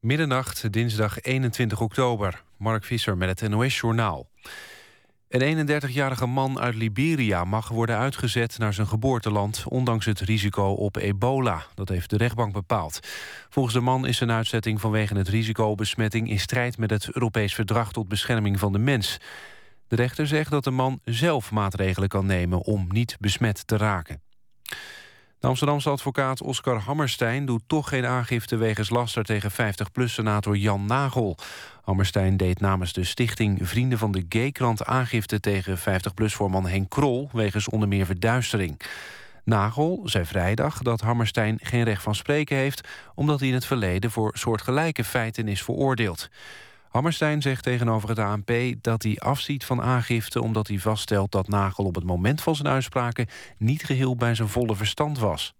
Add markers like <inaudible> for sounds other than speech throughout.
Middernacht, dinsdag 21 oktober. Mark Visser met het NOS-journaal. Een 31-jarige man uit Liberia mag worden uitgezet naar zijn geboorteland... ondanks het risico op ebola. Dat heeft de rechtbank bepaald. Volgens de man is zijn uitzetting vanwege het risico op besmetting... in strijd met het Europees Verdrag tot Bescherming van de Mens. De rechter zegt dat de man zelf maatregelen kan nemen... om niet besmet te raken. De Amsterdamse advocaat Oscar Hammerstein doet toch geen aangifte wegens laster tegen 50PLUS-senator Jan Nagel. Hammerstein deed namens de stichting Vrienden van de Gaykrant aangifte tegen 50PLUS-voorman Henk Krol wegens onder meer verduistering. Nagel zei vrijdag dat Hammerstein geen recht van spreken heeft... omdat hij in het verleden voor soortgelijke feiten is veroordeeld. Hammerstein zegt tegenover het ANP dat hij afziet van aangifte... omdat hij vaststelt dat Nagel op het moment van zijn uitspraken... niet geheel bij zijn volle verstand was.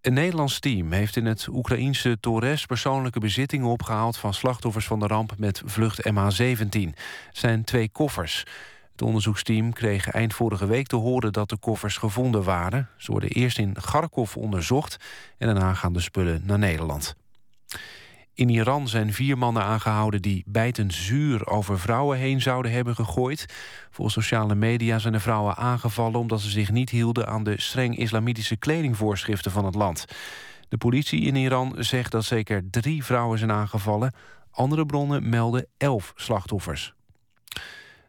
Een Nederlands team heeft in het Oekraïense Torres... persoonlijke bezittingen opgehaald van slachtoffers van de ramp... met vlucht MH17. Het zijn twee koffers. Het onderzoeksteam kreeg eind vorige week te horen dat de koffers gevonden waren. Ze worden eerst in Kharkov onderzocht... en daarna gaan de spullen naar Nederland. In Iran zijn vier mannen aangehouden die bijtend zuur over vrouwen heen zouden hebben gegooid. Volgens sociale media zijn de vrouwen aangevallen omdat ze zich niet hielden aan de streng islamitische kledingvoorschriften van het land. De politie in Iran zegt dat zeker drie vrouwen zijn aangevallen. Andere bronnen melden elf slachtoffers.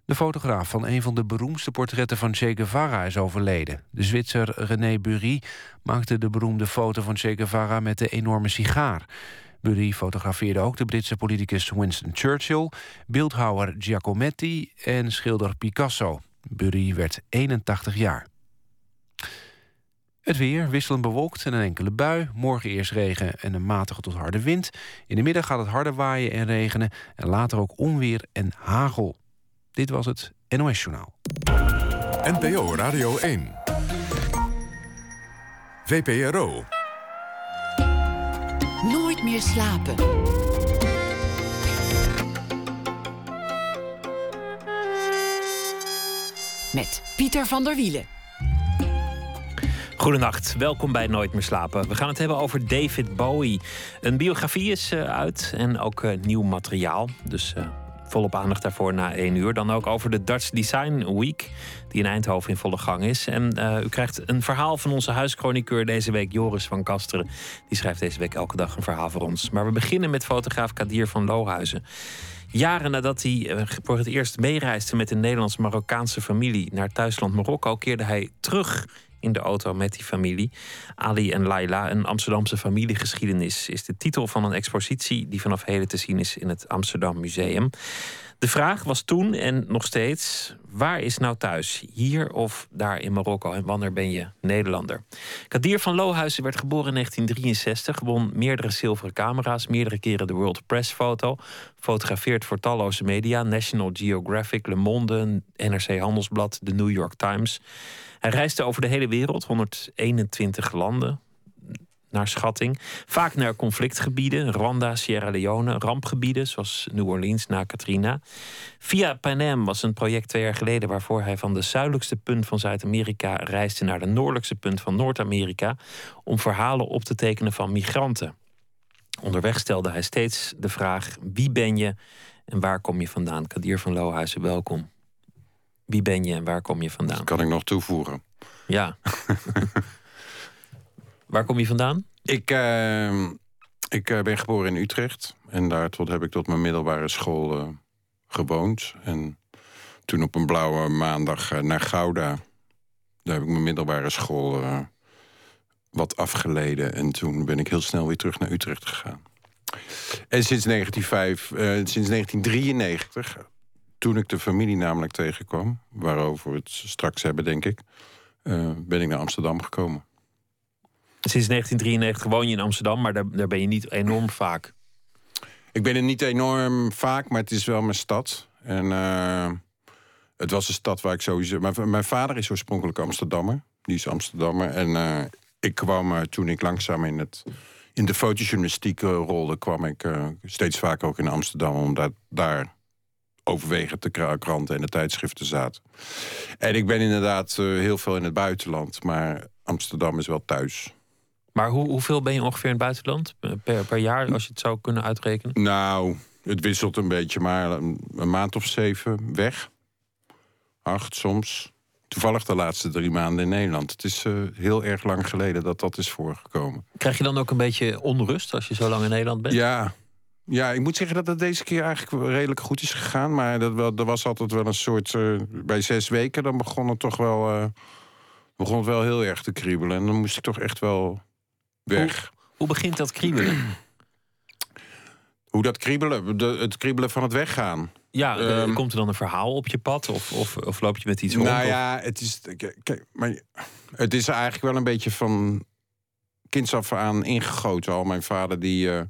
De fotograaf van een van de beroemdste portretten van Che Guevara is overleden. De Zwitser René Bury maakte de beroemde foto van Che Guevara met de enorme sigaar. Bury fotografeerde ook de Britse politicus Winston Churchill... beeldhouwer Giacometti en schilder Picasso. Bury werd 81 jaar. Het weer wisselend bewolkt en een enkele bui. Morgen eerst regen en een matige tot harde wind. In de middag gaat het harder waaien en regenen... en later ook onweer en hagel. Dit was het NOS Journaal. NPO Radio 1. VPRO meer slapen. Met Pieter van der Wielen. Goedenacht, welkom bij Nooit meer slapen. We gaan het hebben over David Bowie. Een biografie is uh, uit en ook uh, nieuw materiaal. Dus uh, volop aandacht daarvoor na één uur. Dan ook over de Dutch Design Week, die in Eindhoven in volle gang is. En uh, u krijgt een verhaal van onze huischroniqueur deze week, Joris van Kasteren. Die schrijft deze week elke dag een verhaal voor ons. Maar we beginnen met fotograaf Kadir van Lohuizen. Jaren nadat hij uh, voor het eerst meereisde met een Nederlands-Marokkaanse familie naar thuisland Marokko, keerde hij terug in de auto met die familie. Ali en Laila, een Amsterdamse familiegeschiedenis, is de titel van een expositie die vanaf heden te zien is in het Amsterdam Museum. De vraag was toen en nog steeds: waar is nou thuis? Hier of daar in Marokko? En wanneer ben je Nederlander? Kadir van Lohuizen werd geboren in 1963, won meerdere zilveren camera's, meerdere keren de World Press Foto, fotografeerd voor talloze media: National Geographic, Le Monde, NRC Handelsblad, de New York Times. Hij reisde over de hele wereld, 121 landen, naar schatting. Vaak naar conflictgebieden, Rwanda, Sierra Leone, rampgebieden zoals New Orleans na Katrina. Via Panem was een project twee jaar geleden waarvoor hij van de zuidelijkste punt van Zuid-Amerika reisde naar de noordelijkste punt van Noord-Amerika om verhalen op te tekenen van migranten. Onderweg stelde hij steeds de vraag: wie ben je en waar kom je vandaan? Kadir van Lohuizen, welkom. Wie ben je en waar kom je vandaan? Dat kan ik nog toevoegen. Ja. <laughs> waar kom je vandaan? Ik, uh, ik uh, ben geboren in Utrecht. En daar tot, heb ik tot mijn middelbare school uh, gewoond. En toen op een blauwe maandag uh, naar Gouda. Daar heb ik mijn middelbare school wat afgeleden. En toen ben ik heel snel weer terug naar Utrecht gegaan. En sinds, 1905, sinds 1993 toen ik de familie namelijk tegenkwam, waarover we het straks hebben, denk ik, uh, ben ik naar Amsterdam gekomen. Sinds 1993 woon je in Amsterdam, maar daar, daar ben je niet enorm vaak. Ik ben er niet enorm vaak, maar het is wel mijn stad. En uh, het was een stad waar ik sowieso. Mijn, mijn vader is oorspronkelijk Amsterdammer. Die is Amsterdammer. En uh, ik kwam toen ik langzaam in, het, in de fotojournalistiek rolde, kwam ik steeds vaker ook in Amsterdam, omdat daar overwegend de kranten en de tijdschriften zaten. En ik ben inderdaad uh, heel veel in het buitenland, maar Amsterdam is wel thuis. Maar hoe, hoeveel ben je ongeveer in het buitenland per, per jaar, als je het zou kunnen uitrekenen? Nou, het wisselt een beetje, maar een, een maand of zeven weg. Acht soms. Toevallig de laatste drie maanden in Nederland. Het is uh, heel erg lang geleden dat dat is voorgekomen. Krijg je dan ook een beetje onrust als je zo lang in Nederland bent? Ja, ja, ik moet zeggen dat het deze keer eigenlijk redelijk goed is gegaan. Maar dat wel, er was altijd wel een soort. Uh, bij zes weken dan begon het toch wel. Uh, begon het wel heel erg te kriebelen. En dan moest ik toch echt wel weg. Hoe, hoe begint dat kriebelen? <clears throat> hoe dat kriebelen? De, het kriebelen van het weggaan. Ja, um, komt er dan een verhaal op je pad? Of, of, of loop je met iets rond? Nou ja, het is. Kijk, maar het is eigenlijk wel een beetje van kinds af aan ingegoten. Al mijn vader die. Uh,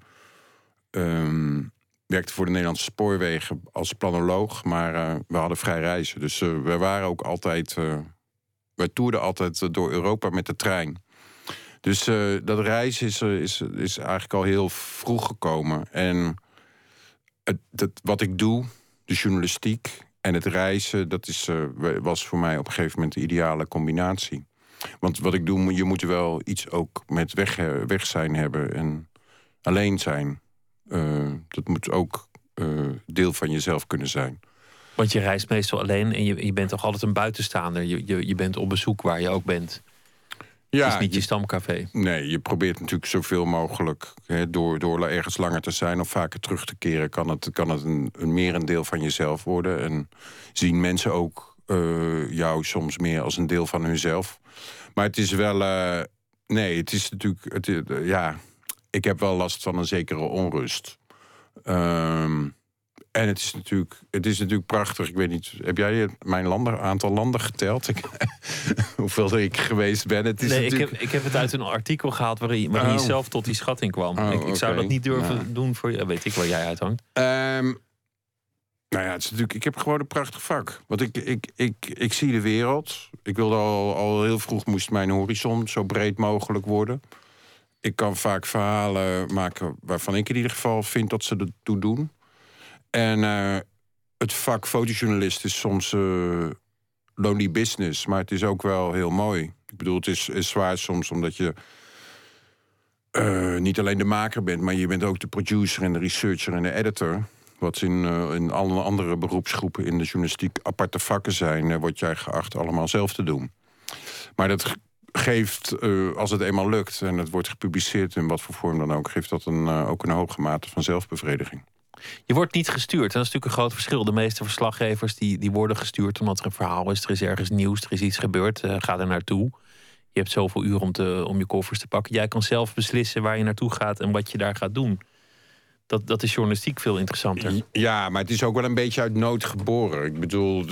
um, werkte voor de Nederlandse spoorwegen als planoloog, maar uh, we hadden vrij reizen. Dus uh, we waren ook altijd. Uh, wij toerden altijd door Europa met de trein. Dus dat reizen is, is, is eigenlijk al heel vroeg gekomen. En het, wat ik doe, de journalistiek en het reizen, dat is, was voor mij op een gegeven moment de ideale combinatie. Want wat ik doe, je moet wel iets ook met weg, weg zijn hebben en alleen zijn. Uh, dat moet ook uh, deel van jezelf kunnen zijn. Want je reist meestal alleen en je, je bent toch altijd een buitenstaander. Je, je, je bent op bezoek waar je ook bent. Ja, het is niet je stamcafé. Nee, je probeert natuurlijk zoveel mogelijk... Hè, door, door ergens langer te zijn of vaker terug te keren... kan het, kan het een, een merendeel van jezelf worden. En zien mensen ook uh, jou soms meer als een deel van hunzelf. Maar het is wel... Uh, nee, het is natuurlijk... Het, uh, ja, ik heb wel last van een zekere onrust. Um, en het is, natuurlijk, het is natuurlijk prachtig. Ik weet niet, heb jij mijn landen, aantal landen geteld? Ik, <laughs> hoeveel ik geweest ben? Het is nee, natuurlijk... ik, heb, ik heb het uit een artikel gehaald waarin, waarin oh. je zelf tot die schatting kwam. Oh, ik, ik zou dat niet durven doen voor je. Weet ik waar jij uithangt. Um, nou ja, het is natuurlijk, ik heb gewoon een prachtig vak. Want ik, ik, ik, ik zie de wereld. Ik wilde al, al heel vroeg moest mijn horizon zo breed mogelijk worden. Ik kan vaak verhalen maken waarvan ik in ieder geval vind dat ze ertoe doen. En uh, het vak fotojournalist is soms uh, lonely business, maar het is ook wel heel mooi. Ik bedoel, het is, zwaar soms omdat je uh, niet alleen de maker bent, maar je bent ook de producer en de researcher en de editor. Wat in, in alle andere beroepsgroepen in de journalistiek aparte vakken zijn, word jij geacht allemaal zelf te doen. Maar dat geeft, uh, als het eenmaal lukt en het wordt gepubliceerd in wat voor vorm dan ook, geeft dat een, uh, ook een hoge mate van zelfbevrediging. Je wordt niet gestuurd. Dat is natuurlijk een groot verschil. De meeste verslaggevers die, die worden gestuurd omdat er een verhaal is. Er is ergens nieuws, er is iets gebeurd. Uh, ga er naartoe. Je hebt zoveel uur om, te, om je koffers te pakken. Jij kan zelf beslissen waar je naartoe gaat en wat je daar gaat doen. Dat, dat is journalistiek veel interessanter. Ja, maar het is ook wel een beetje uit nood geboren. Ik bedoel,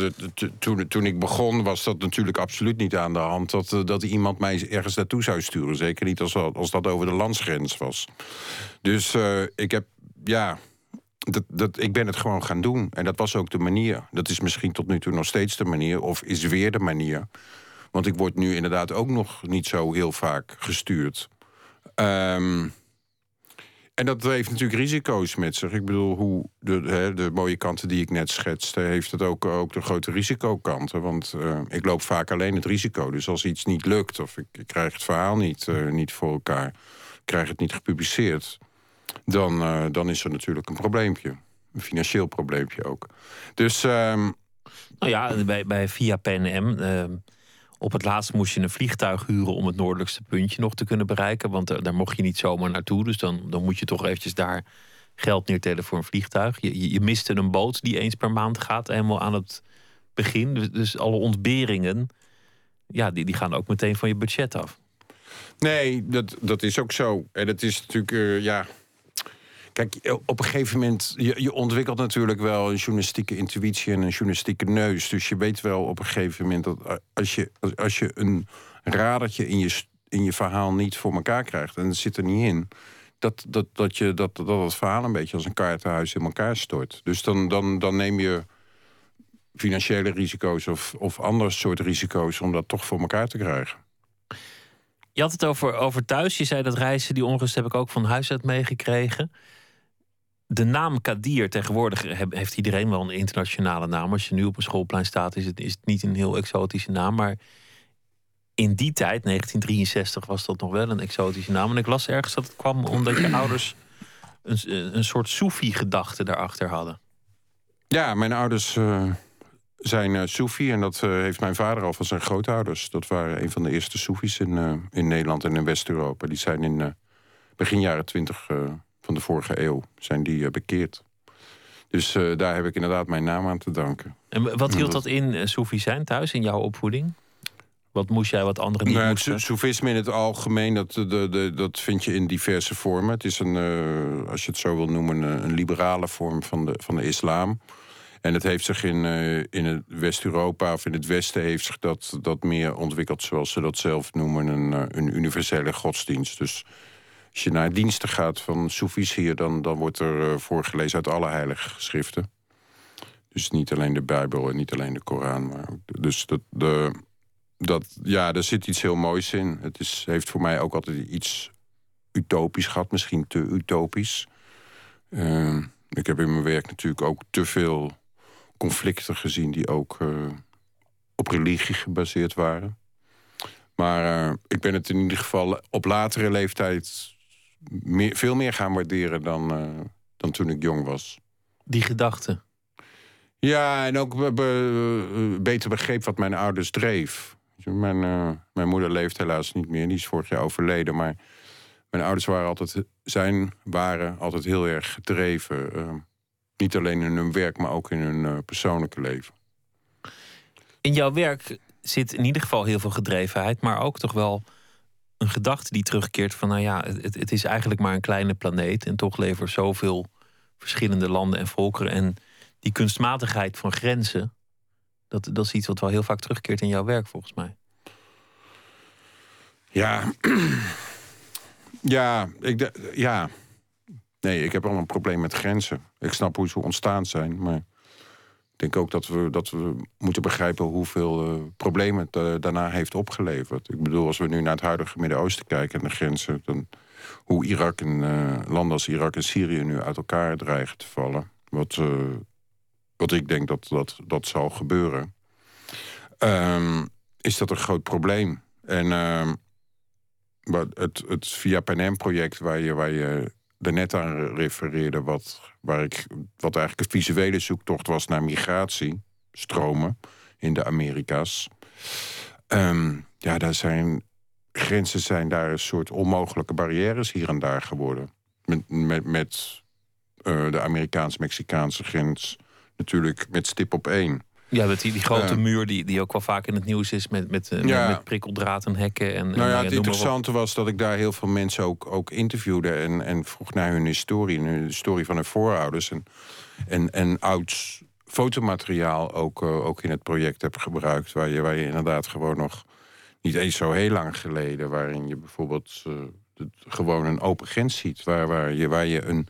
toen, toen ik begon was dat natuurlijk absoluut niet aan de hand... dat, dat iemand mij ergens naartoe zou sturen. Zeker niet als, als dat over de landsgrens was. Dus uh, ik heb, ja... Dat, dat, ik ben het gewoon gaan doen. En dat was ook de manier. Dat is misschien tot nu toe nog steeds de manier. Of is weer de manier. Want ik word nu inderdaad ook nog niet zo heel vaak gestuurd. Um, en dat heeft natuurlijk risico's met zich. Ik bedoel, hoe de, hè, de mooie kanten die ik net schetste, heeft het ook, ook de grote risicokanten. Want uh, ik loop vaak alleen het risico. Dus als iets niet lukt, of ik, krijg het verhaal niet, uh, niet voor elkaar, krijg het niet gepubliceerd, dan, uh, dan is er natuurlijk een probleempje. Een financieel probleempje ook. Dus. Um... Nou ja, bij, bij via PNM. Op het laatst moest je een vliegtuig huren om het noordelijkste puntje nog te kunnen bereiken. Want daar, daar mocht je niet zomaar naartoe. Dus dan, dan moet je toch eventjes daar geld neertellen voor een vliegtuig. Je, je, miste een boot die eens per maand gaat, helemaal aan het begin. Dus, dus alle ontberingen, ja, die, die gaan ook meteen van je budget af. Nee, dat, dat is ook zo. En het is natuurlijk, uh, ja. Kijk, op een gegeven moment, je, je ontwikkelt natuurlijk wel een journalistieke intuïtie en een journalistieke neus. Dus je weet wel op een gegeven moment dat als je, als je een radertje in je, in je verhaal niet voor elkaar krijgt en het zit er niet in, dat, dat, dat, je, dat, dat het verhaal een beetje als een kaartenhuis in elkaar stort. Dus dan, dan, dan neem je financiële risico's of, of ander soort risico's om dat toch voor elkaar te krijgen. Je had het over, over thuis. Je zei dat reizen, die onrust heb ik ook van huis uit meegekregen. De naam Kadir, tegenwoordig heeft iedereen wel een internationale naam. Als je nu op een schoolplein staat, is het, is het niet een heel exotische naam. Maar in die tijd, 1963, was dat nog wel een exotische naam. En ik las ergens dat het kwam omdat je ouders een, een soort Soefi-gedachte daarachter hadden. Ja, mijn ouders uh, zijn uh, en dat uh, heeft mijn vader al van zijn grootouders. Dat waren een van de eerste Soefis in, in Nederland en in West-Europa. Die zijn in begin jaren twintig van de vorige eeuw zijn die bekeerd. Dus daar heb ik inderdaad mijn naam aan te danken. En wat hield dat in, Soefi zijn thuis, in jouw opvoeding? Wat moest jij, wat anderen niet nou, moesten? Soefisme in het algemeen, dat, de, de, dat vind je in diverse vormen. Het is een, uh, als je het zo wil noemen, een liberale vorm van de, van de islam. En het heeft zich in, uh, in het West-Europa of in het Westen heeft zich dat, dat meer ontwikkeld, zoals ze dat zelf noemen, een, uh, een universele godsdienst. Dus als je naar diensten gaat van Soefis hier, dan, dan wordt er voorgelezen uit alle heilige geschriften. Dus niet alleen de Bijbel en niet alleen de Koran. Maar dus dat, de, dat, ja, er zit iets heel moois in. Het is, heeft voor mij ook altijd iets utopisch gehad, misschien te utopisch. Uh, ik heb in mijn werk natuurlijk ook te veel conflicten gezien die ook uh, op religie gebaseerd waren. Maar uh, ik ben het in ieder geval op latere leeftijd meer, veel meer gaan waarderen dan, uh, dan toen ik jong was. Die gedachte? Ja, en ook be, beter begreep wat mijn ouders dreef. Mijn, uh, mijn moeder leeft helaas niet meer. Die is vorig jaar overleden. Maar mijn ouders waren altijd, zijn, waren altijd heel erg gedreven. Uh, niet alleen in hun werk, maar ook in hun persoonlijke leven. In jouw werk zit in ieder geval heel veel gedrevenheid, maar ook toch wel een gedachte die terugkeert van, nou ja, het, het is eigenlijk maar een kleine planeet en toch leven er zoveel verschillende landen en volkeren. En die kunstmatigheid van grenzen, dat, dat is iets wat wel heel vaak terugkeert in jouw werk, volgens mij. Ja, <clears throat> ja, ik ja. Nee, ik heb wel een probleem met grenzen. Ik snap hoe ze ontstaan zijn, maar denk ook dat we, dat we moeten begrijpen hoeveel uh, problemen het uh, daarna heeft opgeleverd. Ik bedoel, als we nu naar het huidige Midden-Oosten kijken en de grenzen, dan hoe Irak en uh, landen als Irak en Syrië nu uit elkaar dreigen te vallen. Wat, wat ik denk dat dat, dat zal gebeuren. Um, is dat een groot probleem. En uh, het, het Via Panem-project waar je, waar je daarnet aan refereerde... Wat, waar ik, wat eigenlijk een visuele zoektocht was naar migratie, stromen in de Amerika's. Um, ja, daar zijn grenzen zijn daar een soort onmogelijke barrières hier en daar geworden. Met, met, met uh, de Amerikaans-Mexicaanse grens natuurlijk met stip op één. Ja, met die, die grote muur die, die ook wel vaak in het nieuws is met, met, ja. met, prikkeldraad en hekken. En, nou ja, het interessante was dat ik daar heel veel mensen ook, ook interviewde en, en vroeg naar hun historie, de historie van hun voorouders. En, en, en oud fotomateriaal ook, uh, ook in het project heb gebruikt. Waar je, waar je inderdaad gewoon nog niet eens zo heel lang geleden, waarin je bijvoorbeeld uh, gewoon een open grens ziet. Waar, waar, je, waar je een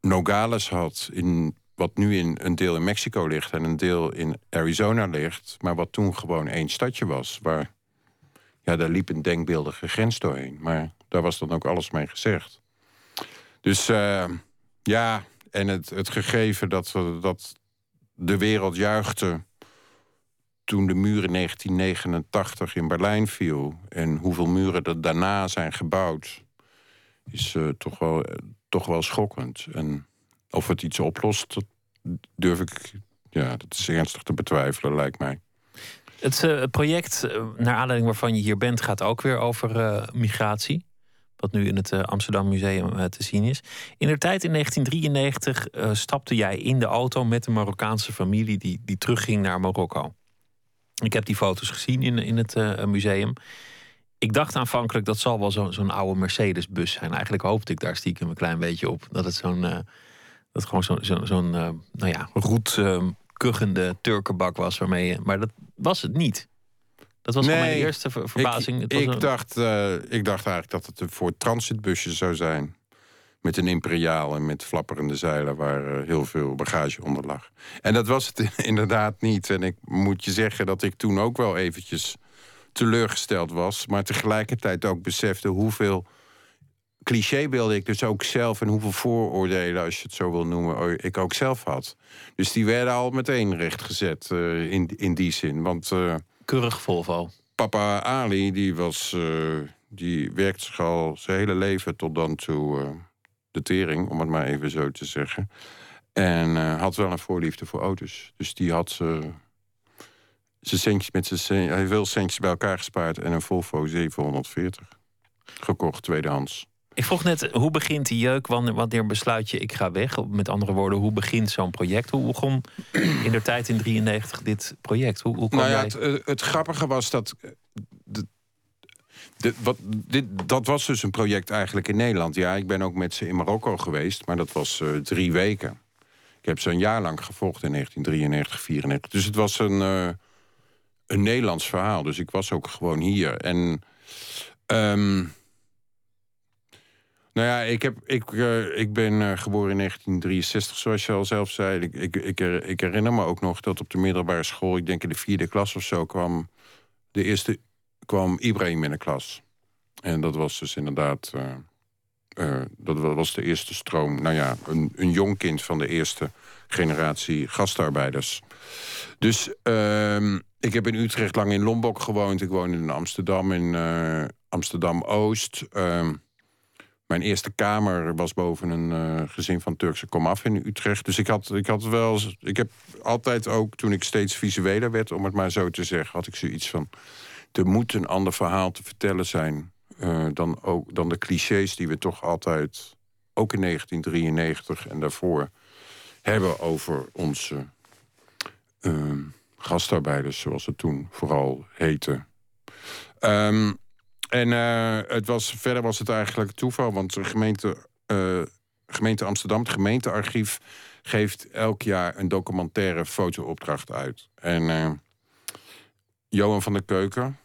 Nogales had in wat nu in een deel in Mexico ligt en een deel in Arizona ligt, maar wat toen gewoon één stadje was, waar ja, daar liep een denkbeeldige grens doorheen. Maar daar was dan ook alles mee gezegd. Dus uh, ja, en het, het gegeven dat, dat de wereld juichte toen de muur in 1989 in Berlijn viel en hoeveel muren er daarna zijn gebouwd, is uh, toch, wel, uh, toch wel schokkend. En of het iets oplost, dat durf ik. Ja, dat is ernstig te betwijfelen, lijkt mij. Het uh, project, uh, naar aanleiding waarvan je hier bent, gaat ook weer over uh, migratie. Wat nu in het Amsterdam Museum te zien is. In de tijd in 1993 stapte jij in de auto met een Marokkaanse familie die, die terugging naar Marokko. Ik heb die foto's gezien in, in het museum. Ik dacht aanvankelijk dat zal wel zo'n oude Mercedes-bus zijn. Eigenlijk hoopte ik daar stiekem een klein beetje op. Dat het zo'n dat gewoon zo'n zo, zo uh, nou ja, roet uh, kuchende Turkenbak was waarmee je. Maar dat was het niet. Dat was nee, mijn eerste ver verbazing. Ik, ik dacht, uh, ik dacht eigenlijk dat het een voor transitbusje zou zijn. Met een imperiaal en met flapperende zeilen waar uh, heel veel bagage onder lag. En dat was het <laughs> inderdaad niet. En ik moet je zeggen dat ik toen ook wel eventjes teleurgesteld was. Maar tegelijkertijd ook besefte hoeveel clichébeelden ik dus ook zelf en hoeveel vooroordelen, als je het zo wil noemen, ik ook zelf had. Dus die werden al meteen rechtgezet uh, in, in die zin. Want, uh, Keurig Volvo. papa Ali, die, was, uh, die werkt zich al zijn hele leven tot dan toe de tering, om het maar even zo te zeggen. En had wel een voorliefde voor auto's. Dus die had zijn centjes met zijn hij veel centjes bij elkaar gespaard en een Volvo 740 gekocht, tweedehands. Ik vroeg net, hoe begint die jeuk? Wanneer, wanneer besluit je, ik ga weg? Met andere woorden, hoe begint zo'n project? Hoe begon in de tijd in 93 dit project? Hoe, hoe nou ja, jij... het, eh, het, grappige was dat... Eh, de, de, wat, dit, dat was dus een project eigenlijk in Nederland. Ja, ik ben ook met ze in Marokko geweest, maar dat was uh, drie weken. Ik heb ze een jaar lang gevolgd in 1993, 94. Dus het was een, uh, een Nederlands verhaal. Dus ik was ook gewoon hier. En... Um, nou ja, ik, heb, ik, uh, ik ben uh, geboren in 1963, zoals je al zelf zei. Ik, ik, ik, ik, herinner me ook nog dat op de middelbare school... ik denk in de vierde klas of zo, kwam, de eerste, kwam Ibrahim in de klas. En dat was dus inderdaad... Uh, dat was de eerste stroom. Nou ja, een, een jong kind van de eerste generatie gastarbeiders. Dus ehm, ik heb in Utrecht lang in Lombok gewoond. Ik woonde in Amsterdam, in Amsterdam-Oost... Ehm, mijn eerste kamer was boven een uh, gezin van Turkse komaf in Utrecht. Dus ik had, ik had wel. Ik heb altijd ook, toen ik steeds visueler werd, om het maar zo te zeggen, had ik zoiets van. Er moet een ander verhaal te vertellen zijn. Uh, dan, ook, dan de clichés die we toch altijd, ook in 1993 en daarvoor, hebben over onze uh, gastarbeiders, zoals het toen vooral heette. Um, en uh, het was, verder was het eigenlijk toeval, want de gemeente, uh, gemeente Amsterdam, het gemeentearchief, geeft elk jaar een documentaire fotoopdracht uit. En uh, Johan van der Keuken,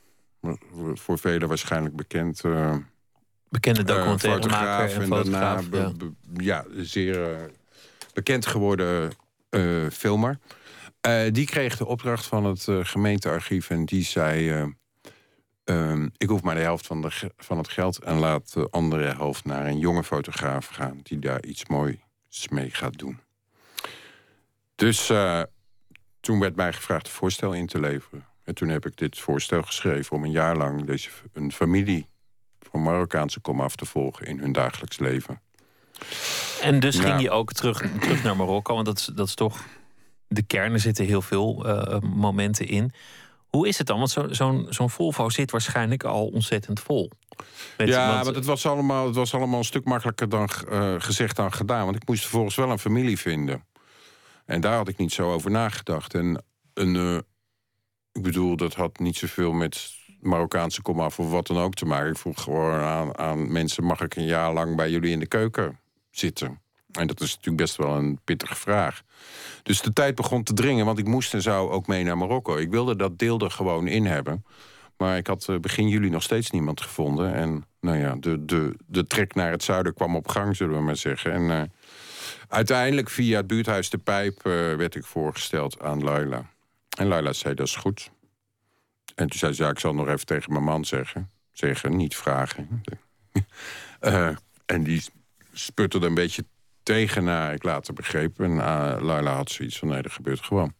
voor velen waarschijnlijk bekend. Bekende documentairemaker en, en fotograaf. Ja. Ja, zeer bekend geworden filmer. die kreeg de opdracht van het gemeentearchief en die zei Um, ik hoef maar de helft van, de, van het geld en laat de andere helft naar een jonge fotograaf gaan die daar iets moois mee gaat doen. Dus uh, toen werd mij gevraagd een voorstel in te leveren. En toen heb ik dit voorstel geschreven om een jaar lang deze, een familie van Marokkaanse komaf te volgen in hun dagelijks leven. En dus ging je ook terug, terug naar Marokko, want dat is, dat is toch. De kern, er zitten heel veel uh, momenten in. Hoe is het dan? Want zo'n zo zo'n Volvo zit waarschijnlijk al ontzettend vol. Met, ja, want... maar het was, allemaal, het was allemaal een stuk makkelijker dan uh, gezegd dan gedaan. Want ik moest vervolgens wel een familie vinden. En daar had ik niet zo over nagedacht. En een, uh, ik bedoel, dat had niet zoveel met Marokkaanse komaf of wat dan ook te maken. Ik vroeg gewoon aan, aan mensen: mag ik een jaar lang bij jullie in de keuken zitten? En dat is natuurlijk best wel een pittige vraag. Dus de tijd begon te dringen, want ik moest en zou ook mee naar Marokko. Ik wilde dat deel er gewoon in hebben. Maar ik had begin juli nog steeds niemand gevonden. En nou ja, de, de, de trek naar het zuiden kwam op gang, zullen we maar zeggen. En uh, uiteindelijk via het buurthuis De Pijp uh, werd ik voorgesteld aan Laila. En Laila zei, dat is goed. En toen zei ze, ja, ik zal nog even tegen mijn man zeggen. Zeggen, niet vragen. <laughs> en die sputterde een beetje tegen naar ik later begreep. En uh, Laila had zoiets van, nee, dat gebeurt gewoon.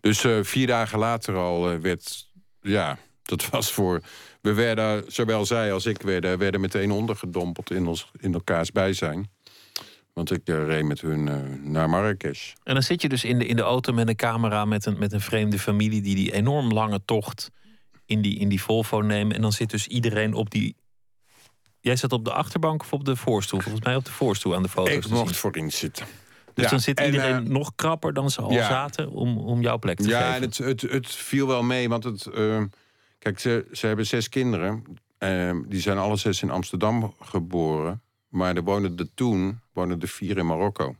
Dus uh, vier dagen later al werd, ja, <laughs> dat was voor... We werden, zowel zij als ik, werden, werden meteen ondergedompeld in, ons, in elkaars bijzijn. Want ik reed met hun naar Marrakesh. En dan zit je dus in de, in de auto met een camera met een, met een vreemde familie... die die enorm lange tocht in die, in die Volvo nemen. En dan zit dus iedereen op die Jij zat op de achterbank of op de voorstoel? Volgens mij op de voorstoel aan de foto's. Ik mocht voorin zitten. Dus ja, dan zit iedereen en, uh, nog krapper dan ze al ja. zaten om, om jouw plek te ja, geven. Ja, het, het, het viel wel mee, want het, uh, kijk, ze, ze hebben zes kinderen. Uh, die zijn alle zes in Amsterdam geboren. Maar er woonden er toen woonden er vier in Marokko.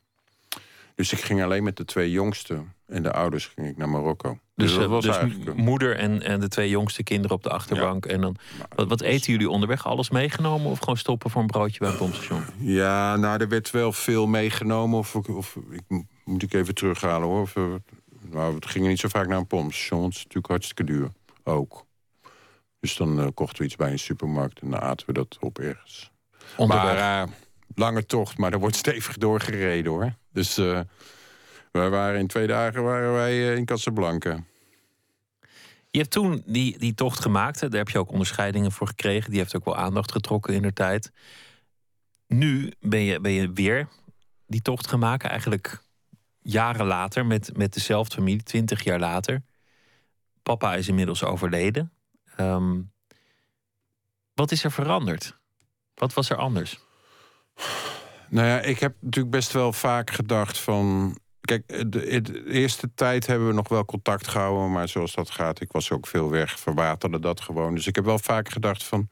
Dus ik ging alleen met de twee jongste en de ouders ging ik naar Marokko. Dus, dus, was dus eigenlijk... moeder en, en de twee jongste kinderen op de achterbank. Ja. En dan, wat, wat eten jullie onderweg? Alles meegenomen of gewoon stoppen voor een broodje bij het pompstation? Ja, nou, er werd wel veel meegenomen. Of, of ik, moet ik even terughalen hoor. Of, nou, we gingen niet zo vaak naar een pompstation. Het is natuurlijk hartstikke duur. Ook. Dus dan uh, kochten we iets bij een supermarkt en dan aten we dat op ergens. Onderweg. Maar uh, lange tocht, maar er wordt stevig doorgereden hoor. Dus... Uh, wij waren in twee dagen waren wij in Casablanca. Je Je hebt toen die, die tocht gemaakt. Daar heb je ook onderscheidingen voor gekregen. Die heeft ook wel aandacht getrokken in de tijd. Nu ben je, ben je weer die tocht gaan maken. Eigenlijk jaren later met, met dezelfde familie, twintig jaar later. Papa is inmiddels overleden. Ehm, wat is er veranderd? Wat was er anders? Nou ja, ik heb natuurlijk best wel vaak gedacht van. Kijk, de, de, eerste tijd hebben we nog wel contact gehouden, maar zoals dat gaat, ik was ook veel weg, verwaterde dat gewoon. Dus ik heb wel vaak gedacht van,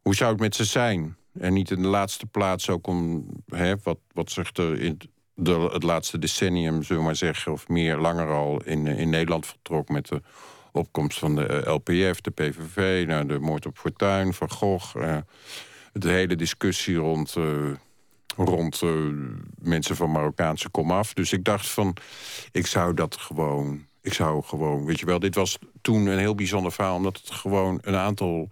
hoe zou het met ze zijn? En niet in de laatste plaats ook om hè, wat, wat zich er in de, het laatste decennium, zullen we maar zeggen, of meer langer al in, in Nederland vertrok met de opkomst van de eh, LPF, de PVV, nou, de moord op Fortuin, Van Gogh. Uh, de hele discussie rond, uh, rond uh, mensen van Marokkaanse komaf. Dus ik dacht van, ik zou dat gewoon... Ik zou gewoon, weet je wel, dit was toen een heel bijzonder verhaal... omdat het gewoon een aantal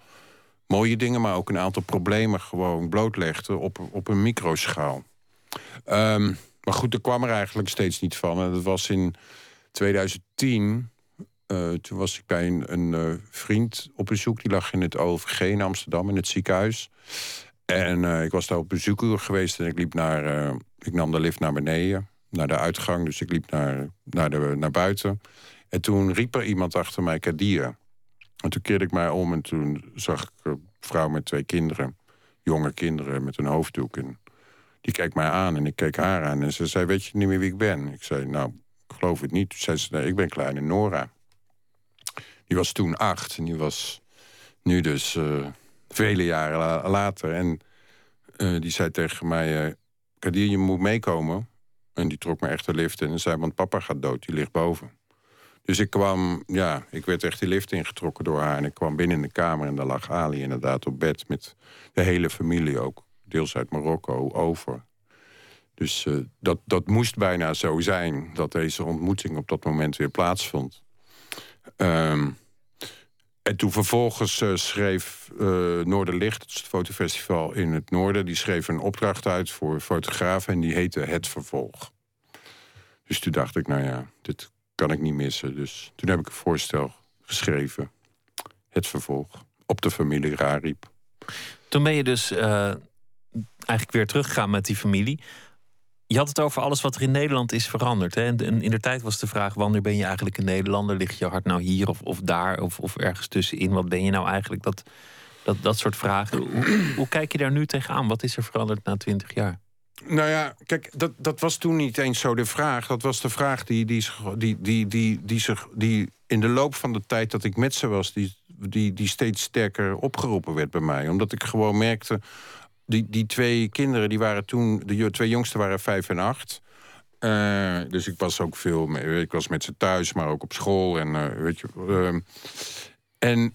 mooie dingen... maar ook een aantal problemen gewoon blootlegde op, op een microschaal. Um, maar goed, er kwam er eigenlijk steeds niet van. En dat was in 2010... Uh, toen was ik bij een, uh, vriend op bezoek. Die lag in het OVG in Amsterdam, in het ziekenhuis. En uh, ik was daar op bezoekuur geweest en ik liep naar... ik nam de lift naar beneden, naar de uitgang. Dus ik liep naar, naar, de, naar buiten. En toen riep er iemand achter mij, Kadir. En toen keerde ik mij om en toen zag ik een vrouw met twee kinderen. Jonge kinderen met een hoofddoek. En die keek mij aan en ik keek haar aan. En ze zei, weet je niet meer wie ik ben? Ik zei, nou, ik geloof het niet. Toen zei ze, nee, ik ben kleine Nora. Die was toen acht en die was nu dus uh, vele jaren later. En uh, die zei tegen mij, uh, Kadir, je moet meekomen. En die trok me echt de lift in en zei, want papa gaat dood, die ligt boven. Dus ik kwam, ja, ik werd echt die lift ingetrokken door haar. En ik kwam binnen in de kamer en daar lag Ali inderdaad op bed... met de hele familie ook, deels uit Marokko, over. Dus uh, dat, dat moest bijna zo zijn, dat deze ontmoeting op dat moment weer plaatsvond. Um, en toen vervolgens uh, schreef uh, Noorderlicht, het, fotofestival in het noorden... die schreef een opdracht uit voor fotografen en die heette Het Vervolg. Dus toen dacht ik, nou ja, dit kan ik niet missen. Dus toen heb ik een voorstel geschreven. Het Vervolg. Op de familie Rariep. Toen ben je dus uh, eigenlijk weer teruggegaan met die familie. Je had het over alles wat er in Nederland is veranderd. Hè? En in de tijd was de vraag: wanneer ben je eigenlijk een Nederlander? Ligt je hart nou hier of, of daar of, of ergens tussenin? Wat ben je nou eigenlijk? Dat, dat, dat soort vragen. Hoe, kijk je daar nu tegenaan? Wat is er veranderd na twintig jaar? Nou ja, kijk, dat, dat was toen niet eens zo de vraag. Dat was de vraag die, die, die, die, die, die, zich, die in de loop van de tijd dat ik met ze was... Die, die, die steeds sterker opgeroepen werd bij mij. Omdat ik gewoon merkte die, die twee kinderen, die waren toen... de twee jongsten waren vijf en acht. Uh, dus ik was ook veel... Mee, ik was met ze thuis, maar ook op school. En, uh, weet je, uh, en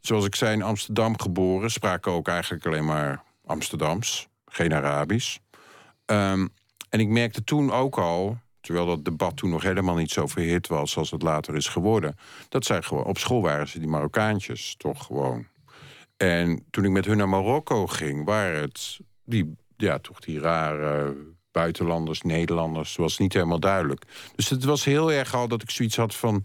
zoals ik zei, in Amsterdam geboren... spraken ook eigenlijk alleen maar Amsterdams. Geen Arabisch. Um, en ik merkte toen ook al... terwijl dat debat toen nog helemaal niet zo verhit was... als het later is geworden... dat zij gewoon... op school waren ze die Marokkaantjes toch gewoon en toen ik met hun naar Marokko ging, waren het die, ja, toch die rare buitenlanders, Nederlanders. was niet helemaal duidelijk. Dus het was heel erg al dat ik zoiets had van...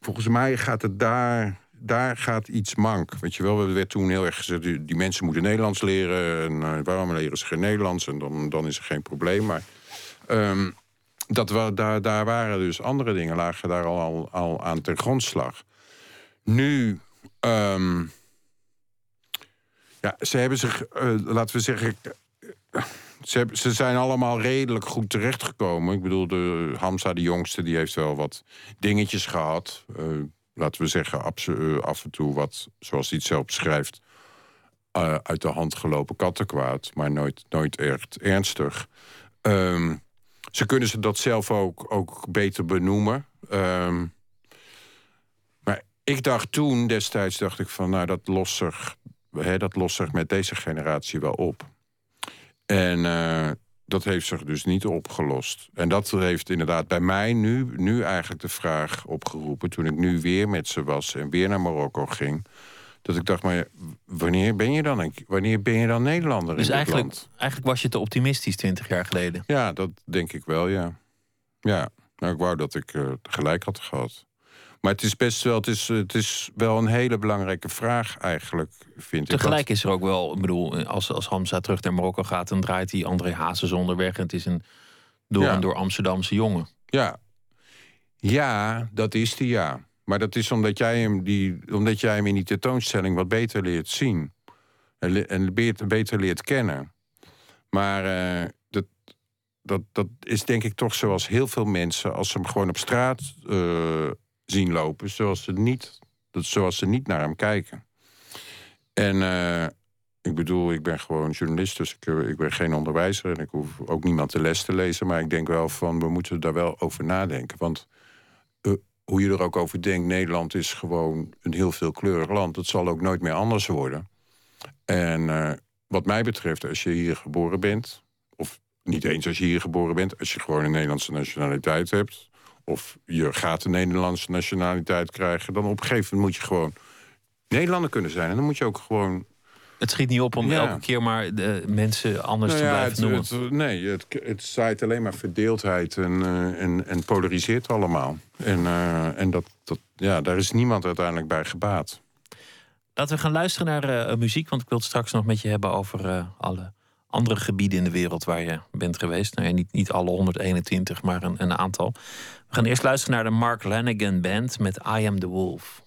Volgens mij gaat het daar, daar gaat iets mank. Weet je wel, er werd toen heel erg gezegd... die, mensen moeten Nederlands leren. En uh, waarom leren ze geen Nederlands? En dan, dan is er geen probleem. Maar um, dat we, daar, daar waren dus andere dingen... lagen daar al, al, aan ten grondslag. Nu Um, ja, ze hebben zich, uh, laten we zeggen. Ze, ze, zijn allemaal redelijk goed terechtgekomen. Ik bedoel, de Hamza, de jongste, die heeft wel wat dingetjes gehad. Uh, laten we zeggen, uh, af en toe wat, zoals hij het zelf beschrijft... uit de hand gelopen kattenkwaad. Maar nooit, nooit echt ernstig. Um, ze kunnen ze dat zelf ook, ook beter benoemen. Um, ik dacht toen destijds, dacht ik van, nou, dat lost zich, hè, dat lost zich met deze generatie wel op. En uh, dat heeft zich dus niet opgelost. En dat heeft inderdaad bij mij nu, nu eigenlijk de vraag opgeroepen... toen ik nu weer met ze was en weer naar Marokko ging... dat ik dacht, maar wanneer ben je dan, wanneer ben je dan Nederlander dus in eigenlijk, land? eigenlijk was je te optimistisch twintig jaar geleden? Ja, dat denk ik wel, ja. Ja, nou, ik wou dat ik uh, gelijk had gehad. Maar het is best wel, het is, het is wel een hele belangrijke vraag eigenlijk, vind ik. Tegelijk is er ook wel, ik bedoel, als, als Hamza terug naar Marokko gaat, dan draait hij André Hazes onderweg. En het is een door Ja. en door Amsterdamse jongen. Ja. Ja, dat is die ja. Maar dat is omdat jij hem, die, omdat jij hem in die tentoonstelling wat beter leert zien. En, en beter, beter leert kennen. Maar eh, dat, dat, dat is denk ik toch zoals heel veel mensen... als ze hem gewoon op straat eh, zien lopen... Zoals ze, niet, dat, zoals ze niet naar hem kijken. En eh, ik bedoel, ik ben gewoon journalist... dus ik, eh, ik ben geen onderwijzer... en ik hoef ook niemand de les te lezen... maar ik denk wel van, we moeten daar wel over nadenken. Want eh, hoe je er ook over denkt... Nederland is gewoon een heel veelkleurig land. Het zal ook nooit meer anders worden. En wat mij betreft, als je hier geboren bent... of niet eens als je hier geboren bent... als je gewoon een Nederlandse nationaliteit hebt... of je gaat een Nederlandse nationaliteit krijgen... dan op een gegeven moment moet je gewoon Nederlander kunnen zijn. En dan moet je ook gewoon Het schiet niet op om Ja. elke keer maar de mensen anders Nou te ja, blijven het, noemen. het- nee, het, het zaait alleen maar verdeeldheid en, eh, en, en polariseert allemaal. En, eh, en dat, dat, ja, daar is niemand uiteindelijk bij gebaat. Laten we gaan luisteren naar eh, muziek, want ik wil het straks nog met je hebben over alle andere gebieden in de wereld waar je bent geweest. Nou ja, niet, niet alle 121, maar een, een aantal. We gaan eerst luisteren naar de Mark Lanigan Band met I Am the Wolf.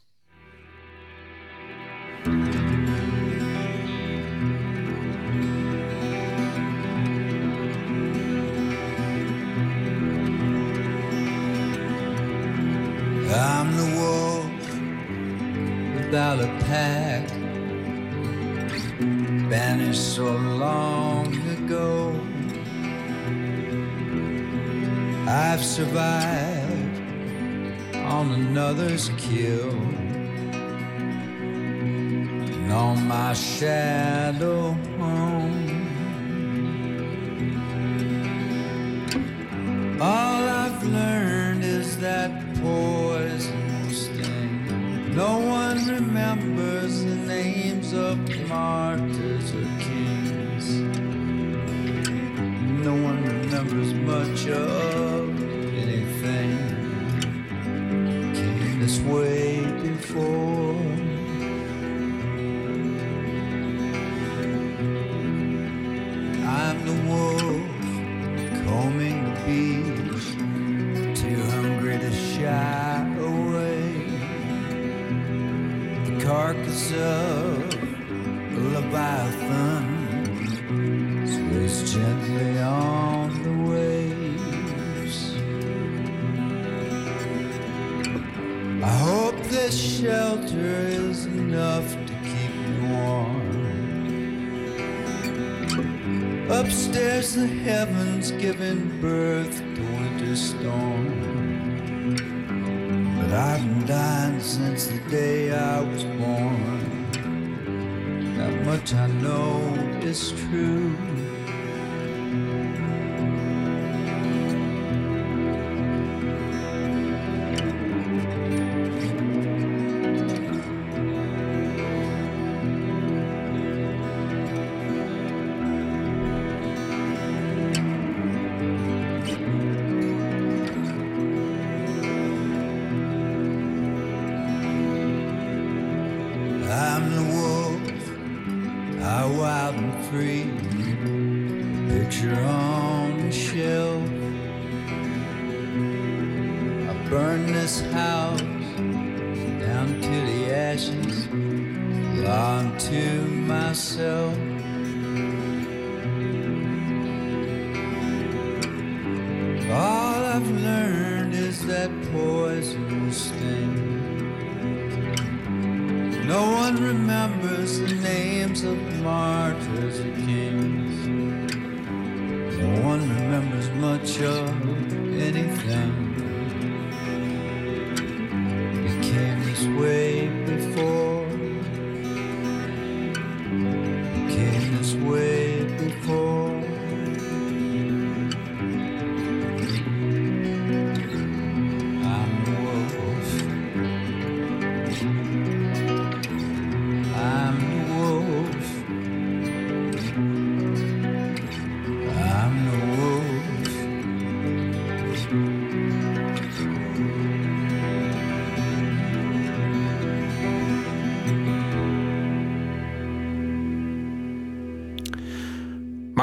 I'm the wolf without a pack, banished so long I've survived on another's kill, and on my shadow home. All I've learned is that poison sting. No one remembers the names of martyrs or kings. No one remembers much of Way before. I'm the wolf combing the beach, too hungry to shy away. The carcass of Upstairs, the heavens giving birth to winter storm. But I've been dying since the day I was born. That much I know is true.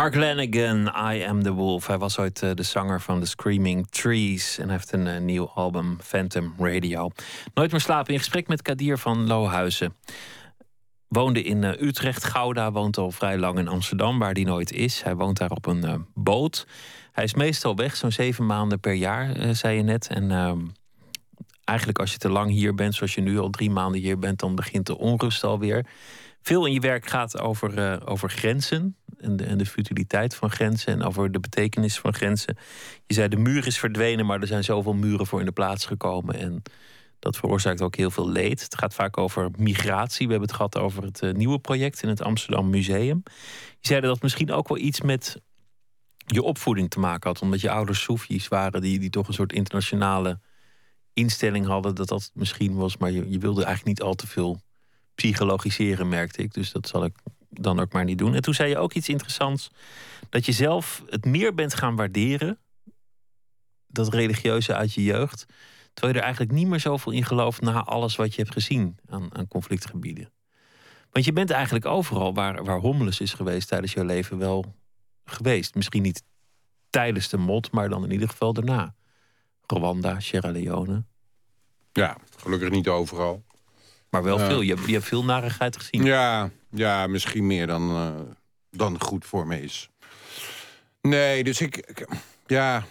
Mark Lanigan, I Am the Wolf. Hij was ooit eh, de zanger van The Screaming Trees. En heeft een eh, nieuw album, Phantom Radio. Nooit meer slapen in gesprek met Kadir van Lohuizen. Woonde in eh, Utrecht. Gouda woont al vrij lang in Amsterdam, waar hij nooit is. Hij woont daar op een boot. Hij is meestal weg, zo'n zeven maanden per jaar, zei je net. En ehm, eigenlijk als je te lang hier bent, zoals je nu al drie maanden hier bent, dan begint de onrust alweer. Veel in je werk gaat over, over grenzen en de, en futiliteit van grenzen en over de betekenis van grenzen. Je zei de muur is verdwenen, maar er zijn zoveel muren voor in de plaats gekomen. En dat veroorzaakt ook heel veel leed. Het gaat vaak over migratie. We hebben het gehad over het uh, nieuwe project in het Amsterdam Museum. Je zei dat misschien ook wel iets met je opvoeding te maken had, omdat je ouders Soefies waren die, die toch een soort internationale instelling hadden. Dat dat misschien was, maar je, je wilde eigenlijk niet al te veel psychologiseren, merkte ik. Dus dat zal ik dan ook maar niet doen. En toen zei je ook iets interessants. Dat je zelf het meer bent gaan waarderen. Dat religieuze uit je jeugd. Terwijl je er eigenlijk niet meer zoveel in gelooft na alles wat je hebt gezien aan, aan conflictgebieden. Want je bent eigenlijk overal waar, waar hommeles is geweest tijdens jouw leven wel geweest. Misschien niet tijdens de mot, maar dan in ieder geval daarna. Rwanda, Sierra Leone. Ja, gelukkig niet overal. Maar wel veel. Je, je hebt veel narigheid gezien. Ja, ja misschien meer dan, uh, dan goed voor me is. Nee, dus ik... ja...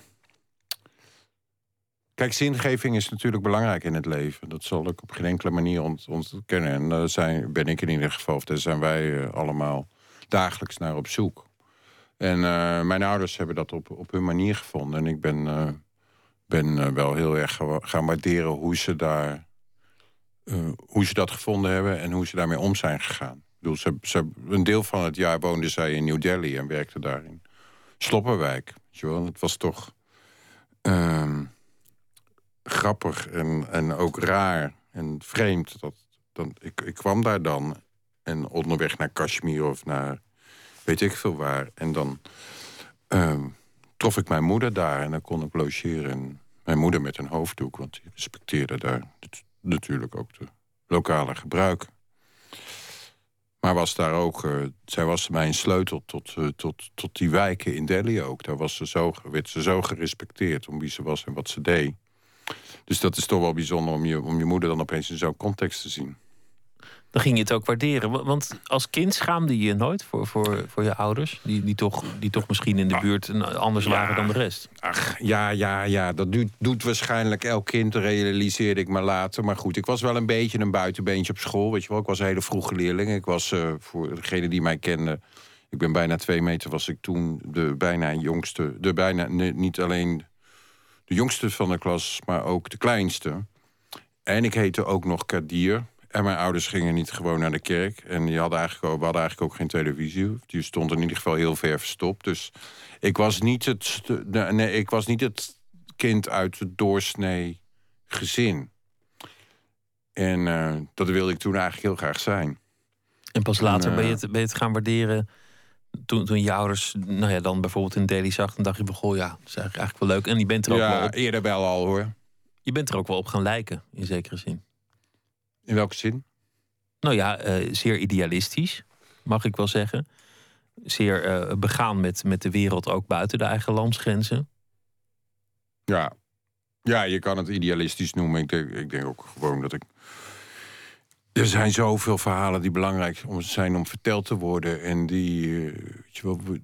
Kijk, zingeving is natuurlijk belangrijk in het leven. Dat zal ik op geen enkele manier ontkennen. En daar zijn, ben ik in ieder geval, of daar zijn wij uh, allemaal dagelijks naar op zoek. En uh, mijn ouders hebben dat op, op hun manier gevonden. En ik ben, ben wel heel erg gaan waarderen hoe ze daar hoe ze dat gevonden hebben en hoe ze daarmee om zijn gegaan. Ze, een deel van het jaar woonde zij in New Delhi en werkte daar in Sloppenwijk. Weet? Het was toch uh, grappig en, en ook raar en vreemd. Dat, dan, ik, ik kwam daar dan en onderweg naar Kashmir of naar weet ik veel waar. En dan uh, trof ik mijn moeder daar en dan kon ik logeren. En mijn moeder met een hoofddoek, want die respecteerde daar natuurlijk ook de lokale gebruik. Maar was daar ook, uh, zij was mijn sleutel tot, uh, tot, tot die wijken in Delhi ook. Daar was ze zo, werd ze zo gerespecteerd om wie ze was en wat ze deed. Dus dat is toch wel bijzonder om je, om je moeder dan opeens in zo'n context te zien dan ging je het ook waarderen. Want als kind schaamde je je nooit voor, voor, voor je ouders, die, die, toch, die toch misschien in de ah. buurt anders waren dan de rest. Ach, ja, ja, ja. Dat doet, doet waarschijnlijk elk kind, realiseerde ik me later. Maar goed, ik was wel een beetje een buitenbeentje op school. Weet je wel, ik was een hele vroege leerling. Ik was, uh, voor degene die mij kende, ik ben bijna twee meter, was ik toen de bijna jongste. De bijna, niet alleen de jongste van de klas, maar ook de kleinste. En ik heette ook nog Kadir. En mijn ouders gingen niet gewoon naar de kerk. En die hadden eigenlijk ook, we hadden eigenlijk ook geen televisie. Die stond in ieder geval heel ver verstopt. Dus ik was niet het, nee, ik was niet het kind uit het doorsnee gezin. En uh, dat wilde ik toen eigenlijk heel graag zijn. En pas later ben, je het, ben je het gaan waarderen toen, toen je ouders nou ja, dan bijvoorbeeld in Daily zag... dan dacht je, goh ja, dat is eigenlijk, eigenlijk wel leuk. En je bent er ook ja, wel op... eerder wel al hoor. Je bent er ook wel op gaan lijken, in zekere zin. In welke zin? Nou ja, uh, zeer idealistisch, mag ik wel zeggen. Zeer uh, begaan met, met de wereld ook buiten de eigen landsgrenzen. Ja. ja, je kan het idealistisch noemen. Ik denk, ik denk ook gewoon dat ik. Er zijn zoveel verhalen die belangrijk zijn om verteld te worden. En die. Uh, weet je wel,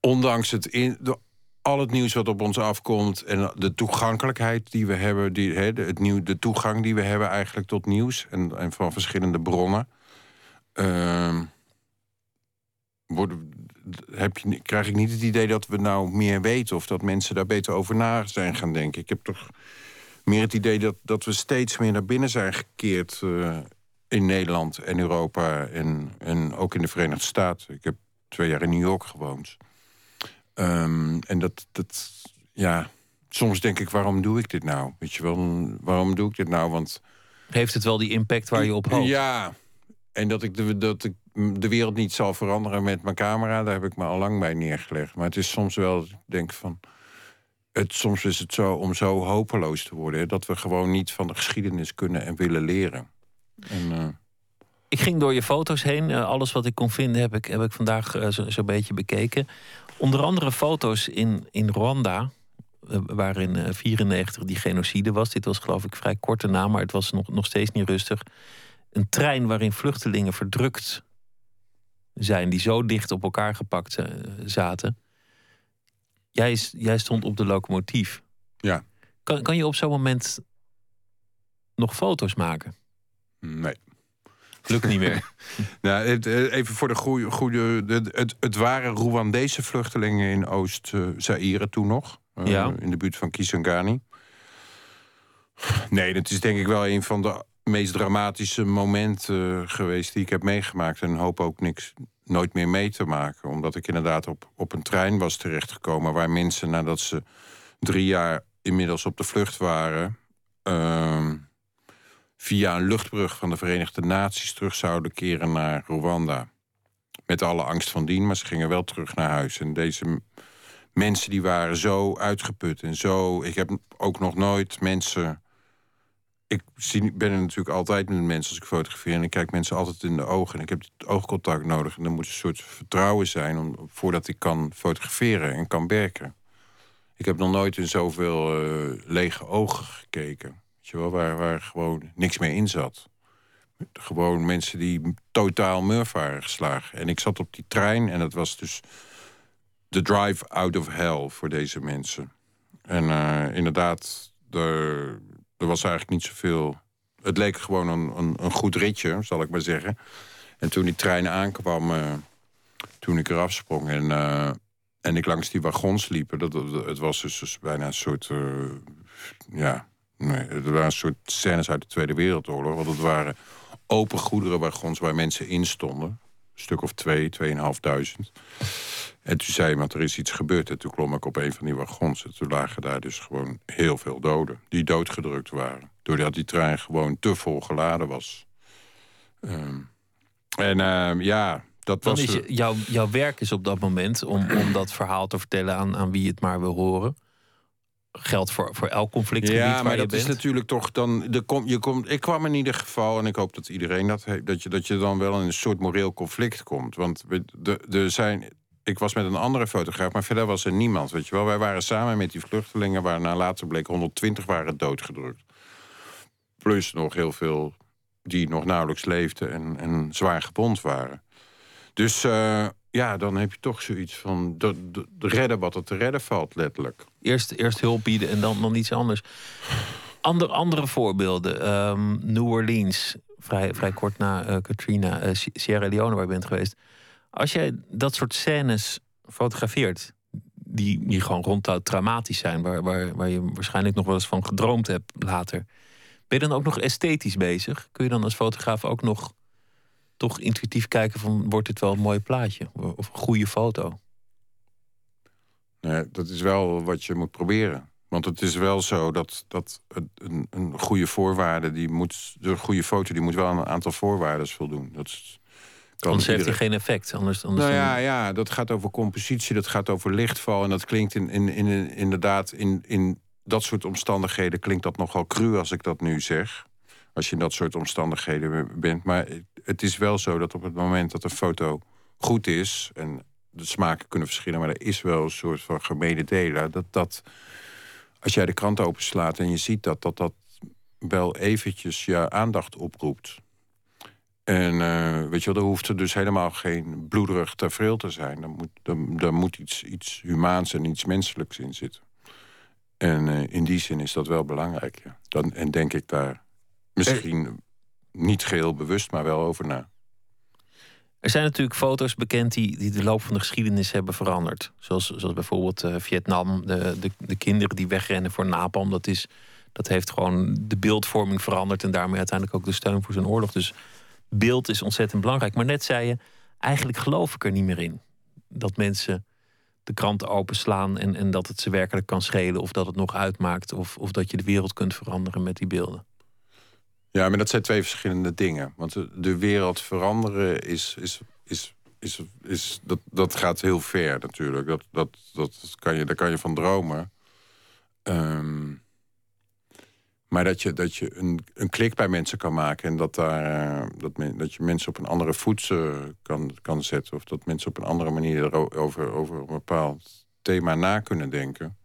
ondanks het in, de al het nieuws wat op ons afkomt en de toegankelijkheid die we hebben, die, de, het nieuw, de toegang die we hebben eigenlijk tot nieuws en, en van verschillende bronnen. Worden, heb je, krijg ik niet het idee dat we nou meer weten of dat mensen daar beter over na zijn gaan denken. Ik heb toch meer het idee dat, dat we steeds meer naar binnen zijn gekeerd uh, in Nederland en Europa en, en ook in de Verenigde Staten. Ik heb twee jaar in New York gewoond. Um, en dat, dat, ja, soms denk ik, waarom doe ik dit nou? Weet je wel, waarom doe ik dit nou? Want... Heeft het wel die impact waar je op hoopt? Ja, en dat ik, de, dat ik de wereld niet zal veranderen met mijn camera... daar heb ik me al lang bij neergelegd. Maar het is soms wel, ik denk van... Het, soms is het zo om zo hopeloos te worden... dat we gewoon niet van de geschiedenis kunnen en willen leren. En, uh... Ik ging door je foto's heen. Uh, alles wat ik kon vinden heb ik, heb ik vandaag uh, zo'n zo beetje bekeken. Onder andere foto's in, in Rwanda. Uh, waarin 94 die genocide was. Dit was geloof ik vrij korte naam, maar het was nog, nog steeds niet rustig. Een trein waarin vluchtelingen verdrukt zijn, die zo dicht op elkaar gepakt zaten. Jij, jij stond op de locomotief. Ja. Kan, kan je op zo'n moment nog foto's maken? Nee. Lukt niet meer. <laughs> nou, even voor de goede. goede het, het waren Rwandese vluchtelingen in Oost-Zaire toen nog. Uh, ja. In de buurt van Kisangani. Nee, dat is denk ik wel een van de meest dramatische momenten geweest die ik heb meegemaakt. En hoop ook niks nooit meer mee te maken. Omdat ik inderdaad op, op een trein was terechtgekomen waar mensen nadat ze drie jaar inmiddels op de vlucht waren. Uh, via een luchtbrug van de Verenigde Naties terug zouden keren naar Rwanda. Met alle angst van dien, maar ze gingen wel terug naar huis. En deze mensen die waren zo uitgeput en zo. Ik heb ook nog nooit mensen. Ik zie, ben er natuurlijk altijd met mensen als ik fotografeer. En ik kijk mensen altijd in de ogen. En ik heb oogcontact nodig. En er moet een soort vertrouwen zijn om, voordat ik kan fotograferen en kan werken. Ik heb nog nooit in zoveel uh, lege ogen gekeken waar, waar gewoon niks meer in zat. Gewoon mensen die totaal murf waren geslagen. En ik zat op die trein en dat was dus de drive out of hell voor deze mensen. En uh, inderdaad, er, er, was eigenlijk niet zoveel. Het leek gewoon een, een, een, goed ritje, zal ik maar zeggen. En toen die trein aankwam, uh, toen ik eraf sprong en, uh, en ik langs die wagons liep, dat, dat, het was dus, dus bijna een soort. ja, Nee, het waren een soort scènes uit de Tweede Wereldoorlog. Want het waren open goederenwagons waar mensen in stonden. Een stuk of twee, tweeënhalfduizend. En toen zei iemand, er is iets gebeurd. En toen klom ik op een van die wagons. En toen lagen daar dus gewoon heel veel doden. Die doodgedrukt waren. Doordat die trein gewoon te vol geladen was. Um, en uh, ja, dat Dan was... Is jouw, jouw werk is op dat moment om, om dat verhaal te vertellen aan, aan wie het maar wil horen geldt voor, voor elk conflict. Ja, maar dat is natuurlijk toch dan. De kom, je komt, ik kwam in ieder geval, en ik hoop dat iedereen dat heeft, dat je, dat je dan wel in een soort moreel conflict komt. Want er zijn. Ik was met een andere fotograaf, maar verder was er niemand. Weet je wel, wij waren samen met die vluchtelingen, waarna later bleek 120 waren doodgedrukt. Plus nog heel veel die nog nauwelijks leefden en, en zwaar gebond waren. Dus uh, ja, dan heb je toch zoiets van de, de, de redden wat er te redden valt, letterlijk. Eerst, eerst hulp bieden en dan, dan iets anders. Ander, andere voorbeelden. Um, New Orleans, vrij, vrij kort na uh, Katrina, uh, Sierra Leone waar je bent geweest. Als jij dat soort scènes fotografeert, die, die gewoon ronduit traumatisch zijn, waar, waar, waar je waarschijnlijk nog wel eens van gedroomd hebt later. Ben je dan ook nog esthetisch bezig? Kun je dan als fotograaf ook nog toch intuïtief kijken van wordt dit wel een mooi plaatje of een goede foto? Nee, dat is wel wat je moet proberen. Want het is wel zo dat, dat een, een goede voorwaarde, die moet, de goede foto, die moet wel een aantal voorwaarden voldoen. Dat is, kan anders heeft hij geen effect. Anders, anders nou ja, ja, dat gaat over compositie, dat gaat over lichtval. En dat klinkt in, in, in, inderdaad in, in dat soort omstandigheden klinkt dat nogal cru als ik dat nu zeg. Als je in dat soort omstandigheden bent. Maar het is wel zo dat op het moment dat een foto goed is... en de smaken kunnen verschillen, maar er is wel een soort van gemene delen... dat dat, als jij de krant openslaat en je ziet dat, dat dat wel eventjes je aandacht oproept... En uh, weet je wel, er hoeft er dus helemaal geen bloederig tafereel te zijn. Er moet, er, er moet iets, iets humaans en iets menselijks in zitten. En uh, in die zin is dat wel belangrijk. Ja. Dan, en denk ik daar misschien niet geheel bewust, maar wel over na. Er zijn natuurlijk foto's bekend die, die de loop van de geschiedenis hebben veranderd. Zoals, zoals bijvoorbeeld uh, Vietnam, de, de, de, kinderen die wegrennen voor napalm. Dat, is, dat heeft gewoon de beeldvorming veranderd en daarmee uiteindelijk ook de steun voor zo'n oorlog. Dus beeld is ontzettend belangrijk. Maar net zei je, eigenlijk geloof ik er niet meer in. Dat mensen de kranten openslaan en, en dat het ze werkelijk kan schelen. Of dat het nog uitmaakt. Of, of dat je de wereld kunt veranderen met die beelden. Ja, maar dat zijn twee verschillende dingen. Want de wereld veranderen is, is, is, is, is, dat, dat gaat heel ver natuurlijk. Dat, dat, dat kan je, daar kan je van dromen. Um, Maar dat je, dat je een, een klik bij mensen kan maken en dat, daar, eh, dat, dat je mensen op een andere voet kan, kan zetten. Of dat mensen op een andere manier over, over een bepaald thema na kunnen denken.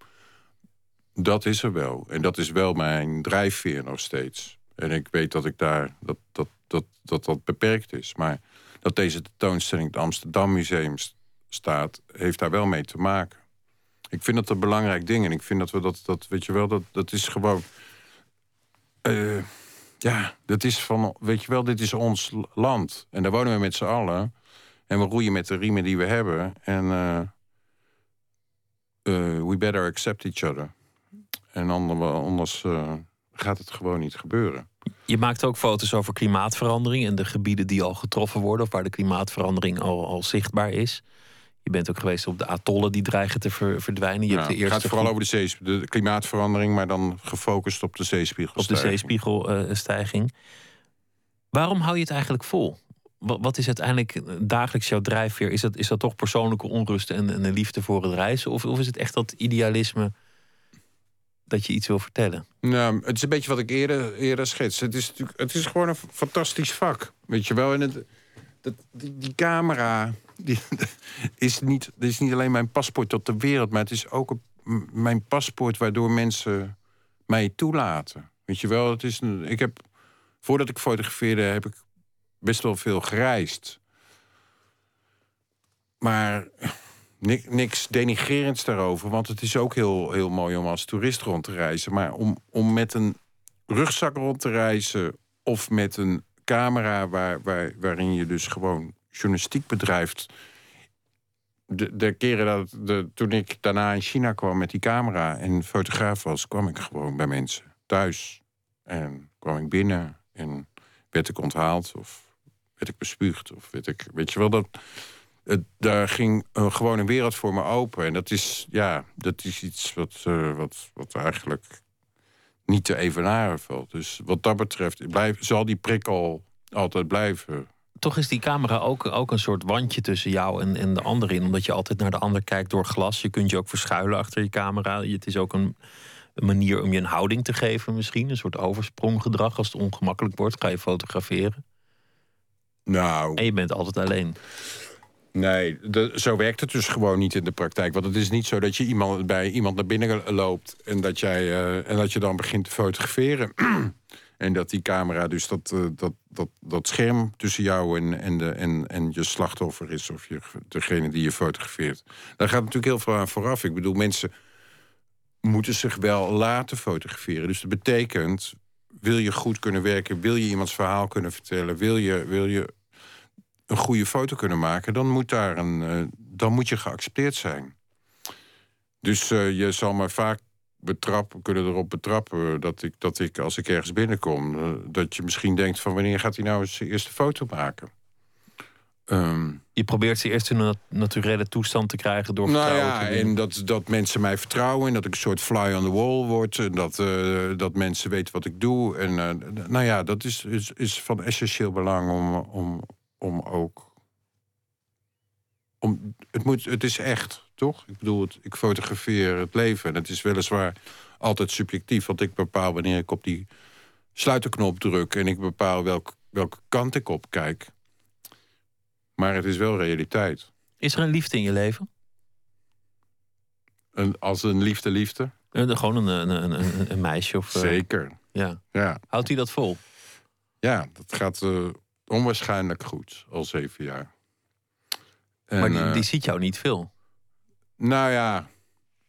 Dat is er wel. En dat is wel mijn drijfveer nog steeds. En ik weet dat ik daar dat dat, dat, dat, dat beperkt is. Maar dat deze tentoonstelling het Amsterdam Museum staat, heeft daar wel mee te maken. Ik vind dat een belangrijk ding. En ik vind dat we dat, dat weet je wel, dat, dat is gewoon. Uh, ja, dat is van, weet je wel, dit is ons land. En daar wonen we met z'n allen. En we roeien met de riemen die we hebben. En uh, uh, we better accept each other. En anders gaat het gewoon niet gebeuren. Je maakt ook foto's over klimaatverandering en de gebieden die al getroffen worden, of waar de klimaatverandering al, al zichtbaar is. Je bent ook geweest op de atollen die dreigen te verdwijnen. Je hebt de eerste het gaat vooral over de, zee, de klimaatverandering, maar dan gefocust op de zeespiegelstijging. Op de zeespiegelstijging. Waarom hou je het eigenlijk vol? Wat is uiteindelijk dagelijks jouw drijfveer? Is dat, is dat toch persoonlijke onrust en, en een liefde voor het reizen? Of, of is het echt dat idealisme dat je iets wil vertellen? Nou, het is een beetje wat ik eerder, eerder schets. Het is, natuurlijk, het is gewoon een fantastisch vak. Weet je wel, en het, dat, die, camera die, <laughs> is, niet, is niet alleen mijn paspoort tot de wereld... maar het is ook mijn paspoort waardoor mensen mij toelaten. Weet je wel, het is een, ik heb, voordat ik fotografeerde heb ik best wel veel gereisd. Maar niks denigrerends daarover, want het is ook heel, heel mooi om als toerist rond te reizen. Maar om, om met een rugzak rond te reizen of met een camera waar, waar, waarin je dus gewoon journalistiek bedrijft. De, de keren dat de, toen ik daarna in China kwam met die camera en fotograaf was, kwam ik gewoon bij mensen thuis. En kwam ik binnen en werd ik onthaald of werd ik bespuugd. Of werd ik, weet je wel, dat, het, daar ging uh, gewoon een wereld voor me open. En dat is, ja, dat is iets wat, uh, wat, wat eigenlijk niet te evenaren valt. Dus wat dat betreft blijf, zal die prikkel altijd blijven. Toch is die camera ook, ook een soort wandje tussen jou en, en de ander in. Omdat je altijd naar de ander kijkt door glas. Je kunt je ook verschuilen achter je camera. Het is ook een, een manier om je een houding te geven misschien. Een soort overspronggedrag. Als het ongemakkelijk wordt, ga je fotograferen. Nou... En je bent altijd alleen. Nee, zo werkt het dus gewoon niet in de praktijk. Want het is niet zo dat je iemand, bij iemand naar binnen loopt... en dat, jij, uh, en dat je dan begint te fotograferen. <clears throat> en dat die camera dus dat, uh, dat, dat, dat scherm tussen jou en, en, de, en, en je slachtoffer is... of je, degene die je fotografeert. Daar gaat natuurlijk heel veel aan vooraf. Ik bedoel, mensen moeten zich wel laten fotograferen. Dus dat betekent, wil je goed kunnen werken... wil je iemands verhaal kunnen vertellen... wil je, wil je een goede foto kunnen maken, dan moet, daar een, uh, dan moet je geaccepteerd zijn. Dus uh, je zal me vaak betrappen, kunnen erop betrappen dat ik, dat ik als ik ergens binnenkom, uh, dat je misschien denkt van wanneer gaat hij nou eens zijn eerste foto maken? Um, je probeert ze eerst in een naturele toestand te krijgen door nou ja, en dat, dat mensen mij vertrouwen en dat ik een soort fly on the wall word. En dat, uh, dat mensen weten wat ik doe. En uh, nou ja, dat is, is, is van essentieel belang om, om, om ook. Om, het, moet, het is echt, toch? Ik bedoel, het, ik fotografeer het leven. En het is weliswaar altijd subjectief, want ik bepaal wanneer ik op die sluiterknop druk en ik bepaal welk, welke kant ik op kijk. Maar het is wel realiteit. Is er een liefde in je leven? Een, als een liefde, liefde? Een, gewoon een, een, een, een meisje of. Eh, Zeker. ja. ja. Houdt hij dat vol? Ja, dat gaat uh, onwaarschijnlijk goed, al zeven jaar. En, maar die, uh, die, ziet jou niet veel. Nou ja,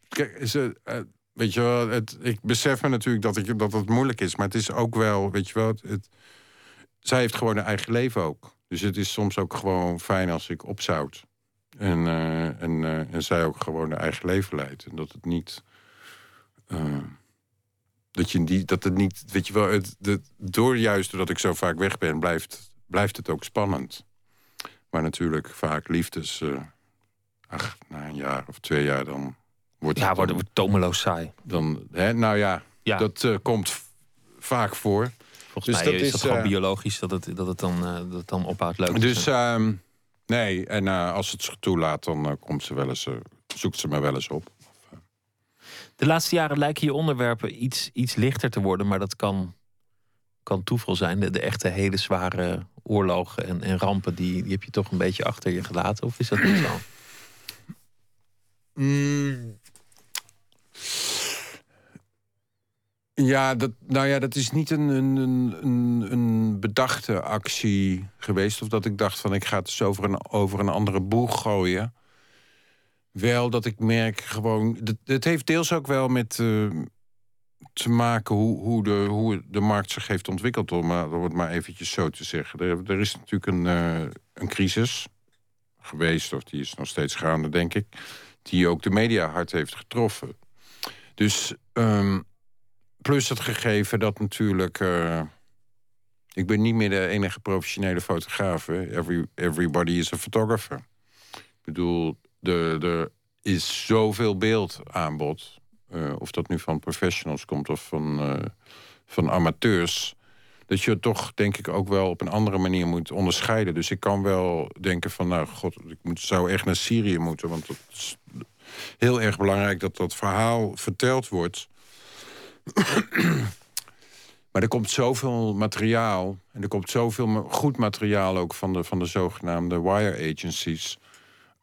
kijk, ze, uh, weet je wel, het, ik besef me natuurlijk dat, ik, dat het moeilijk is, maar het is ook wel, weet je wel, het, het, zij heeft gewoon een eigen leven ook. Dus het is soms ook gewoon fijn als ik opzout. En, uh, en, en zij ook gewoon een eigen leven leidt. En dat het niet. dat, je die, dat het niet, weet je wel, het, de, door juist doordat ik zo vaak weg ben, blijft blijft het ook spannend. Maar natuurlijk vaak liefdes... Uh, ach, na een jaar of twee jaar dan wordt ja, het... wordt het tomeloos saai. Dan, hè, nou ja, ja. dat uh, komt vaak voor. Volgens dus mij dat is dat gewoon uh, biologisch dat het, dat het, dan, dat het dan ophoudt leuk Dus um, nee, en als het zich toelaat, dan komt ze wel eens, zoekt ze me wel eens op. De laatste jaren lijken je onderwerpen iets, iets lichter te worden, maar dat kan, kan toeval zijn. De, de echte hele zware oorlogen en, en rampen, die, die heb je toch een beetje achter je gelaten? Of is dat niet zo? <clears throat> Mm. Ja, dat, nou ja, dat is niet een, een, een, een bedachte actie geweest. Of dat ik dacht van ik ga het eens over een, over een andere boeg gooien. Wel dat ik merk gewoon... Het heeft deels ook wel met uh, te maken hoe, hoe, de, hoe de markt zich heeft ontwikkeld. Om, om het maar eventjes zo te zeggen. Er, er is natuurlijk een, uh, een crisis geweest, of die is nog steeds gaande, denk ik. Die ook de media hard heeft getroffen. Dus... Um, Plus het gegeven dat natuurlijk... Uh, ik ben niet meer de enige professionele fotograaf. Every, everybody is a photographer. Ik bedoel, er is zoveel beeldaanbod. Uh, of dat nu van professionals komt of van, uh, van amateurs. Dat je het toch, denk ik, ook wel op een andere manier moet onderscheiden. Dus ik kan wel denken van, nou god, ik moet, zou echt naar Syrië moeten. Want het is heel erg belangrijk dat dat verhaal verteld wordt. <clears throat> maar er komt zoveel materiaal. En er komt zoveel goed materiaal ook van de, van de zogenaamde wire agencies.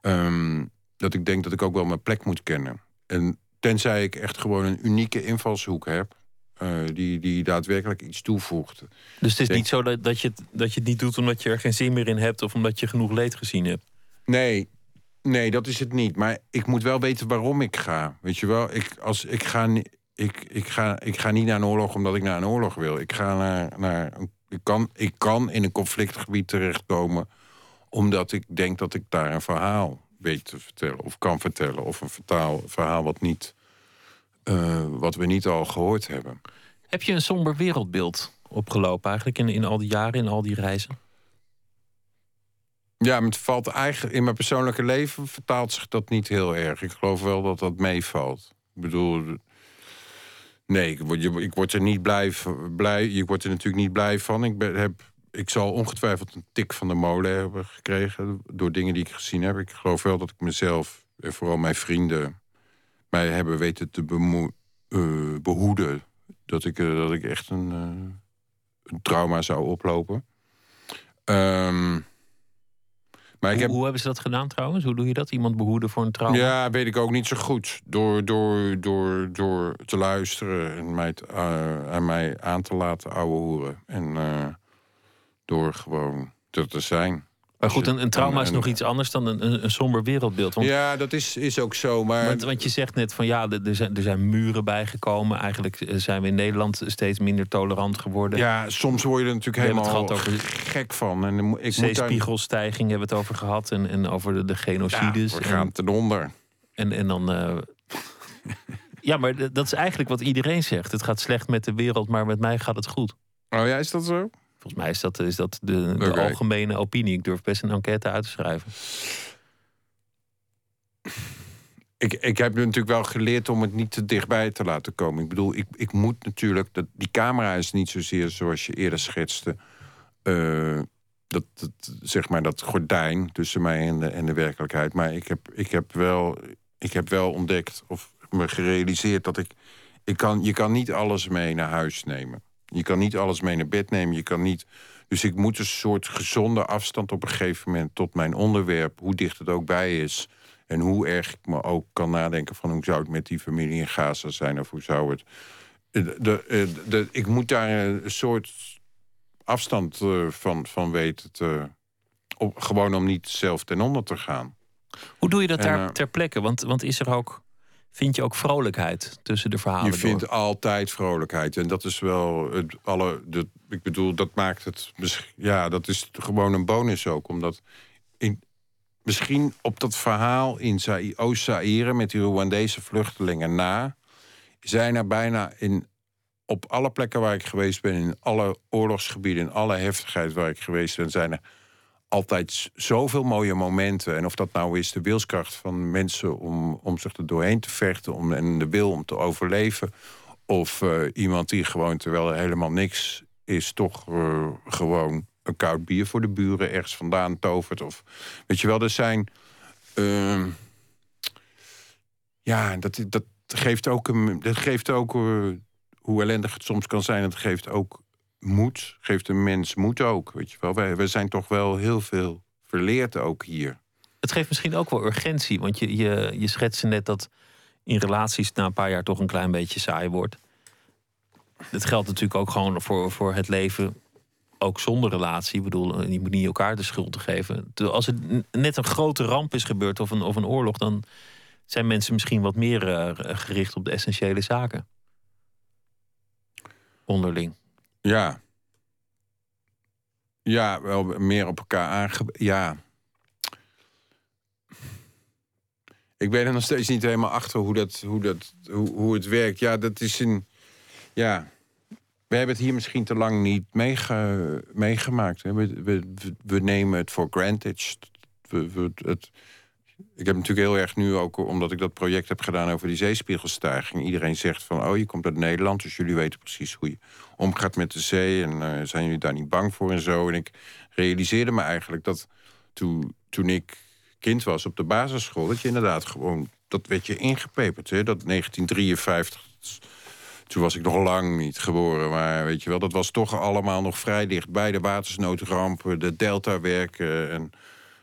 Um, dat ik denk dat ik ook wel mijn plek moet kennen. En tenzij ik echt gewoon een unieke invalshoek heb. Uh, die, die daadwerkelijk iets toevoegt. Dus het is niet zo dat, dat, je, dat je het niet doet omdat je er geen zin meer in hebt of omdat je genoeg leed gezien hebt? Nee, nee, dat is het niet. Maar ik moet wel weten waarom ik ga. Weet je wel, ik, als, ik ga ik, ik, ga, ik ga niet naar een oorlog omdat ik naar een oorlog wil. Ik, ga naar, naar, ik, kan, ik kan in een conflictgebied terechtkomen... omdat ik denk dat ik daar een verhaal weet te vertellen... of kan vertellen, of een vertaal, verhaal wat, niet, uh, wat we niet al gehoord hebben. Heb je een somber wereldbeeld opgelopen eigenlijk in, in al die jaren, in al die reizen? Ja, het valt eigenlijk in mijn persoonlijke leven vertaalt zich dat niet heel erg. Ik geloof wel dat dat meevalt. Ik bedoel, Nee, ik word, ik word er niet blij, blij. Ik word er natuurlijk niet blij van. Ik, ben, heb, ik zal ongetwijfeld een tik van de molen hebben gekregen. Door dingen die ik gezien heb. Ik geloof wel dat ik mezelf en vooral mijn vrienden. mij hebben weten te uh, behoeden. Dat ik, uh, dat ik echt een, uh, een trauma zou oplopen. Um, maar ik hoe, heb... hoe, hebben ze dat gedaan trouwens? Hoe doe je dat? Iemand behoeden voor een trauma? Ja, weet ik ook niet zo goed. Door, door, door, door te luisteren en mij, uh, mij aan te laten ouwe hoeren. En door gewoon er te zijn. Maar goed, een, een trauma is nog iets anders dan een, een, een somber wereldbeeld. Want, ja, dat is, is ook zo. Maar... Want, want je zegt net van ja, er zijn, er zijn muren bijgekomen. Eigenlijk eh, zijn we in Nederland steeds minder tolerant geworden. Ja, soms word je er natuurlijk helemaal het over gek van. En ik Zeespiegelstijging hebben we het over gehad. En, en over de, de genocides. Ja, we gaan ten onder. En, en dan... Uh... <laughs> ja, maar dat is eigenlijk wat iedereen zegt. Het gaat slecht met de wereld, maar met mij gaat het goed. Oh ja, is dat zo? Volgens mij is dat, is dat de, de algemene opinie. Ik durf best een enquête uit te schrijven. Ik, ik heb natuurlijk wel geleerd om het niet te dichtbij te laten komen. Ik bedoel, ik, ik moet natuurlijk. Dat, die camera is niet zozeer zoals je eerder schetste. Uh, dat, dat, zeg maar dat gordijn tussen mij en de, en de werkelijkheid. Maar ik heb, ik, heb wel, ik heb wel ontdekt of me gerealiseerd dat ik. ik kan, je kan niet alles mee naar huis nemen. Je kan niet alles mee naar bed nemen. Je kan niet... Dus ik moet een soort gezonde afstand op een gegeven moment... tot mijn onderwerp, hoe dicht het ook bij is... en hoe erg ik me ook kan nadenken van... hoe zou het met die familie in Gaza zijn... of hoe zou het... De, de, de, ik moet daar een soort afstand uh, van, van weten te... Op, gewoon om niet zelf ten onder te gaan. Hoe doe je dat daar ter plekke? Want, want is er ook vind je ook vrolijkheid tussen de verhalen. Je vindt altijd vrolijkheid. En dat is wel het alle. De, ik bedoel, dat maakt het. Ja, dat is gewoon een bonus ook. Omdat in, misschien op dat verhaal in Oost-Zaire met die Rwandese vluchtelingen na. zijn er bijna in. Op alle plekken waar ik geweest ben, in alle oorlogsgebieden, in alle heftigheid waar ik geweest ben, zijn er altijd zoveel mooie momenten. En of dat nou is de wilskracht van mensen om, om zich er doorheen te vechten... Om, en de wil om te overleven. Of uh, iemand die gewoon, terwijl er helemaal niks is... toch uh, gewoon een koud bier voor de buren ergens vandaan tovert. Of, weet je wel, er zijn... Uh, ja, dat, dat, geeft ook, een, dat geeft ook eh, hoe ellendig het soms kan zijn. Het geeft ook moed. Geeft een mens moed ook. Weet je wel. Wij, wij zijn toch wel heel veel verleerd ook hier. Het geeft misschien ook wel urgentie. Want je, je, je schetste net dat in relaties na een paar jaar toch een klein beetje saai wordt. Het geldt natuurlijk ook gewoon voor, voor het leven. Ook zonder relatie. Ik bedoel, je moet niet elkaar de schuld geven. Als het net een grote ramp is gebeurd of een, of een oorlog, dan zijn mensen misschien wat meer uh, gericht op de essentiële zaken. Onderling. Ja. Ja, wel meer op elkaar aange... Ja. Ik weet er nog steeds niet helemaal achter hoe, dat, hoe, dat, hoe, hoe het werkt. Ja, dat is een... Ja. We hebben het hier misschien te lang niet meege, meegemaakt. We, we, we, nemen het voor granted. We, we, het, ik heb natuurlijk heel erg nu ook, omdat ik dat project heb gedaan over die zeespiegelstijging. Iedereen zegt van, oh, je komt uit Nederland, dus jullie weten precies hoe je omgaat met de zee. En uh, zijn jullie daar niet bang voor en zo. En ik realiseerde me eigenlijk dat toen, toen ik kind was op de basisschool, dat je inderdaad gewoon, dat werd je ingepeperd. Hè? Dat 1953, toen was ik nog lang niet geboren, maar weet je wel, dat was toch allemaal nog vrij dicht bij de watersnoodrampen, de deltawerken en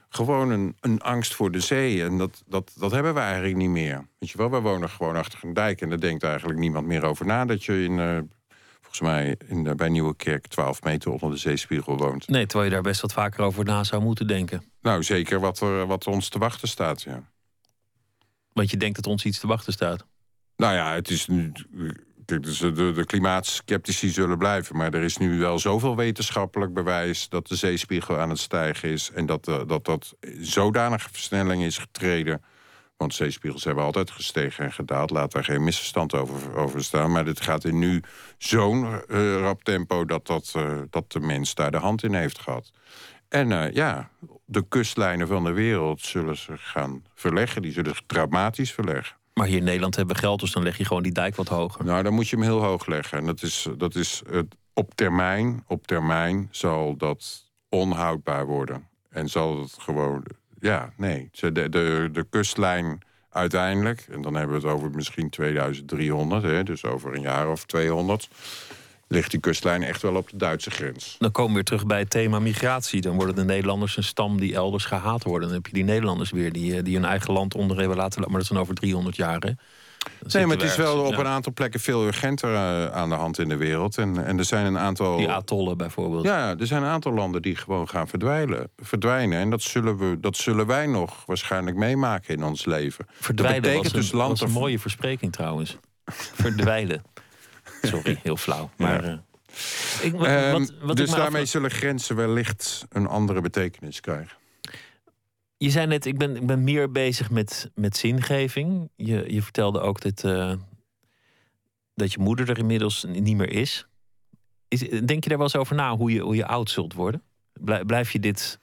gewoon een, een angst voor de zee. En dat, dat, dat hebben we eigenlijk niet meer. Weet je wel, we wonen gewoon achter een dijk en daar denkt eigenlijk niemand meer over na dat je in. Uh, volgens mij in bij Nieuwekerk 12 meter onder de zeespiegel woont. Nee, terwijl je daar best wat vaker over na zou moeten denken. Nou, zeker wat, er, wat ons te wachten staat, ja. Want je denkt dat ons iets te wachten staat? Nou ja, het is nu dus de, de klimaatskeptici zullen blijven. Maar er is nu wel zoveel wetenschappelijk bewijs dat de zeespiegel aan het stijgen is. En dat uh, dat, dat zodanige versnelling is getreden. Want zeespiegels hebben altijd gestegen en gedaald. Laat daar geen misverstand over, over staan. Maar dit gaat in nu zo'n uh, rap tempo dat, dat, uh, dat de mens daar de hand in heeft gehad. En ja, de kustlijnen van de wereld zullen ze gaan verleggen. Die zullen zich dramatisch verleggen. Maar hier in Nederland hebben we geld, dus dan leg je gewoon die dijk wat hoger. Nou, dan moet je hem heel hoog leggen. En dat is, dat is het, op termijn, op termijn zal dat onhoudbaar worden. En zal het gewoon, ja, nee. De, de, de kustlijn uiteindelijk, en dan hebben we het over misschien 2300, hè, dus over een jaar of 200 ligt die kustlijn echt wel op de Duitse grens. Dan komen we weer terug bij het thema migratie. Dan worden de Nederlanders een stam die elders gehaat worden. Dan heb je die Nederlanders weer die, eh, die hun eigen land onder hebben laten... maar dat is dan over 300 jaar, hè? Nee, maar het is wel op een aantal plekken veel urgenter uh, aan de hand in de wereld. En, en er zijn een aantal. Die atollen bijvoorbeeld. Ja, er zijn een aantal landen die gewoon gaan verdwijnen. verdwijnen. En dat zullen, we, dat zullen wij nog waarschijnlijk meemaken in ons leven. Verdwijnen dat betekent was een, dus land was een mooie verspreking trouwens. Verdwijnen. <laughs> Sorry, heel flauw. Maar, ik, wat, um, wat, wat dus daarmee zullen grenzen wellicht een andere betekenis krijgen. Je zei net, ik ben, ik ben meer bezig met, met zingeving. Je, je vertelde ook dat, uh, dat je moeder er inmiddels niet meer is. is. Denk je daar wel eens over na hoe je, hoe je oud zult worden? Blijf je dit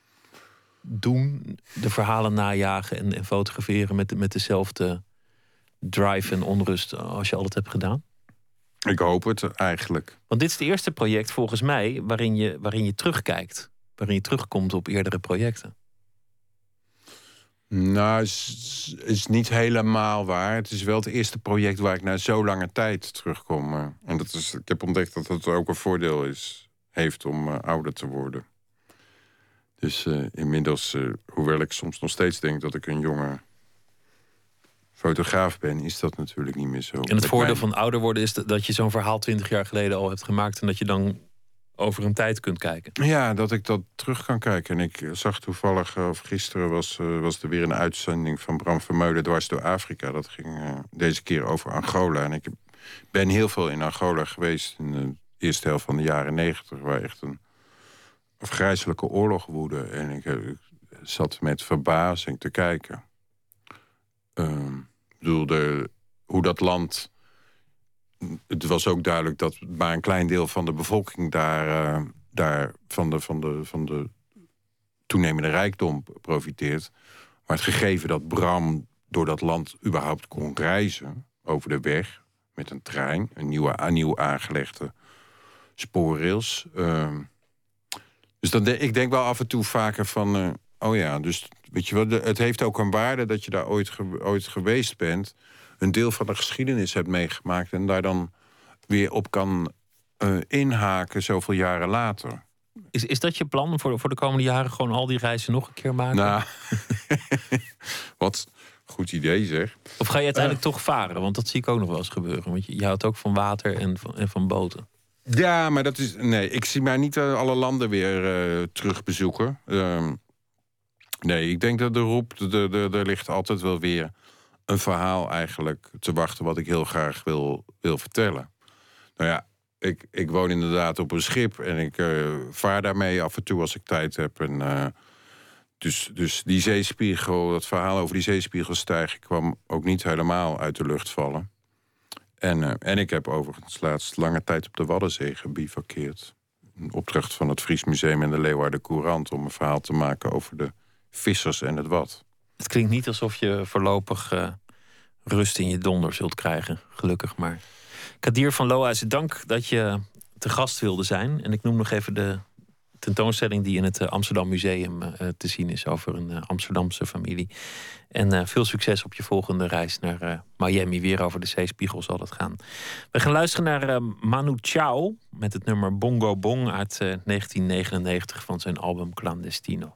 doen, de verhalen najagen en, en fotograferen met, met dezelfde drive en onrust als je altijd hebt gedaan? Ik hoop het eigenlijk. Want dit is het eerste project volgens mij waarin je, waarin je terugkijkt. Waarin je terugkomt op eerdere projecten. Nou, is, is niet helemaal waar. Het is wel het eerste project waar ik na zo lange tijd terugkom. Eh. En dat is, ik heb ontdekt dat het ook een voordeel is, heeft om uh, ouder te worden. Dus uh, inmiddels, hoewel ik soms nog steeds denk dat ik een jonge fotograaf ben, is dat natuurlijk niet meer zo. En het voordeel van ouder worden is dat je zo'n verhaal twintig jaar geleden al hebt gemaakt en dat je dan over een tijd kunt kijken. Ja, dat ik dat terug kan kijken. En ik zag toevallig, of gisteren was, uh, was er weer een uitzending van Bram Vermeulen dwars door Afrika. Dat ging uh, deze keer over Angola. En ik ben heel veel in Angola geweest in de eerste helft van de jaren negentig, waar echt een afgrijzelijke oorlog woedde. En ik, zat met verbazing te kijken. Uh, ik bedoel, de, hoe dat land... Het was ook duidelijk dat maar een klein deel van de bevolking daar, uh, daar van, de, van, de, van de toenemende rijkdom profiteert. Maar het gegeven dat Bram door dat land überhaupt kon reizen over de weg met een trein, een nieuwe, nieuw aangelegde spoorrails. Uh, dus dan ik denk wel af en toe vaker van, uh, Oh ja, dus weet je de- het heeft ook een waarde dat je daar ooit, ooit geweest bent. Een deel van de geschiedenis hebt meegemaakt en daar dan weer op kan eh, inhaken zoveel jaren later. Is, is dat je plan voor, voor de komende jaren? Gewoon al die reizen nog een keer maken? Nou, <laughs> wat goed idee zeg. Of ga je uiteindelijk toch varen? Want dat zie ik ook nog wel eens gebeuren. Want je, je houdt ook van water en van, en van boten. Ja, maar dat is. Nee, ik zie maar niet eh, alle landen weer eh, terug bezoeken. Ehm, nee, ik denk dat de roep. de- de- de- Er ligt altijd wel weer een verhaal eigenlijk te wachten. wat ik heel graag wil, wil vertellen. Nou ja, ik, ik woon inderdaad op een schip. en ik eh, vaar daarmee af en toe als ik tijd heb. En, eh, dus, dus die zeespiegel, dat verhaal over die zeespiegelstijging. kwam ook niet helemaal uit de lucht vallen. En, eh, en ik heb overigens laatst lange tijd op de Waddenzee gebivakkeerd. Een opdracht van het Fries Museum en de Leeuwarden Courant... om een verhaal te maken over de vissers en het wat. Het klinkt niet alsof je voorlopig eh, rust in je donder zult krijgen. Gelukkig maar. Kadir van Lohuizen, dank dat je te gast wilde zijn. En ik noem nog even de tentoonstelling die in het eh, Amsterdam Museum eh, te zien is over een Amsterdamse familie. En veel succes op je volgende reis naar Miami. Weer over de zeespiegel zal het gaan. We gaan luisteren naar Manu Chao met het nummer Bongo Bong uit eh, 1999 van zijn album Clandestino.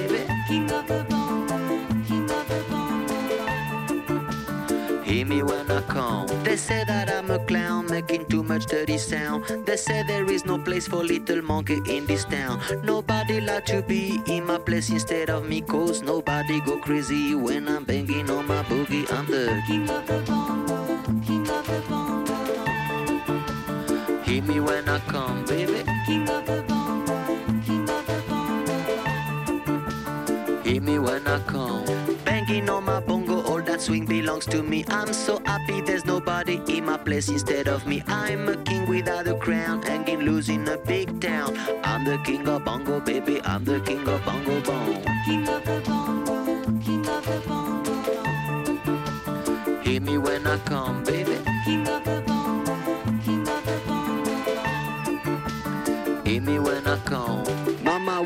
Say that I'm a clown making too much dirty sound. They say there is no place for little monkey in this town. Nobody like to be in my place instead of me, cause nobody go crazy when I'm banging on my boogie. I'm the king of the bongo, king of the bongo. Hear me when I come, baby. King of the bongo, king of the bongo. Hear me when I come. Banging on my bongo, that swing belongs to me. I'm so happy there's nobody in my place instead of me. I'm a king without a crown, hanging loose in a big town. I'm the king of bongo, baby. I'm the king of bongo bong. King of the bongo, king of the bongo. Hear me when I come, baby.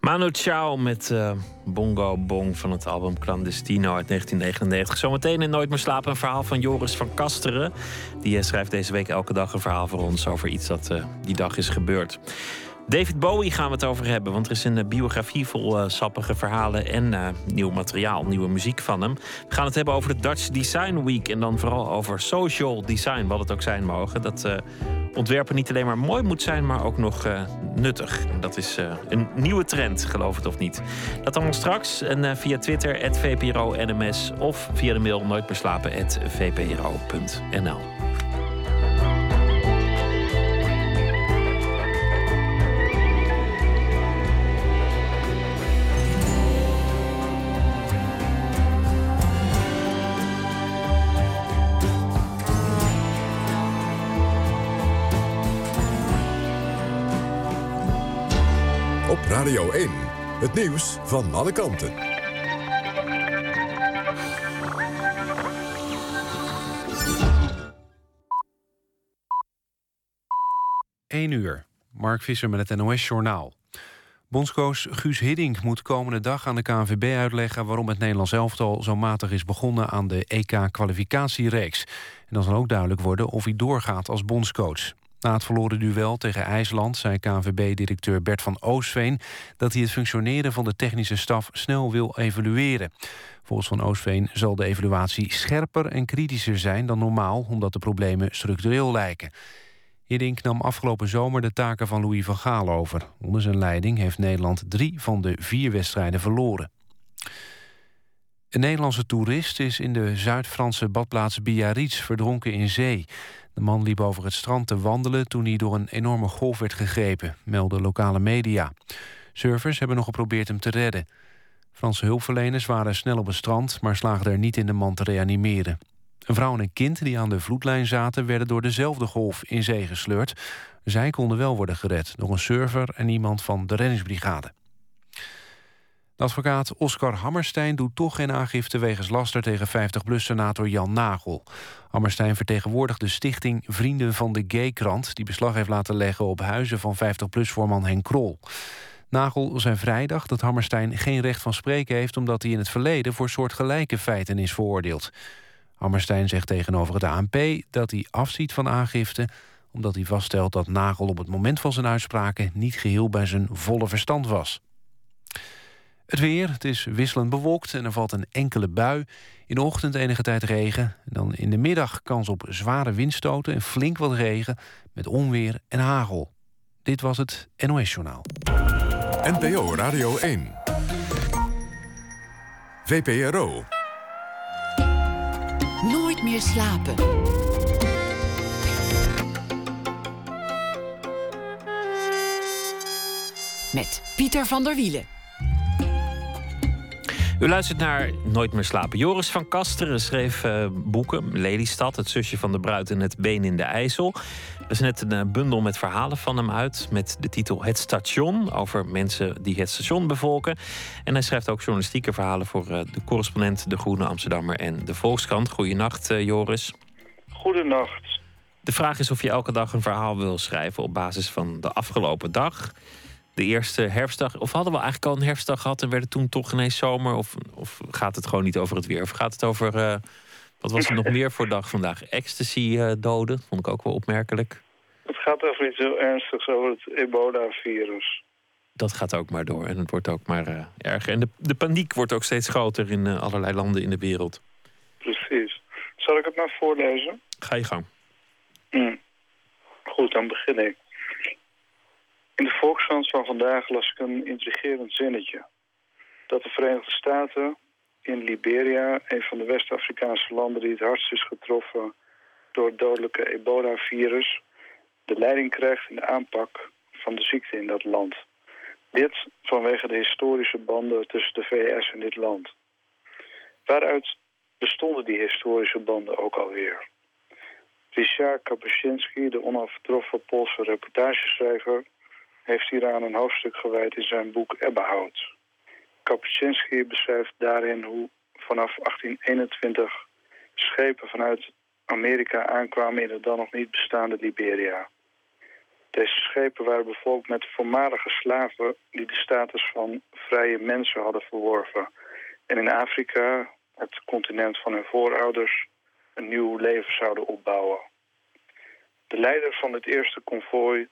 Manu Chao met eh, Bongo Bong van het album Clandestino uit 1999. Zometeen in Nooit meer slapen een verhaal van Joris van Kasteren. Die eh, schrijft deze week elke dag een verhaal voor ons over iets dat eh, die dag is gebeurd. David Bowie gaan we het over hebben, want er is een eh, biografie vol eh, sappige verhalen en eh, nieuw materiaal, nieuwe muziek van hem. We gaan het hebben over de Dutch Design Week en dan vooral over social design, wat het ook zijn mogen. Dat ontwerpen niet alleen maar mooi moet zijn, maar ook nog nuttig. Dat is een nieuwe trend, geloof het of niet. Dat allemaal straks en via Twitter, @vpro_nms of via de mail nooitbeslapen@vpro.nl. Radio 1. Het nieuws van alle kanten. 1 uur. Mark Visser met het NOS-journaal. Bondscoach Guus Hiddink moet komende dag aan de KNVB uitleggen... waarom het Nederlands elftal zo matig is begonnen aan de EK-kwalificatiereeks. En dan zal ook duidelijk worden of hij doorgaat als bondscoach. Na het verloren duel tegen IJsland zei KNVB-directeur Bert van Oosveen... dat hij het functioneren van de technische staf snel wil evalueren. Volgens Van Oosveen zal de evaluatie scherper en kritischer zijn dan normaal... omdat de problemen structureel lijken. Hiddink nam afgelopen zomer de taken van Louis van Gaal over. Onder zijn leiding heeft Nederland drie van de vier wedstrijden verloren. Een Nederlandse toerist is in de Zuid-Franse badplaats Biarritz verdronken in zee. De man liep over het strand te wandelen toen hij door een enorme golf werd gegrepen, melden lokale media. Surfers hebben nog geprobeerd hem te redden. Franse hulpverleners waren snel op het strand, maar slaagden er niet in de man te reanimeren. Een vrouw en een kind die aan de vloedlijn zaten... werden door dezelfde golf in zee gesleurd. Zij konden wel worden gered door een surfer en iemand van de reddingsbrigade. Advocaat Oscar Hammerstein doet toch geen aangifte wegens laster tegen 50PLUS-senator Jan Nagel. Hammerstein vertegenwoordigt de stichting Vrienden van de Gay-krant... die beslag heeft laten leggen op huizen van 50PLUS-voorman Henk Krol. Nagel zei vrijdag dat Hammerstein geen recht van spreken heeft... omdat hij in het verleden voor soortgelijke feiten is veroordeeld. Hammerstein zegt tegenover het ANP dat hij afziet van aangifte... omdat hij vaststelt dat Nagel op het moment van zijn uitspraken... niet geheel bij zijn volle verstand was. Het weer, het is wisselend bewolkt en er valt een enkele bui. In de ochtend enige tijd regen. Dan in de middag kans op zware windstoten en flink wat regen... met onweer en hagel. Dit was het NOS Journaal. NPO Radio 1. VPRO. Nooit meer slapen. Met Pieter van der Wielen. U luistert naar Nooit meer slapen. Joris van Kasteren schreef uh, boeken. Lelystad, Het zusje van de bruid en Het been in de IJssel. Er is net een uh, bundel met verhalen van hem uit. Met de titel Het Station. Over mensen die het station bevolken. En hij schrijft ook journalistieke verhalen voor uh, de correspondent, De Groene Amsterdammer en de Volkskrant. Goedenacht, Joris. Goedenacht. De vraag is of je elke dag een verhaal wil schrijven op basis van de afgelopen dag de eerste herfstdag. Of hadden we eigenlijk al een herfstdag gehad en werd het toen toch ineens zomer? Of, of gaat het gewoon niet over het weer? Of gaat het over. Uh, wat was er nog meer voor dag vandaag? Ecstasy-doden, uh, vond ik ook wel opmerkelijk. Het gaat over iets heel ernstigs, over het ebola-virus. Dat gaat ook maar door en het wordt ook maar uh, erger. En de, de paniek wordt ook steeds groter in allerlei landen in de wereld. Precies. Zal ik het maar voorlezen? Ga je gang. Mm. Goed, dan begin ik. In de Volkskrant van vandaag las ik een intrigerend zinnetje. Dat de Verenigde Staten in Liberia, een van de West-Afrikaanse landen die het hardst is getroffen door het dodelijke ebola-virus, de leiding krijgt in de aanpak van de ziekte in dat land. Dit vanwege de historische banden tussen de VS en dit land. Waaruit bestonden die historische banden ook alweer? Richard Kapuscinski, de onafgetroffen Poolse reportageschrijver, heeft hieraan een hoofdstuk gewijd in zijn boek Ebbehout. Kapuscinski beschrijft daarin hoe vanaf 1821 schepen vanuit Amerika aankwamen in het dan nog niet bestaande Liberia. Deze schepen waren bevolkt met voormalige slaven die de status van vrije mensen hadden verworven. En in Afrika, het continent van hun voorouders, een nieuw leven zouden opbouwen. De leider van het eerste konvooi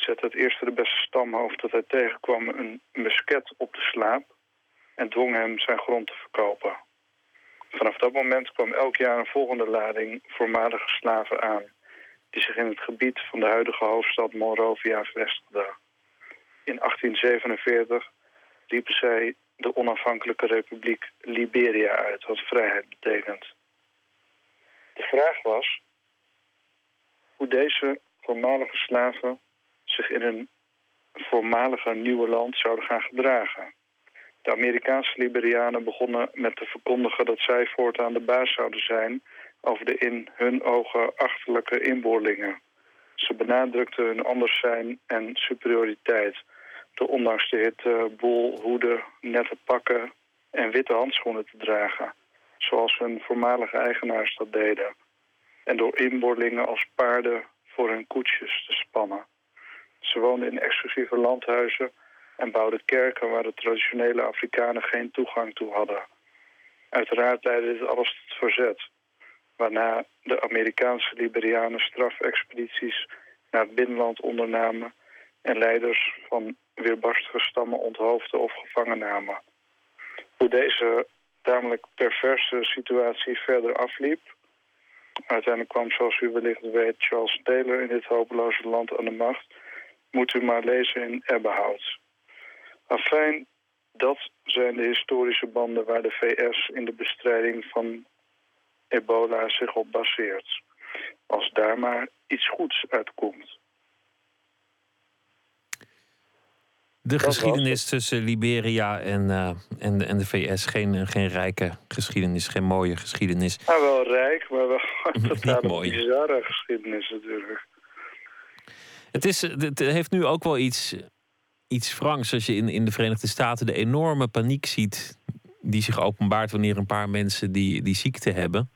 zette het eerste de beste stamhoofd dat hij tegenkwam een musket op de slaap en dwong hem zijn grond te verkopen. Vanaf dat moment kwam elk jaar een volgende lading voormalige slaven aan, die zich in het gebied van de huidige hoofdstad Monrovia vestigden. In 1847 liepen zij de onafhankelijke republiek Liberia uit, wat vrijheid betekent. De vraag was hoe deze voormalige slaven zich in een voormalige nieuwe land zouden gaan gedragen. De Amerikaanse Liberianen begonnen met te verkondigen dat zij voortaan de baas zouden zijn over de in hun ogen achterlijke inboorlingen. Ze benadrukten hun anders zijn en superioriteit, door ondanks de hitte bol, hoeden, nette pakken en witte handschoenen te dragen. Zoals hun voormalige eigenaars dat deden. En door inboorlingen als paarden voor hun koetsjes te spannen. Ze woonden in exclusieve landhuizen en bouwden kerken waar de traditionele Afrikanen geen toegang toe hadden. Uiteraard leidde dit alles tot verzet, waarna de Amerikaanse Liberianen strafexpedities naar het binnenland ondernamen en leiders van weerbarstige stammen onthoofden of gevangen namen. Hoe deze tamelijk perverse situatie verder afliep. Uiteindelijk kwam, zoals u wellicht weet, Charles Taylor in dit hopeloze land aan de macht. Moet u maar lezen in Ebbehout. Afijn, dat zijn de historische banden waar de VS in de bestrijding van ebola zich op baseert. Als daar maar iets goeds uitkomt. De geschiedenis tussen Liberia en, uh, en, en de VS, geen, geen rijke geschiedenis, geen mooie geschiedenis. Nou, wel rijk, maar wel <laughs> <laughs> mooi. bizarre geschiedenis natuurlijk. Het, is, het heeft nu ook wel iets, iets Franks als je in, in de Verenigde Staten de enorme paniek ziet die zich openbaart wanneer een paar mensen die, die ziekte hebben.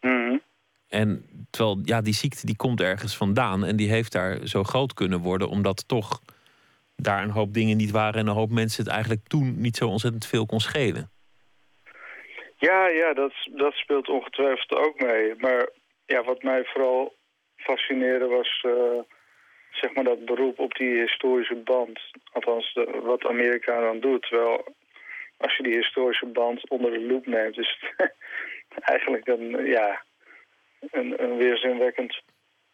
Mm En terwijl, ja, die ziekte die komt ergens vandaan en die heeft daar zo groot kunnen worden, omdat toch daar een hoop dingen niet waren en een hoop mensen het eigenlijk toen niet zo ontzettend veel kon schelen. Ja, ja, dat, dat speelt ongetwijfeld ook mee. Maar ja, wat mij vooral fascineerde was uh, zeg maar dat beroep op die historische band. Althans, wat Amerika dan doet. Terwijl als je die historische band onder de loep neemt, is het <laughs> eigenlijk een, ja, een, een weerzinwekkend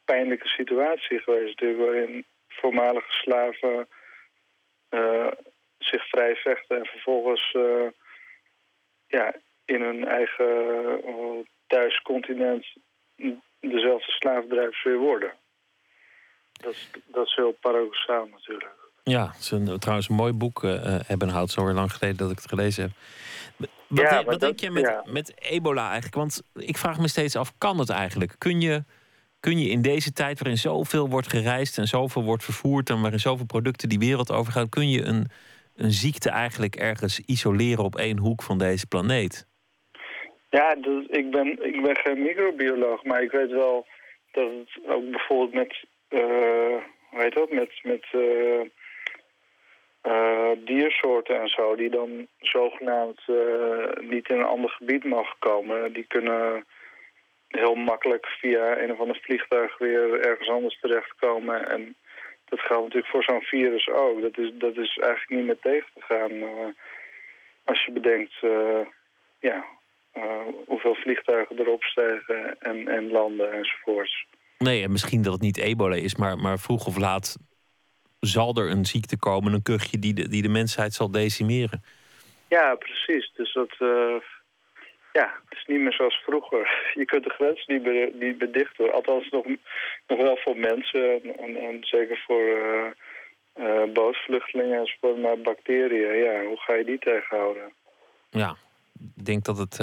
pijnlijke situatie geweest. Waarin voormalige slaven uh, zich vrij vechten en vervolgens uh, ja, in hun eigen uh, thuiscontinent dezelfde slaafdrijvers weer worden. Dat is, dat is heel paradoxaal natuurlijk. Ja, het is een, trouwens een mooi boek, uh, Ebbenhout, zo lang geleden dat ik het gelezen heb. Wat, ja, wat denk je met, ja. met ebola eigenlijk? Want ik vraag me steeds af, kan het eigenlijk? Kun je kun je in deze tijd waarin zoveel wordt gereisd en zoveel wordt vervoerd en waarin zoveel producten die wereld overgaan, kun je een, een ziekte eigenlijk ergens isoleren op één hoek van deze planeet? Ja, dus ik, ben, ik ben geen microbioloog, maar ik weet wel dat het ook bijvoorbeeld met, hoe heet dat, met, met uh, uh, diersoorten en zo, die dan zogenaamd niet in een ander gebied mogen komen, die kunnen heel makkelijk via een of ander vliegtuig weer ergens anders terechtkomen. En dat geldt natuurlijk voor zo'n virus ook. Dat is, dat is eigenlijk niet meer tegen te gaan. Als je bedenkt ja, hoeveel vliegtuigen erop stijgen en, en landen enzovoorts. Nee, en misschien dat het niet ebola is, maar, maar vroeg of laat zal er een ziekte komen, een kuchje die de, die de mensheid zal decimeren. Ja, precies. Dus dat, ja, het is niet meer zoals vroeger. <laughs> Je kunt de grens niet niet meer dichten. Althans, nog, nog wel voor mensen en, en zeker voor uh, uh, bootvluchtelingen enzovoort. Maar bacteriën, ja, hoe ga je die tegenhouden? Ja, ik denk dat het...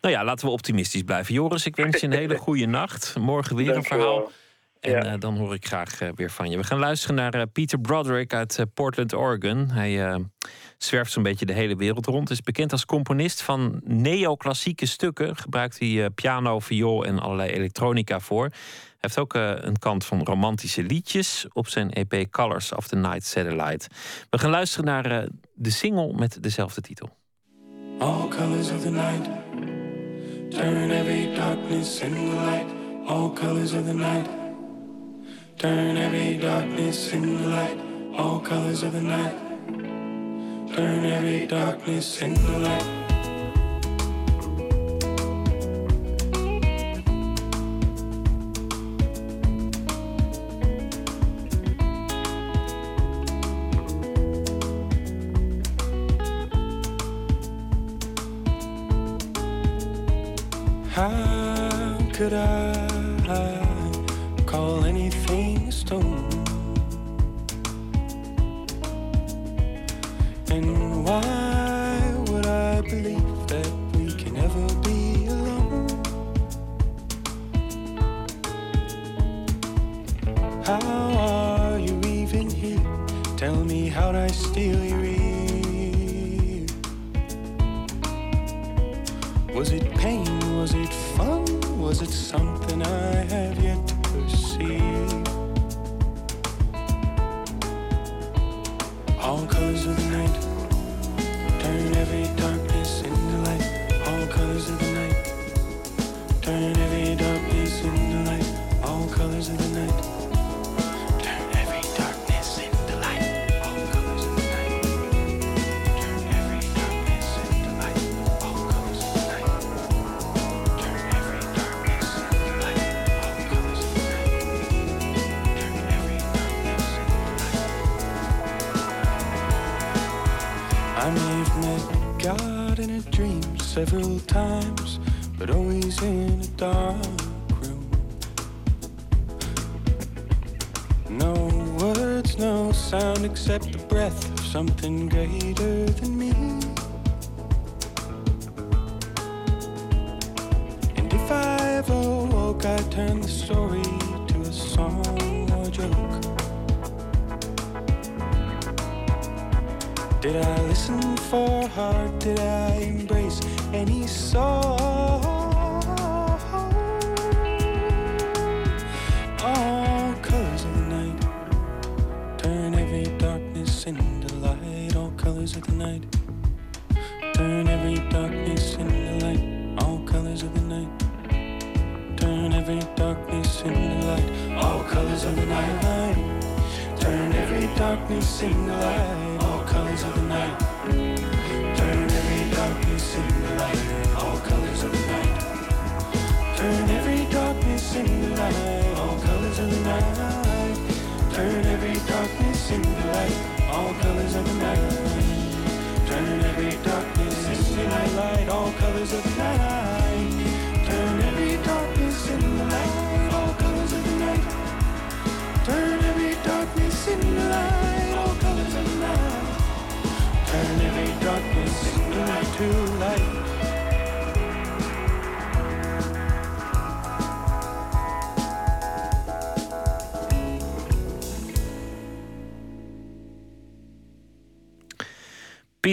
Nou ja, laten we optimistisch blijven. Joris, ik wens je een hele <laughs> goede nacht. Morgen weer een verhaal. En ja. uh, dan hoor ik graag uh, weer van je. We gaan luisteren naar uh, Peter Broderick uit Portland, Oregon. Hij zwerft zo'n beetje de hele wereld rond. Is bekend als componist van neoclassieke stukken. Gebruikt hij piano, viool en allerlei elektronica voor. Hij heeft ook een kant van romantische liedjes op zijn EP Colors of the Night Satellite. We gaan luisteren naar de single met dezelfde titel. All colors of the night Turn every darkness into light All colors of the night Turn every darkness into light, all colors of the night. Turn every darkness into light.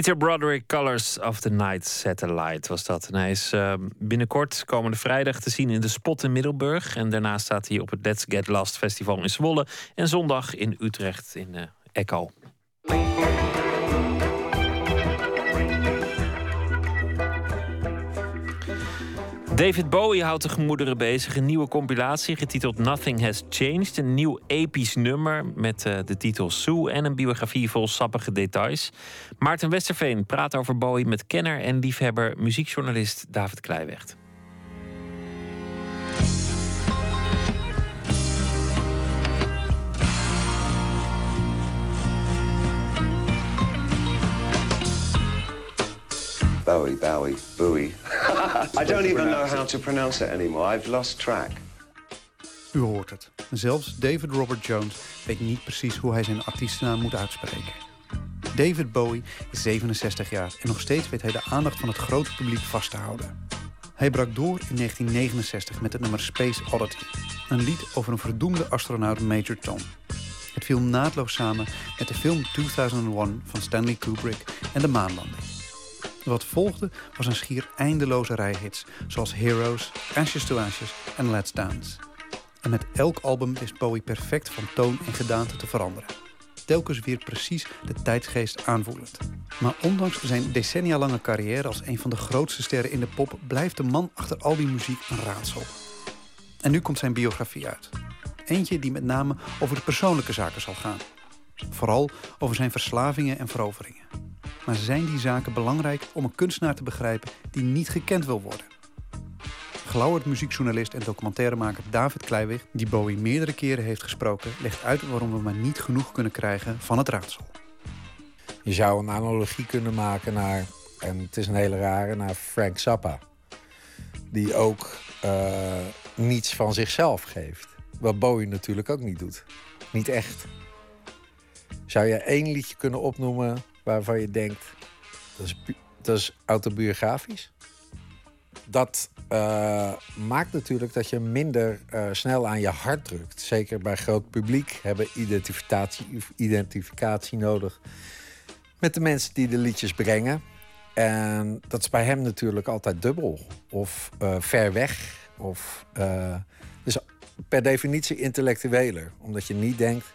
Peter Broderick, Colors of the Night Satellite was dat. En hij is uh, binnenkort, komende vrijdag, te zien in de Spot in Middelburg. En daarna staat hij op het Let's Get Last Festival in Zwolle. En zondag in Utrecht in uh, Echo. David Bowie houdt de gemoederen bezig. Een nieuwe compilatie getiteld Nothing Has Changed. Een nieuw episch nummer met uh, de titel Sue en een biografie vol sappige details. Maarten Westerveen praat over Bowie met kenner en liefhebber muziekjournalist David Kleiwecht. Bowie, Bowie, Bowie. <laughs> I don't even know how to pronounce it anymore. I've lost track. U hoort het. Zelfs David Robert Jones weet niet precies hoe hij zijn artiestennaam moet uitspreken. David Bowie is 67 jaar en nog steeds weet hij de aandacht van het grote publiek vast te houden. Hij brak door in 1969 met het nummer Space Oddity, een lied over een verdoemde astronaut Major Tom. Het viel naadloos samen met de film 2001 van Stanley Kubrick en de maanlanding. Wat volgde was een schier eindeloze rij hits, zoals Heroes, Ashes to Ashes en Let's Dance. En met elk album wist Bowie perfect van toon en gedaante te veranderen. Telkens weer precies de tijdsgeest aanvoelend. Maar ondanks zijn decennia lange carrière als een van de grootste sterren in de pop... blijft de man achter al die muziek een raadsel. En nu komt zijn biografie uit. Eentje die met name over de persoonlijke zaken zal gaan. Vooral over zijn verslavingen en veroveringen. Maar zijn die zaken belangrijk om een kunstenaar te begrijpen die niet gekend wil worden? Gelauwerd muziekjournalist en documentairemaker David Kleiweg, die Bowie meerdere keren heeft gesproken, legt uit waarom we maar niet genoeg kunnen krijgen van het raadsel. Je zou een analogie kunnen maken naar, en het is een hele rare, naar Frank Zappa. Die ook uh, niets van zichzelf geeft. Wat Bowie natuurlijk ook niet doet. Niet echt. Zou je één liedje kunnen opnoemen waarvan je denkt... dat is, dat is autobiografisch? dat uh, maakt natuurlijk dat je minder uh, snel aan je hart drukt. Zeker bij groot publiek hebben identificatie, identificatie nodig met de mensen die de liedjes brengen. En dat is bij hem natuurlijk altijd dubbel of uh, ver weg. Of, dus per definitie intellectueler. Omdat je niet denkt,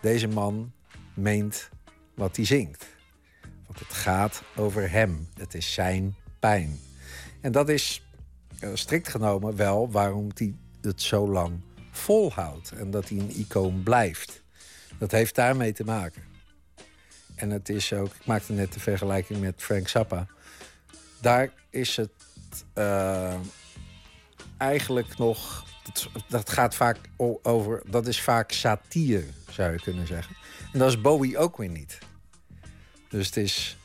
deze man meent wat hij zingt. Want het gaat over hem. Het is zijn pijn. En dat is uh, strikt genomen wel waarom hij het zo lang volhoudt. En dat hij een icoon blijft. Dat heeft daarmee te maken. En het is ook, ik maakte net de vergelijking met Frank Zappa. Daar is het uh, eigenlijk nog. Dat, dat, gaat vaak over. Dat is vaak satire, zou je kunnen zeggen. En dat is Bowie ook weer niet. Dus het is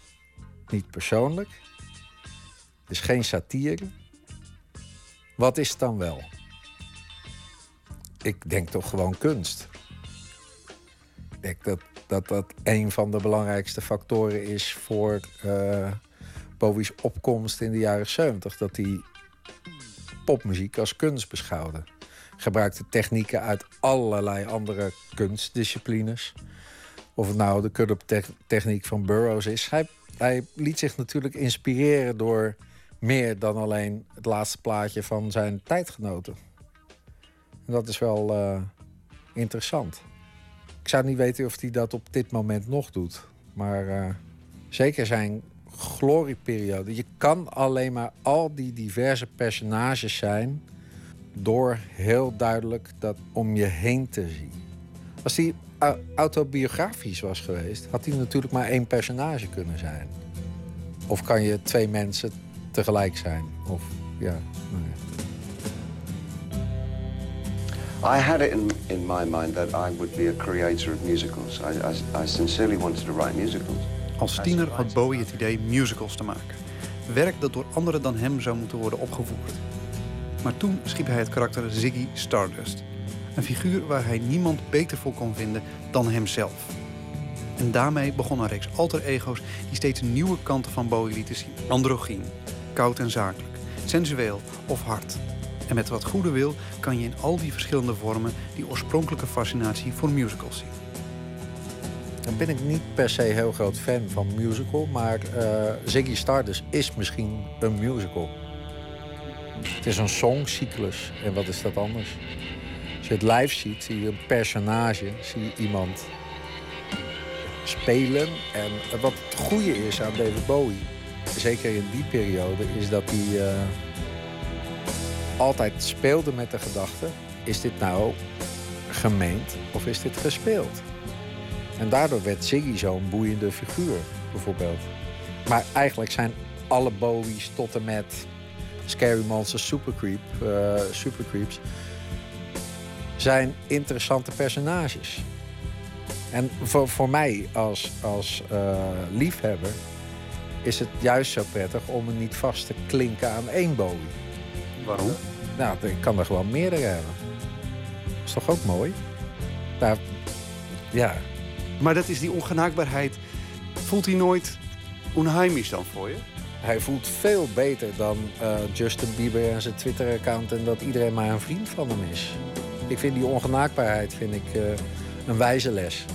niet persoonlijk. Het is geen satire. Wat is het dan wel? Ik denk toch gewoon kunst. Ik denk dat dat, een van de belangrijkste factoren is voor uh, Bowie's opkomst in de jaren 70. Dat hij popmuziek als kunst beschouwde. Gebruikte technieken uit allerlei andere kunstdisciplines. Of het nou de cut-up techniek van Burroughs is. Hij, hij liet zich natuurlijk inspireren door meer dan alleen het laatste plaatje van zijn tijdgenoten. En dat is wel uh, interessant. Ik zou niet weten of hij dat op dit moment nog doet. Maar uh, zeker zijn glorieperiode. Je kan alleen maar al die diverse personages zijn... door heel duidelijk dat om je heen te zien. Als hij autobiografisch was geweest... had hij natuurlijk maar één personage kunnen zijn. Of kan je twee mensen tegelijk zijn. Of ja, nou ja. I had it in, in my mind that I would be a creator of musicals. I, I, I sincerely wanted to write musicals. Als tiener had Bowie het idee musicals te maken. Werk dat door anderen dan hem zou moeten worden opgevoerd. Maar toen schiep hij het karakter Ziggy Stardust. Een figuur waar hij niemand beter voor kon vinden dan hemzelf. En daarmee begon een reeks alter ego's die steeds nieuwe kanten van Bowie lieten zien. Androgyn, koud en zakelijk, sensueel of hard. En met wat goede wil kan je in al die verschillende vormen die oorspronkelijke fascinatie voor musicals zien. Dan ben ik niet per se heel groot fan van musical, maar uh, Ziggy Stardust is misschien een musical. Het is een songcyclus en wat is dat anders? Je het live ziet, zie je een personage, zie je iemand spelen. En wat het goede is aan David Bowie zeker in die periode, is dat hij uh, altijd speelde met de gedachte: is dit nou gemeend of is dit gespeeld? En daardoor werd Ziggy zo'n boeiende figuur, bijvoorbeeld. Maar eigenlijk zijn alle Bowie's tot en met Scary Monsters, Supercreep, uh, Supercreeps... zijn interessante personages. En voor, voor mij als, als uh, liefhebber is het juist zo prettig om er niet vast te klinken aan één Bowie. Waarom? Nou, ik kan er gewoon meerdere hebben. Dat is toch ook mooi? Daar, ja. Maar dat is die ongenaakbaarheid. Voelt hij nooit onheimisch dan voor je? Hij voelt veel beter dan uh, Justin Bieber en zijn Twitter-account... en dat iedereen maar een vriend van hem is. Ik vind die ongenaakbaarheid vind ik, uh, een wijze les.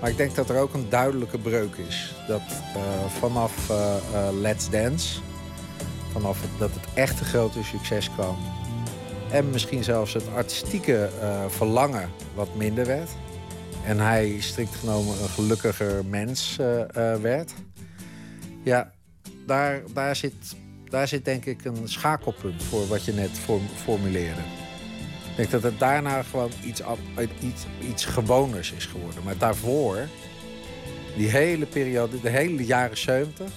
Maar ik denk dat er ook een duidelijke breuk is. Dat uh, vanaf uh, Let's Dance, vanaf dat het echte grote succes kwam... en misschien zelfs het artistieke verlangen wat minder werd... en hij strikt genomen een gelukkiger mens werd... ja, daar, daar, zit, daar zit denk ik een schakelpunt voor wat je net formuleerde. Denk dat het daarna gewoon iets, iets, iets gewoners is geworden. Maar daarvoor, die hele periode, de hele jaren 70,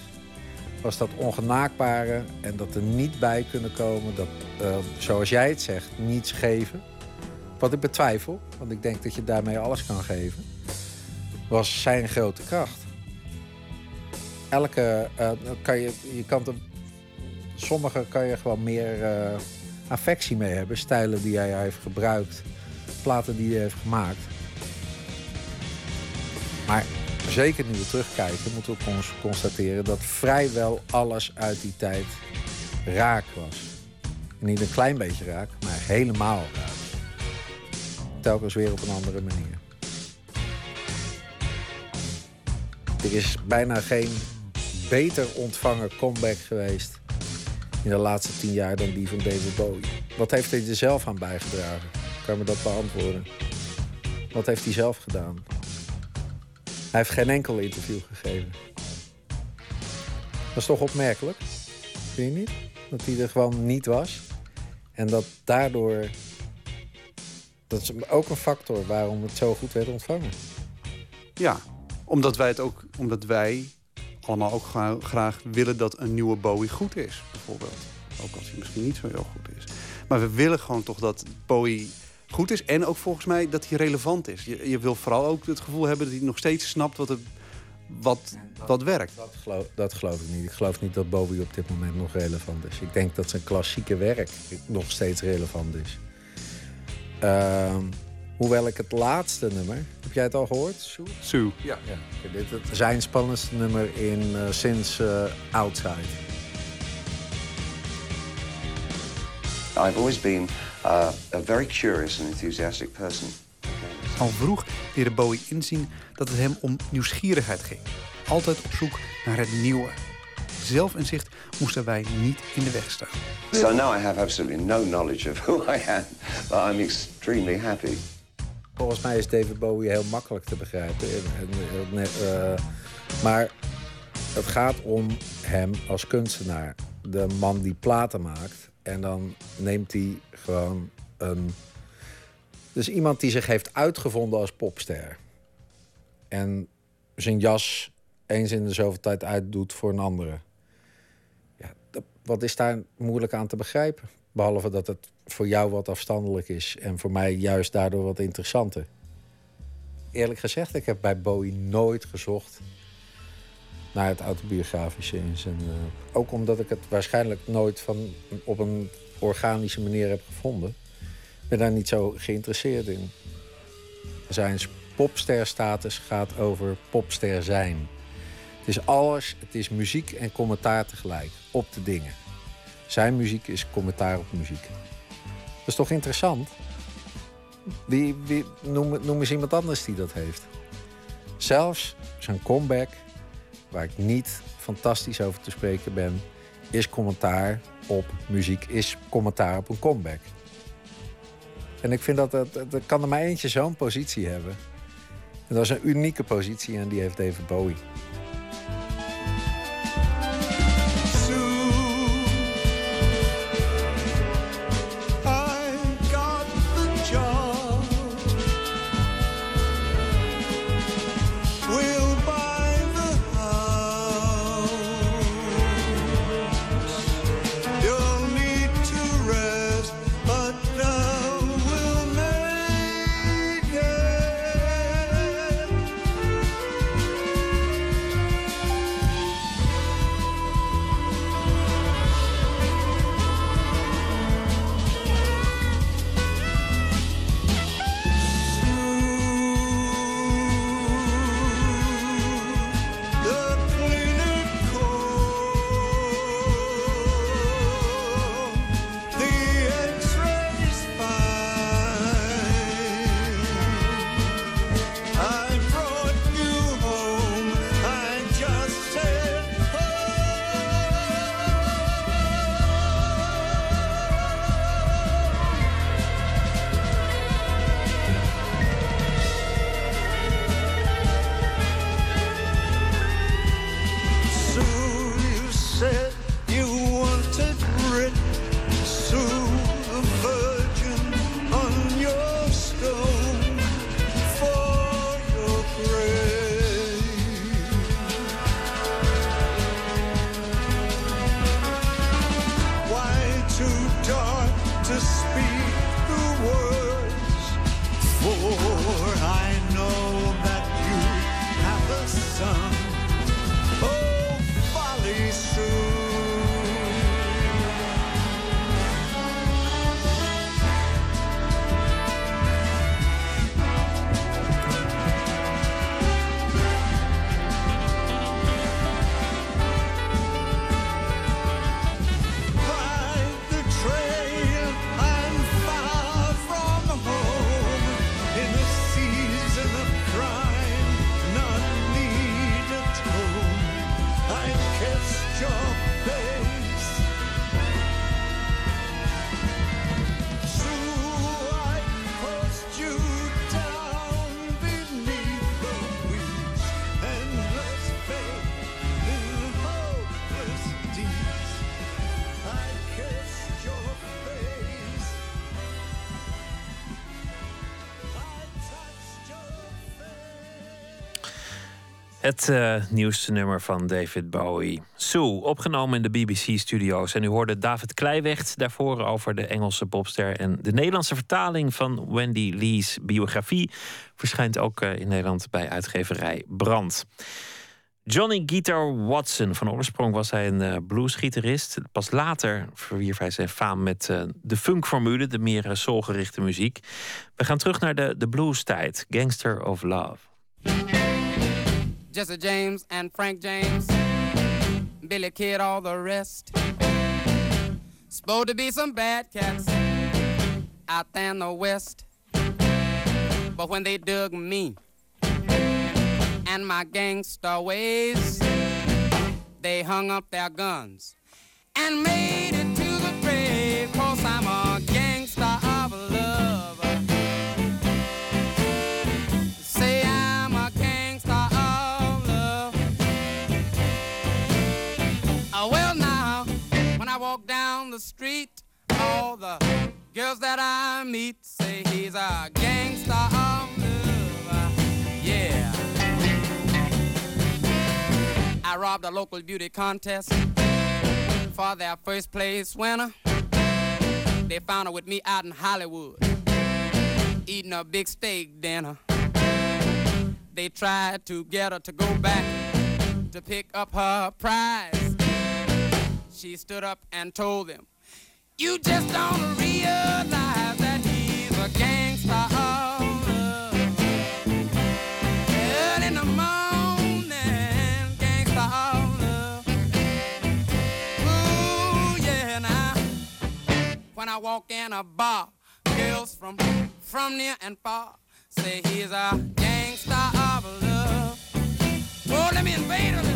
was dat ongenaakbare en dat er niet bij kunnen komen. Dat, uh, zoals jij het zegt, niets geven. Wat ik betwijfel, want ik denk dat je daarmee alles kan geven. Was zijn grote kracht. Elke, uh, kan je, je kan er, sommige kan je gewoon meer. Uh, affectie mee hebben. Stijlen die hij heeft gebruikt, platen die hij heeft gemaakt. Maar zeker nu we terugkijken, moeten we ons constateren dat vrijwel alles uit die tijd raak was. Niet een klein beetje raak, maar helemaal raak. Telkens weer op een andere manier. Er is bijna geen beter ontvangen comeback geweest in de laatste tien jaar dan die van David Bowie. Wat heeft hij er zelf aan bijgedragen? Kan me dat beantwoorden? Wat heeft hij zelf gedaan? Hij heeft geen enkel interview gegeven. Dat is toch opmerkelijk? Vind je niet? Dat hij er gewoon niet was. En dat daardoor. Dat is ook een factor waarom het zo goed werd ontvangen. Ja, omdat wij het ook, omdat wij allemaal ook gra- graag willen dat een nieuwe Bowie goed is, bijvoorbeeld. Ook als hij misschien niet zo heel goed is. Maar we willen gewoon toch dat Bowie goed is. En ook volgens mij dat hij relevant is. Je, je wil vooral ook het gevoel hebben dat hij nog steeds snapt wat, het, wat, wat werkt. Dat geloof, dat geloof ik niet. Ik geloof niet dat Bowie op dit moment nog relevant is. Ik denk dat zijn klassieke werk nog steeds relevant is. Ehm, hoewel ik het laatste nummer... Heb jij het al gehoord? Sue? Sue. Ja. ja. Dit is zijn spannendste nummer in, eh, sinds eh, Outside. I've always been uh, a very curious and enthusiastic person. Al vroeg leerde Bowie inzien dat het hem om nieuwsgierigheid ging. Altijd op zoek naar het nieuwe. Zelfinzicht moesten wij niet in de weg staan. So now I have absolutely no knowledge of who I am, but I'm extremely happy. Volgens mij is David Bowie heel makkelijk te begrijpen. En- en- en, eh, maar het gaat om hem als kunstenaar. De man die platen maakt. En dan neemt hij gewoon een... Dus iemand die zich heeft uitgevonden als popster. En zijn jas eens in de zoveel tijd uitdoet voor een andere. Ja, wat is daar moeilijk aan te begrijpen? Behalve dat het voor jou wat afstandelijk is en voor mij juist daardoor wat interessanter. Eerlijk gezegd, ik heb bij Bowie nooit gezocht naar het autobiografische in zijn. eh, ook omdat ik het waarschijnlijk nooit van, op een organische manier heb gevonden. Ik ben daar niet zo geïnteresseerd in. Zijn popsterstatus gaat over popster zijn. Het is alles, het is muziek en commentaar tegelijk op de dingen. Zijn muziek is commentaar op muziek. Dat is toch interessant? Wie, wie, noem, eens iemand anders die dat heeft. Zelfs zijn comeback, waar ik niet fantastisch over te spreken ben, is commentaar op muziek, is commentaar op een comeback. En ik vind dat dat, dat kan er maar eentje zo'n positie hebben. En dat is een unieke positie en die heeft David Bowie. Het uh, nieuwste nummer van David Bowie. Sue, opgenomen in de BBC-studio's. En u hoorde David Kleiwecht daarvoor over de Engelse popster. En de Nederlandse vertaling van Wendy Lee's biografie... verschijnt ook uh, in Nederland bij uitgeverij Brand. Johnny Guitar Watson. Van oorsprong was hij een uh, bluesgitarist. Pas later verwierf hij zijn faam met de funkformule, de meer soulgerichte muziek. We gaan terug naar de, de blues-tijd. Gangster of Love. Jesse James and Frank James, Billy Kid, all the rest. Supposed to be some bad cats out there in the West. But when they dug me and my gangster ways, they hung up their guns and made it walk down the street, all the girls that I meet say he's a gangster of love. Yeah. I robbed a local beauty contest for their first place winner. They found her with me out in Hollywood, eating a big steak dinner. They tried to get her to go back to pick up her prize. She stood up and told them, You just don't realize that he's a gangster. When I walk in a bar, girls from from near and far say he's a gangster of love. Oh, let me invade a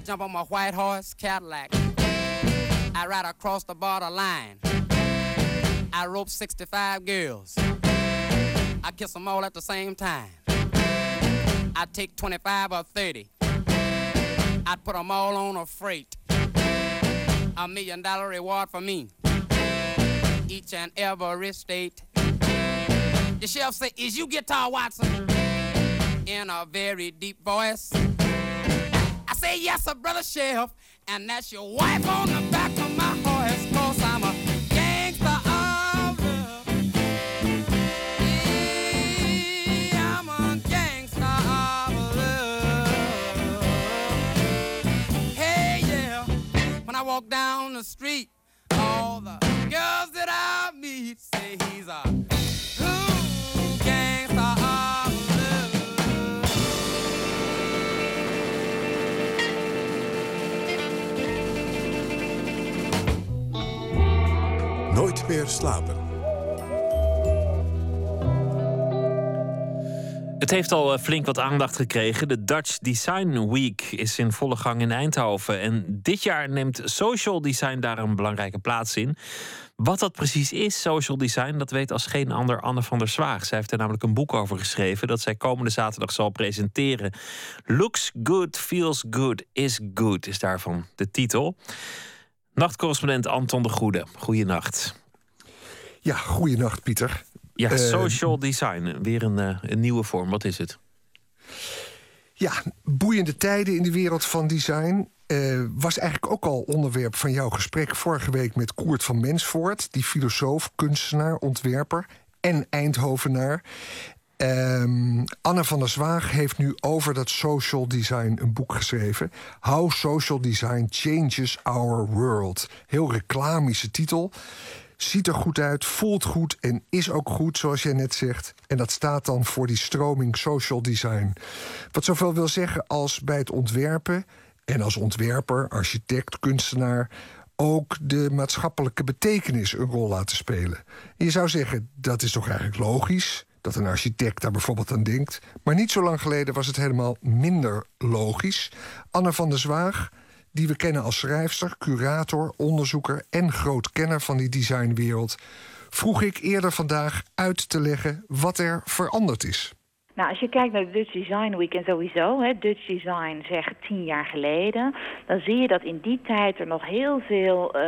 I jump on my white horse Cadillac. I ride across the border line. I rope 65 girls. I kiss them all at the same time. I take 25 or 30. I put them all on a freight. A million dollar reward for me. Each and every state. The sheriff say, is you Guitar Watson? In a very deep voice. Say, yes, a brother sheriff. And that's your wife on the back of my horse. Cause I'm a gangster of love. Yeah, I'm a gangster of love. Hey, yeah. When I walk down the street, all the girls that I meet say he's a slapen. Het heeft al eh, flink wat aandacht gekregen. De Dutch Design Week is in volle gang in Eindhoven. En dit jaar neemt social design daar een belangrijke plaats in. Wat dat precies is, social design, dat weet als geen ander Anne van der Zwaag. Zij heeft er namelijk een boek over geschreven dat zij komende zaterdag zal presenteren. Looks good, feels good, is good is daarvan de titel. Nachtcorrespondent Anton de Goede, goeienacht. Ja, goeienacht Pieter. Ja, Eh, social design, weer een, eh, een nieuwe vorm. Wat is het? Ja, boeiende tijden in de wereld van design. eh, was eigenlijk ook al onderwerp van jouw gesprek vorige week met Koert van Mensvoort, die filosoof, kunstenaar, ontwerper en Eindhovenaar. Ehm, Anne van der Zwaag heeft nu over dat social design een boek geschreven. How Social Design Changes Our World. Heel reclamische titel. Ziet er goed uit, voelt goed en is ook goed, zoals jij net zegt. En dat staat dan voor die stroming social design. Wat zoveel wil zeggen als bij het ontwerpen en als ontwerper, architect, kunstenaar ook de maatschappelijke betekenis een rol laten spelen. En je zou zeggen, dat is toch eigenlijk logisch dat een architect daar bijvoorbeeld aan denkt. Maar niet zo lang geleden was het helemaal minder logisch. Anne van der Zwaag, die we kennen als schrijfster, curator, onderzoeker en groot kenner van die designwereld, vroeg ik eerder vandaag uit te leggen wat er veranderd is. Nou, als je kijkt naar de Dutch Design Week en sowieso, hè, Dutch Design zeg tien jaar geleden, dan zie je dat in die tijd er nog heel veel uh,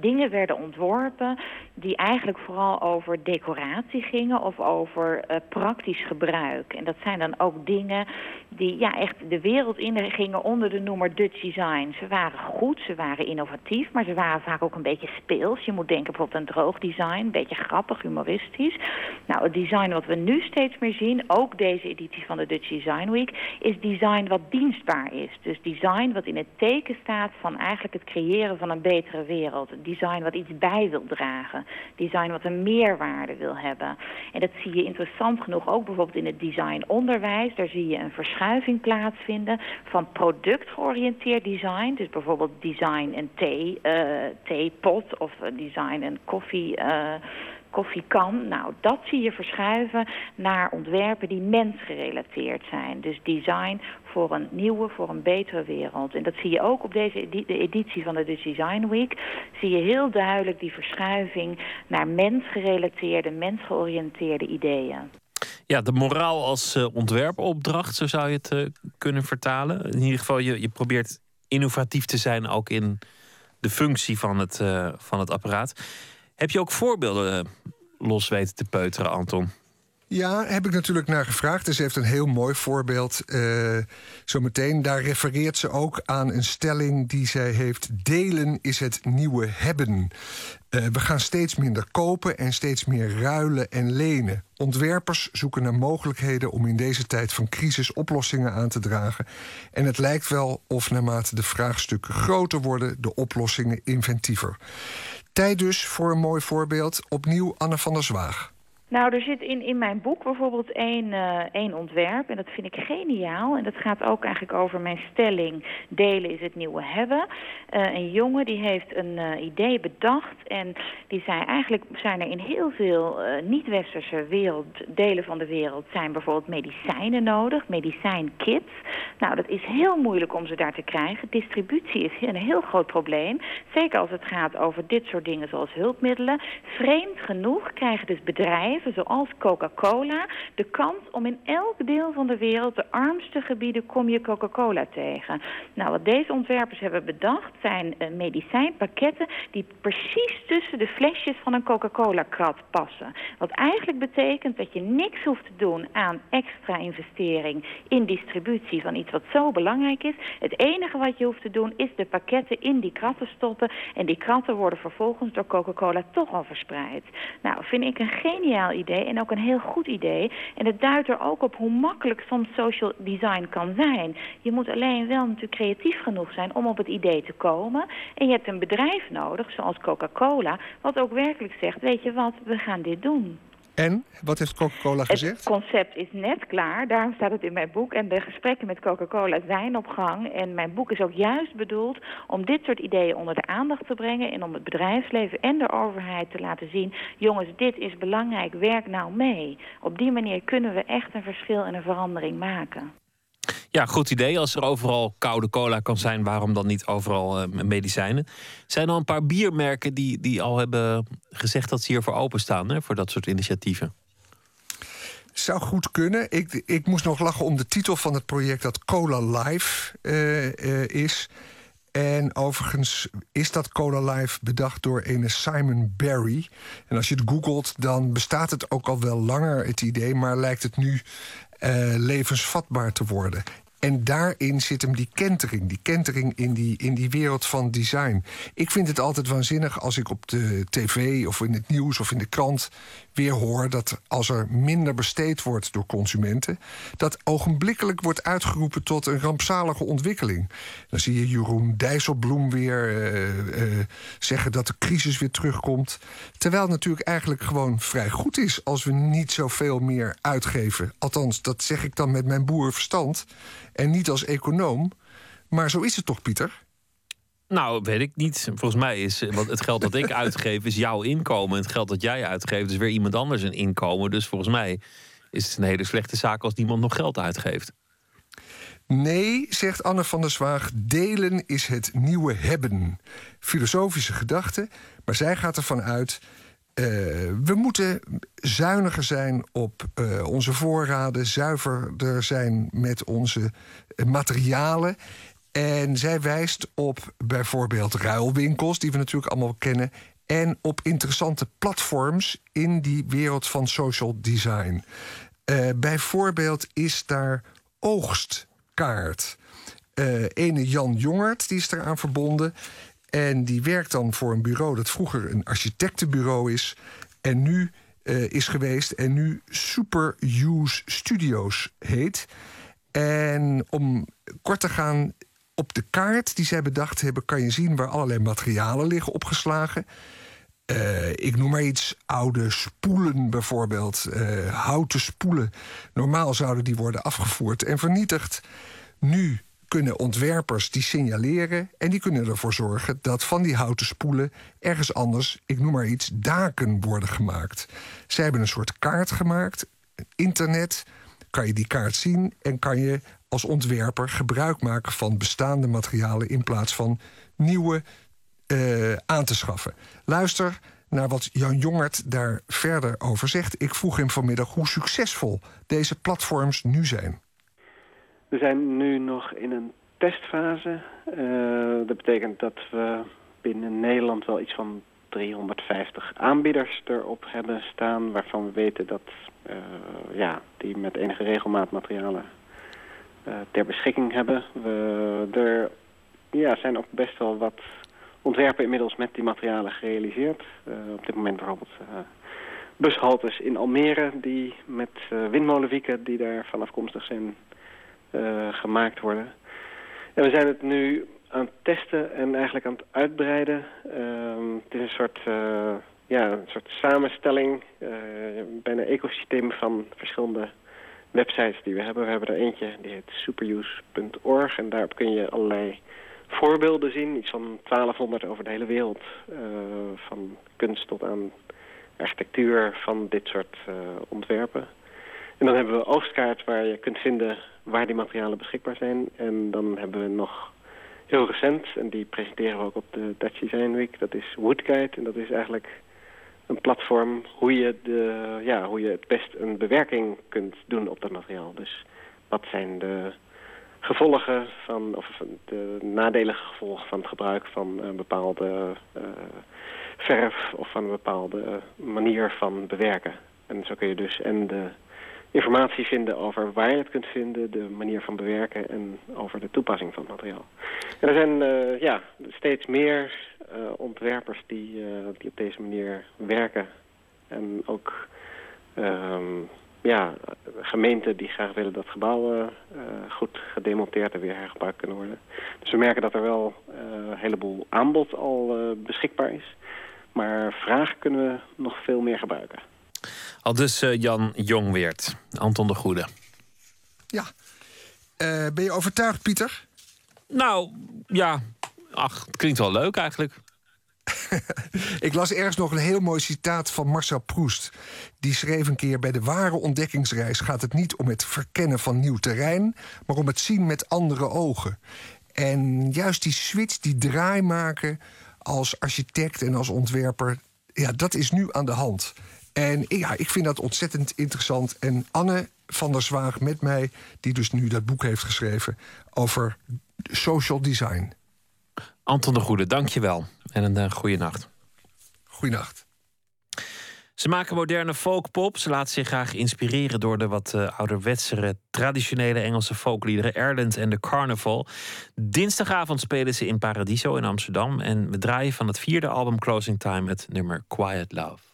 dingen werden ontworpen die eigenlijk vooral over decoratie gingen of over uh, praktisch gebruik. En dat zijn dan ook dingen die ja, echt de wereld in gingen onder de noemer Dutch Design. Ze waren goed, ze waren innovatief, maar ze waren vaak ook een beetje speels. Je moet denken bijvoorbeeld aan droog design, een beetje grappig, humoristisch. Nou, het design wat we nu steeds meer zien, ook deze editie van de Dutch Design Week, is design wat dienstbaar is. Dus design wat in het teken staat van eigenlijk het creëren van een betere wereld. Design wat iets bij wil dragen. Design wat een meerwaarde wil hebben. En dat zie je interessant genoeg ook bijvoorbeeld in het designonderwijs. Daar zie je een verschuiving plaatsvinden van productgeoriënteerd design. Dus bijvoorbeeld design een thee, uh, theepot of design een koffie... Uh, koffiekan. Nou, dat zie je verschuiven naar ontwerpen die mensgerelateerd zijn. Dus design voor een nieuwe, voor een betere wereld. En dat zie je ook op deze editie van de Design Week. Zie je heel duidelijk die verschuiving naar mensgerelateerde, mensgeoriënteerde ideeën. Ja, de moraal als uh, ontwerpopdracht, zo zou je het uh, kunnen vertalen. In ieder geval, je, je probeert innovatief te zijn ook in de functie van het, uh, van het apparaat. Heb je ook voorbeelden los weten te peuteren, Anton? Ja, heb ik natuurlijk naar gevraagd. Dus ze heeft een heel mooi voorbeeld. Uh, zometeen, daar refereert ze ook aan een stelling die zij heeft. Delen is het nieuwe hebben. Uh, we gaan steeds minder kopen en steeds meer ruilen en lenen. Ontwerpers zoeken naar mogelijkheden om in deze tijd van crisis oplossingen aan te dragen. En het lijkt wel of naarmate de vraagstukken groter worden, de oplossingen inventiever. Tijd dus voor een mooi voorbeeld. Opnieuw Anne van der Zwaag. Nou, er zit in, in mijn boek bijvoorbeeld één, uh, één ontwerp. En dat vind ik geniaal. En dat gaat ook eigenlijk over mijn stelling... delen is het nieuwe hebben. Uh, een jongen die heeft een uh, idee bedacht. En die zei eigenlijk zijn er in heel veel niet-westerse wereld, delen van de wereld... zijn bijvoorbeeld medicijnen nodig, medicijnkits. Nou, dat is heel moeilijk om ze daar te krijgen. Distributie is een heel groot probleem. Zeker als het gaat over dit soort dingen zoals hulpmiddelen. Vreemd genoeg krijgen dus bedrijven zoals Coca-Cola de kans om in elk deel van de wereld, de armste gebieden, kom je Coca-Cola tegen. Nou, wat deze ontwerpers hebben bedacht zijn uh, medicijnpakketten die precies tussen de flesjes van een Coca-Cola-krat passen. Wat eigenlijk betekent dat je niks hoeft te doen aan extra investering in distributie van iets wat zo belangrijk is. Het enige wat je hoeft te doen is de pakketten in die kratten stoppen en die kratten worden vervolgens door Coca-Cola toch al verspreid. Nou, vind ik een geniaal idee en ook een heel goed idee. En het duidt er ook op hoe makkelijk soms social design kan zijn. Je moet alleen wel natuurlijk creatief genoeg zijn om op het idee te komen. En je hebt een bedrijf nodig, zoals Coca-Cola, wat ook werkelijk zegt, weet je wat, we gaan dit doen. En, wat heeft Coca-Cola gezegd? Het concept is net klaar, daarom staat het in mijn boek. En de gesprekken met Coca-Cola zijn op gang. En mijn boek is ook juist bedoeld om dit soort ideeën onder de aandacht te brengen... en om het bedrijfsleven en de overheid te laten zien... jongens, dit is belangrijk, werk nou mee. Op die manier kunnen we echt een verschil en een verandering maken. Ja, goed idee. Als er overal koude cola kan zijn, waarom dan niet overal uh, medicijnen? Zijn al een paar biermerken die, die al hebben gezegd dat ze hiervoor openstaan, hè, voor dat soort initiatieven? Zou goed kunnen. Ik, ik moest nog lachen om de titel van het project dat Cola Live uh, uh, is. En overigens is dat Cola Live bedacht door een Simon Barry. En als je het googelt, dan bestaat het ook al wel langer, het idee... maar lijkt het nu uh, levensvatbaar te worden. En daarin zit hem die kentering. Die kentering in die, in die wereld van design. Ik vind het altijd waanzinnig als ik op de tv of in het nieuws of in de krant weer hoor dat als er minder besteed wordt door consumenten, dat ogenblikkelijk wordt uitgeroepen tot een rampzalige ontwikkeling. Dan zie je Jeroen Dijsselbloem weer uh, uh, zeggen dat de crisis weer terugkomt. Terwijl het natuurlijk eigenlijk gewoon vrij goed is als we niet zoveel meer uitgeven. Althans, dat zeg ik dan met mijn boerenverstand en niet als econoom. Maar zo is het toch, Pieter? Nou, weet ik niet. Volgens mij is want het geld dat ik uitgeef, is jouw inkomen. Het geld dat jij uitgeeft, is weer iemand anders een inkomen. Dus volgens mij is het een hele slechte zaak als niemand nog geld uitgeeft. Nee, zegt Anne van der Zwaag, delen is het nieuwe hebben. Filosofische gedachte, maar zij gaat ervan uit Eh, we moeten zuiniger zijn op eh, onze voorraden, zuiverder zijn met onze eh, materialen. En zij wijst op bijvoorbeeld ruilwinkels, die we natuurlijk allemaal kennen. En op interessante platforms in die wereld van social design. Eh, bijvoorbeeld is daar oogstkaart. Eh ene Jan Jongert die is eraan verbonden. En die werkt dan voor een bureau dat vroeger een architectenbureau is. En nu eh, is geweest. En nu Super Use Studios heet. En om kort te gaan, op de kaart die zij bedacht hebben, kan je zien waar allerlei materialen liggen opgeslagen. Eh, ik noem maar iets, oude spoelen bijvoorbeeld, eh, houten spoelen. Normaal zouden die worden afgevoerd en vernietigd. Nu kunnen ontwerpers die signaleren en die kunnen ervoor zorgen dat van die houten spoelen ergens anders, ik noem maar iets, daken worden gemaakt. Zij hebben een soort kaart gemaakt, internet, kan je die kaart zien en kan je als ontwerper gebruik maken van bestaande materialen in plaats van nieuwe eh, aan te schaffen. Luister naar wat Jan Jongert daar verder over zegt. Ik vroeg hem vanmiddag hoe succesvol deze platforms nu zijn. We zijn nu nog in een testfase. Eh, dat betekent dat we binnen Nederland wel iets van 350 aanbieders erop hebben staan... waarvan we weten dat eh, ja, die met enige regelmaat materialen ter beschikking hebben. We, er ja, zijn ook best wel wat ontwerpen inmiddels met die materialen gerealiseerd. Eh, op dit moment bijvoorbeeld eh, bushaltes in Almere... die met eh, windmolenwieken die daar vanaf komstig zijn eh, gemaakt worden. En we zijn het nu aan het testen en eigenlijk aan het uitbreiden. Ehm, het is een soort, eh, ja, een soort samenstelling, eh, bijna ecosysteem van verschillende websites die we hebben. We hebben er eentje, die heet superuse.org en daarop kun je allerlei voorbeelden zien. Iets van 1200 over de hele wereld. eh, van kunst tot aan architectuur van dit soort eh, ontwerpen. En dan hebben we oogstkaart waar je kunt vinden waar die materialen beschikbaar zijn. En dan hebben we nog heel recent, en die presenteren we ook op de Dutch Design Week, dat is Woodguide. En dat is eigenlijk een platform hoe je, de, ja, hoe je het best een bewerking kunt doen op dat materiaal. Dus wat zijn de gevolgen van, of de nadelige gevolgen van het gebruik van een bepaalde eh, verf of van een bepaalde manier van bewerken. En zo kun je dus en de informatie vinden over waar je het kunt vinden, de manier van bewerken en over de toepassing van het materiaal. En er zijn eh, ja, steeds meer eh, ontwerpers die, eh, die op deze manier werken. En ook ehm, ja, gemeenten die graag willen dat gebouwen goed gedemonteerd en weer hergebruikt kunnen worden. Dus we merken dat er wel een heleboel aanbod al beschikbaar is. Maar vraag kunnen we nog veel meer gebruiken. Al dus eh, Jan Jongweert, Anton de Goede. Ja. Eh, ben je overtuigd, Pieter? Nou, ja. Ach, het klinkt wel leuk eigenlijk. <laughs> Ik las ergens nog een heel mooi citaat van Marcel Proust. Die schreef een keer: Bij de ware ontdekkingsreis gaat het niet om het verkennen van nieuw terrein, maar om het zien met andere ogen. En juist die switch, die draai maken als architect en als ontwerper, ja, dat is nu aan de hand. En ja, ik vind dat ontzettend interessant. En Anne van der Zwaag met mij, die dus nu dat boek heeft geschreven over social design. Anton de Goede, dank je wel. En een uh, goede nacht. Goeienacht. Ze maken moderne folkpop. Ze laten zich graag inspireren door de wat uh, ouderwetsere, traditionele Engelse folkliederen. Erland en de Carnival. Dinsdagavond spelen ze in Paradiso in Amsterdam. En we draaien van het vierde album Closing Time het nummer Quiet Love.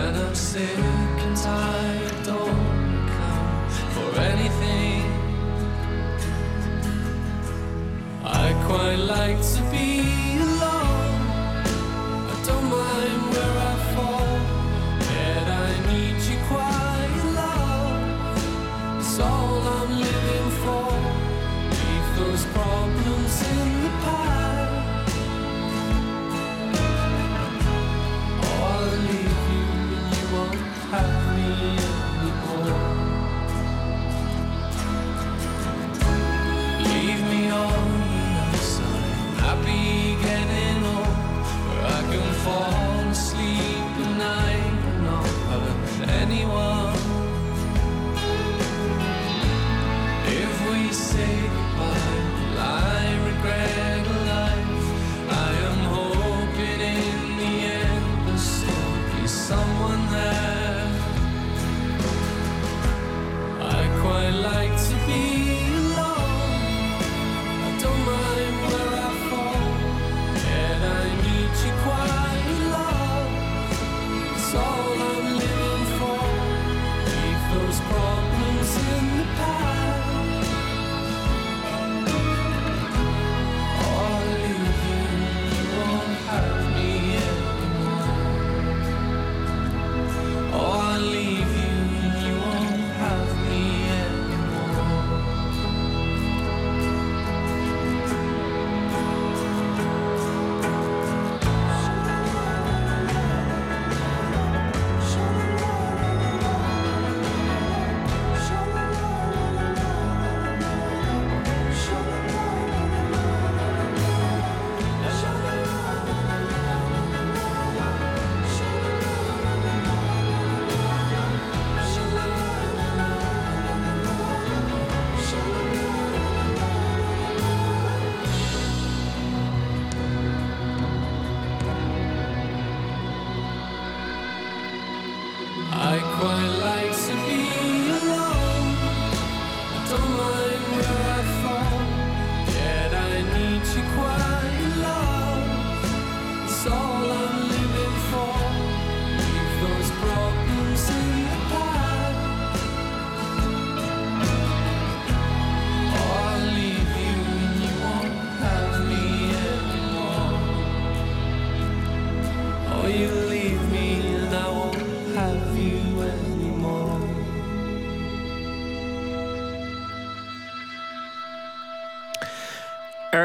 And I'm sick and tired, don't come for anything. I quite like to be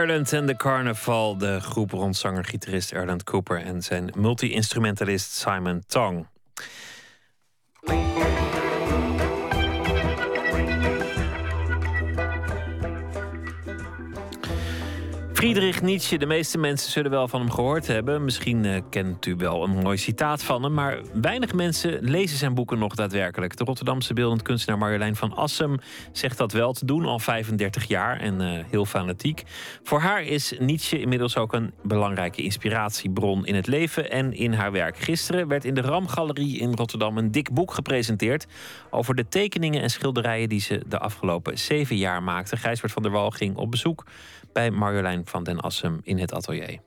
Erland en de Carnaval, de groep rond zanger-gitarist Erland Cooper en zijn multi-instrumentalist Simon Tong. Friedrich Nietzsche, de meeste mensen zullen wel van hem gehoord hebben. Misschien eh, kent u wel een mooi citaat van hem, maar weinig mensen lezen zijn boeken nog daadwerkelijk. De Rotterdamse beeldend kunstenaar Marjolein van Assem zegt dat wel te doen, al 35 jaar en eh, heel fanatiek. Voor haar is Nietzsche inmiddels ook een belangrijke inspiratiebron in het leven en in haar werk. Gisteren werd in de Ramgalerie in Rotterdam een dik boek gepresenteerd over de tekeningen en schilderijen die ze de afgelopen zeven jaar maakte. Gijsbert van der Wal ging op bezoek bij Marjolein van den Assem in het atelier.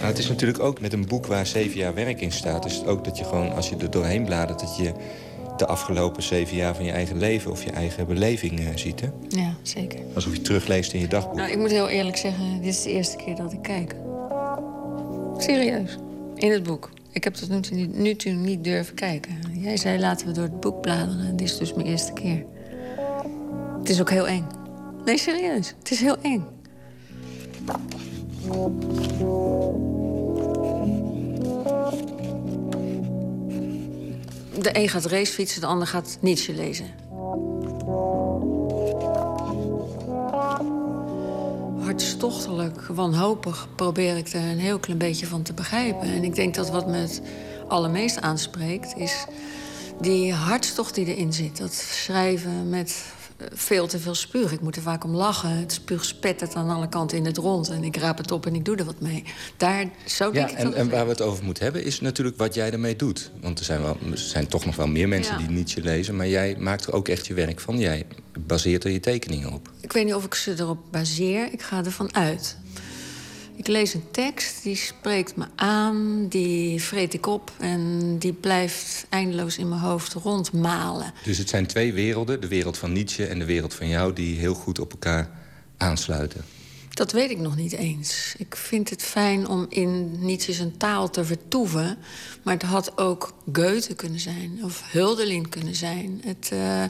Nou, het is natuurlijk ook met een boek waar zeven jaar werk in staat... is het ook dat je gewoon, als je er doorheen bladert... dat je de afgelopen zeven jaar van je eigen leven... of je eigen beleving eh, ziet, hè? Ja, zeker. Alsof je terugleest in je dagboek. Nou, ik moet heel eerlijk zeggen, dit is de eerste keer dat ik kijk. Serieus. In het boek. Ik heb tot nu toe niet, nu toe niet durven kijken. Jij zei laten we door het boek bladeren. Dit is dus mijn eerste keer. Het is ook heel eng. Nee, serieus. Het is heel eng. De een gaat racefietsen, de ander gaat Nietzsche lezen. Hartstochtelijk, wanhopig probeer ik er een heel klein beetje van te begrijpen. En ik denk dat wat me het allermeest aanspreekt... is die hartstocht die erin zit. Dat schrijven met veel te veel spuug. Ik moet er vaak om lachen. Het spuug spettert aan alle kanten in het rond. En ik raap het op en ik doe er wat mee. Daar, zo Ja, en, en waar we het over moeten hebben is natuurlijk wat jij ermee doet. Want er zijn, wel, er zijn toch nog wel meer mensen Ja. die Nietzsche lezen... maar jij maakt er ook echt je werk van. Jij baseert er je tekeningen op. Ik weet niet of ik ze erop baseer. Ik ga ervan uit. Ik lees een tekst, die spreekt me aan, die vreet ik op... en die blijft eindeloos in mijn hoofd rondmalen. Dus het zijn twee werelden, de wereld van Nietzsche en de wereld van jou... die heel goed op elkaar aansluiten. Dat weet ik nog niet eens. Ik vind het fijn om in Nietzsche zijn taal te vertoeven... maar het had ook Goethe kunnen zijn of Hölderlin kunnen zijn. Het, eh,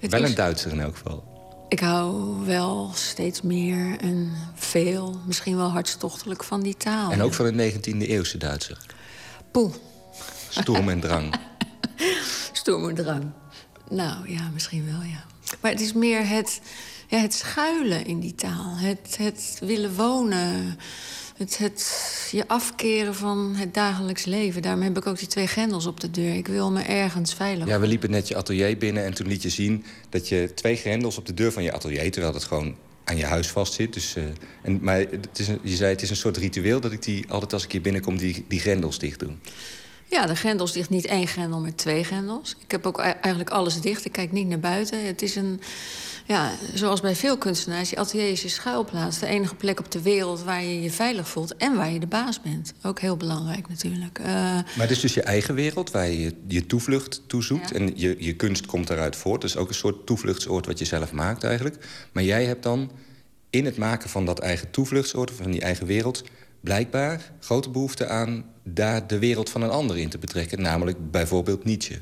het Wel is- een Duitser in elk geval. Ik hou wel steeds meer en veel, misschien wel hartstochtelijk van die taal. En ook van de 19e eeuwse Duitser. Poeh. Sturm en drang. <laughs> Sturm en drang. Nou ja, misschien wel, ja. Maar het is meer het, ja, het schuilen in die taal. Het, het willen wonen. Het, het je afkeren van het dagelijks leven. Daarom heb ik ook die twee grendels op de deur. Ik wil me ergens veilig Ja, we liepen net je atelier binnen en toen liet je zien... dat je twee grendels op de deur van je atelier... terwijl dat gewoon aan je huis vastzit. Dus, uh, en, maar het is een, je zei het is een soort ritueel... dat ik die altijd als ik hier binnenkom die, die grendels dicht doe. Ja, de grendels dicht. Niet één grendel, maar twee grendels. Ik heb ook eigenlijk alles dicht. Ik kijk niet naar buiten. Het is een... Ja, zoals bij veel kunstenaars, je atelier is je schuilplaats. De enige plek op de wereld waar je je veilig voelt en waar je de baas bent. Ook heel belangrijk natuurlijk. Uh, maar het is dus je eigen wereld waar je je toevlucht toezoekt. Ja. En je, je kunst komt daaruit voort. Dus ook een soort toevluchtsoord wat je zelf maakt eigenlijk. Maar jij hebt dan in het maken van dat eigen toevluchtsoord, van die eigen wereld blijkbaar grote behoefte aan daar de wereld van een ander in te betrekken. Namelijk bijvoorbeeld Nietzsche.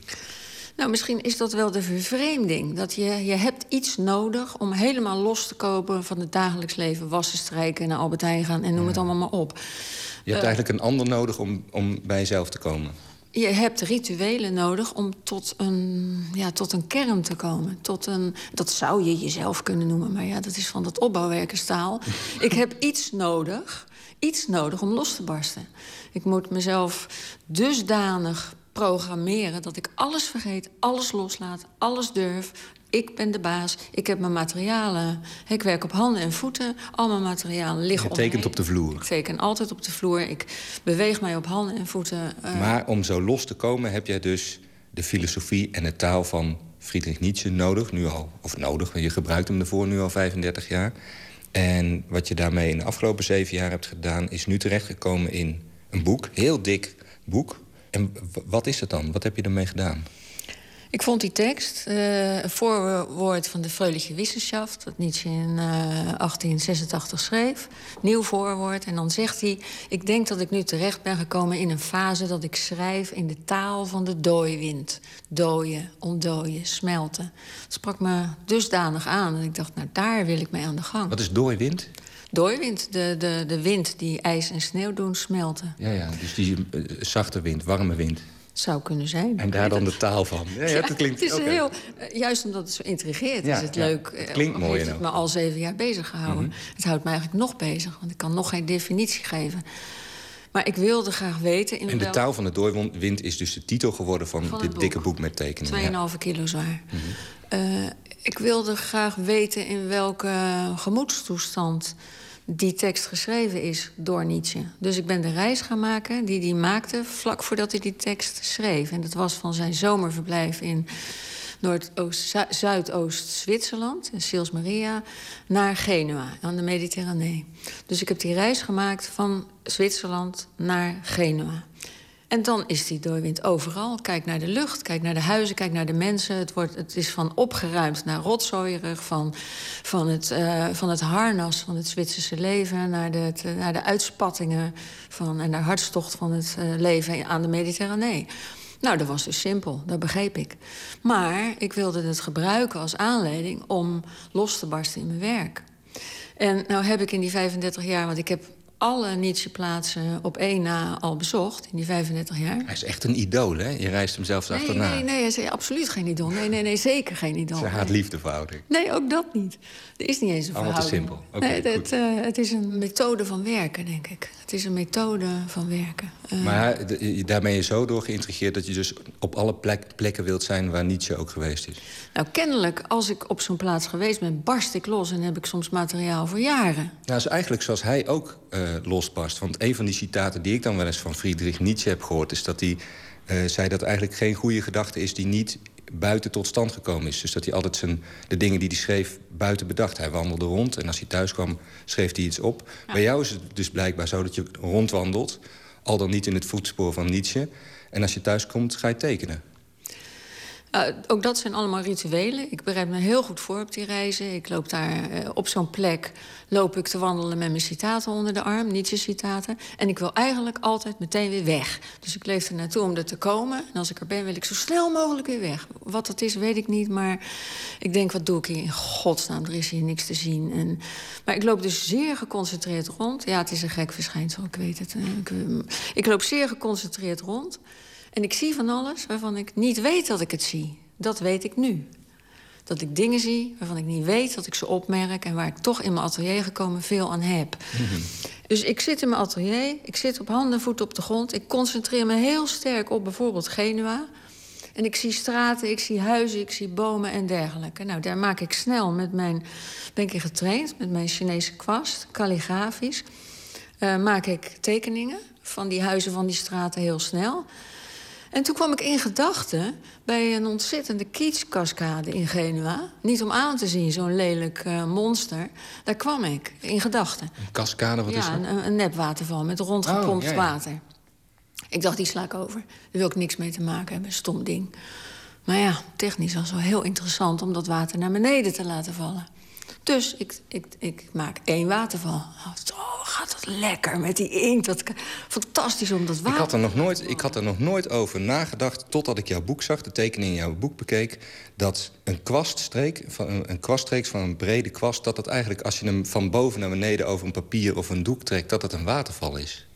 Nou, misschien is dat wel de vervreemding. Dat je, je hebt iets nodig om helemaal los te kopen van het dagelijks leven. Wassen, strijken, naar Albert Heijn gaan en noem het allemaal maar op. Je hebt uh, eigenlijk een ander nodig om, om bij jezelf te komen. Je hebt rituelen nodig om tot een, ja, tot een kern te komen. Tot een, dat zou je jezelf kunnen noemen, maar ja, dat is van dat opbouwwerkerstaal. <laughs> Ik heb iets nodig iets nodig om los te barsten. Ik moet mezelf dusdanig programmeren dat ik alles vergeet, alles loslaat, alles durf. Ik ben de baas, ik heb mijn materialen. Ik werk op handen en voeten, al mijn materialen liggen Je tekent op de vloer. Ik teken altijd op de vloer, ik beweeg mij op handen en voeten. Uh... Maar om zo los te komen heb jij dus de filosofie en de taal van Friedrich Nietzsche nodig. Nu al, of nodig, want je gebruikt hem ervoor nu al 35 jaar. En wat je daarmee in de afgelopen zeven jaar hebt gedaan... is nu terechtgekomen in een boek, heel dik boek. En wat is het dan? Wat heb je ermee gedaan? Ik vond die tekst, uh, een voorwoord van de Fröhliche Wissenschaft... dat Nietzsche in uh, 1886 schreef, nieuw voorwoord. En dan zegt hij, ik denk dat ik nu terecht ben gekomen in een fase... dat ik schrijf in de taal van de dooiwind. Dooien, ontdooien, smelten. Dat sprak me dusdanig aan. En ik dacht, nou, daar wil ik mee aan de gang. Wat is dooiwind? Dooiwind, de, de, de wind die ijs en sneeuw doen smelten. Ja, ja dus die uh, zachte wind, warme wind. Zou kunnen zijn. En daar dan de taal van. Ja, ja, dat klinkt het is okay. heel, juist omdat het zo intrigeert, ja, is het leuk. Het klinkt mooi. heeft het me al zeven jaar bezig gehouden. Mm -hmm. Het houdt me eigenlijk nog bezig, want ik kan nog geen definitie geven. Maar ik wilde graag weten... In en de taal van de doorwind is dus de titel geworden van, van dit boek. dikke boek met tekeningen. 2,5 ja. kilo zwaar. Mm -hmm. uh, ik wilde graag weten in welke gemoedstoestand die tekst geschreven is door Nietzsche. Dus ik ben de reis gaan maken die hij maakte vlak voordat hij die tekst schreef. En dat was van zijn zomerverblijf in Noordoost-Zuidoost-Zwitserland, in Sils Maria, naar Genua, aan de Mediterranee. Dus ik heb die reis gemaakt van Zwitserland naar Genua. En dan is die doorwind overal. Kijk naar de lucht, kijk naar de huizen, kijk naar de mensen. Het, wordt, het is van opgeruimd naar rotzooierig, van, van, het, uh, van het harnas van het Zwitserse leven... naar de, naar de uitspattingen van, en de hartstocht van het uh, leven aan de Mediterranee. Nou, dat was dus simpel, dat begreep ik. Maar ik wilde het gebruiken als aanleiding om los te barsten in mijn werk. En nou heb ik in die 35 jaar, want ik heb alle Nietzsche-plaatsen op één na al bezocht in die 35 jaar. Hij is echt een idool, hè? Je reist hem zelfs nee, achterna. Nee, nee, hij is absoluut geen idool. Nee, nee, nee, zeker geen idool. Ze haat liefdeverhouding. Nee, ook dat niet. Er is niet eens een Allemaal te simpel. Okay, nee, het, uh, het is een methode van werken, denk ik. Het is een methode van werken. Uh, maar daar ben je zo door geïntrigeerd... dat je dus op alle plek, plekken wilt zijn waar Nietzsche ook geweest is. Nou, kennelijk, als ik op zo'n plaats geweest ben... barst ik los en heb ik soms materiaal voor jaren. Nou, dat is eigenlijk zoals hij ook uh, losbarst. Want een van die citaten die ik dan wel eens van Friedrich Nietzsche heb gehoord... is dat hij uh, zei dat eigenlijk geen goede gedachte is... die niet buiten tot stand gekomen is. Dus dat hij altijd zijn, de dingen die hij schreef buiten bedacht. Hij wandelde rond en als hij thuis kwam schreef hij iets op. Ja. Bij jou is het dus blijkbaar zo dat je rondwandelt... al dan niet in het voetspoor van Nietzsche... en als je thuis komt ga je tekenen. Nou, ook dat zijn allemaal rituelen. Ik bereid me heel goed voor op die reizen. Ik loop daar uh, op zo'n plek, loop ik te wandelen met mijn citaten onder de arm, Nietzsche-citaten. En ik wil eigenlijk altijd meteen weer weg. Dus ik leef er naartoe om er te komen. En als ik er ben, wil ik zo snel mogelijk weer weg. Wat dat is, weet ik niet. Maar ik denk, wat doe ik hier in godsnaam? Er is hier niks te zien. En, maar ik loop dus zeer geconcentreerd rond. Ja, het is een gek verschijnsel, ik weet het. Ik, ik loop zeer geconcentreerd rond. En ik zie van alles waarvan ik niet weet dat ik het zie. Dat weet ik nu. Dat ik dingen zie waarvan ik niet weet dat ik ze opmerk... en waar ik toch in mijn atelier gekomen veel aan heb. Dus ik zit in mijn atelier, ik zit op handen en voeten op de grond... ik concentreer me heel sterk op bijvoorbeeld Genua... En ik zie straten, ik zie huizen, ik zie bomen en dergelijke. Nou, daar maak ik snel met mijn... ben ik getraind met mijn Chinese kwast, kalligrafisch. Uh, maak ik tekeningen van die huizen, van die straten heel snel. En toen kwam ik in gedachten bij een ontzettende kietskaskade in Genua. Niet om aan te zien, zo'n lelijk uh, monster. Daar kwam ik, in gedachten. Een kaskade, wat ja, is dat? Een, een nepwaterval met rondgepompt oh, ja, ja. water. Ik dacht, die sla ik over. Daar wil ik niks mee te maken hebben, stom ding. Maar ja, technisch was wel heel interessant om dat water naar beneden te laten vallen. Dus ik, ik, ik maak één waterval. Oh, gaat dat lekker met die inkt. Dat, fantastisch om dat water... Ik had, er nog nooit, ik had er nog nooit over nagedacht... totdat ik jouw boek zag, de tekening in jouw boek bekeek... dat een kwaststreek, van een, kwaststreek van een brede kwast... dat dat eigenlijk, als je hem van boven naar beneden... over een papier of een doek trekt, dat het een waterval is.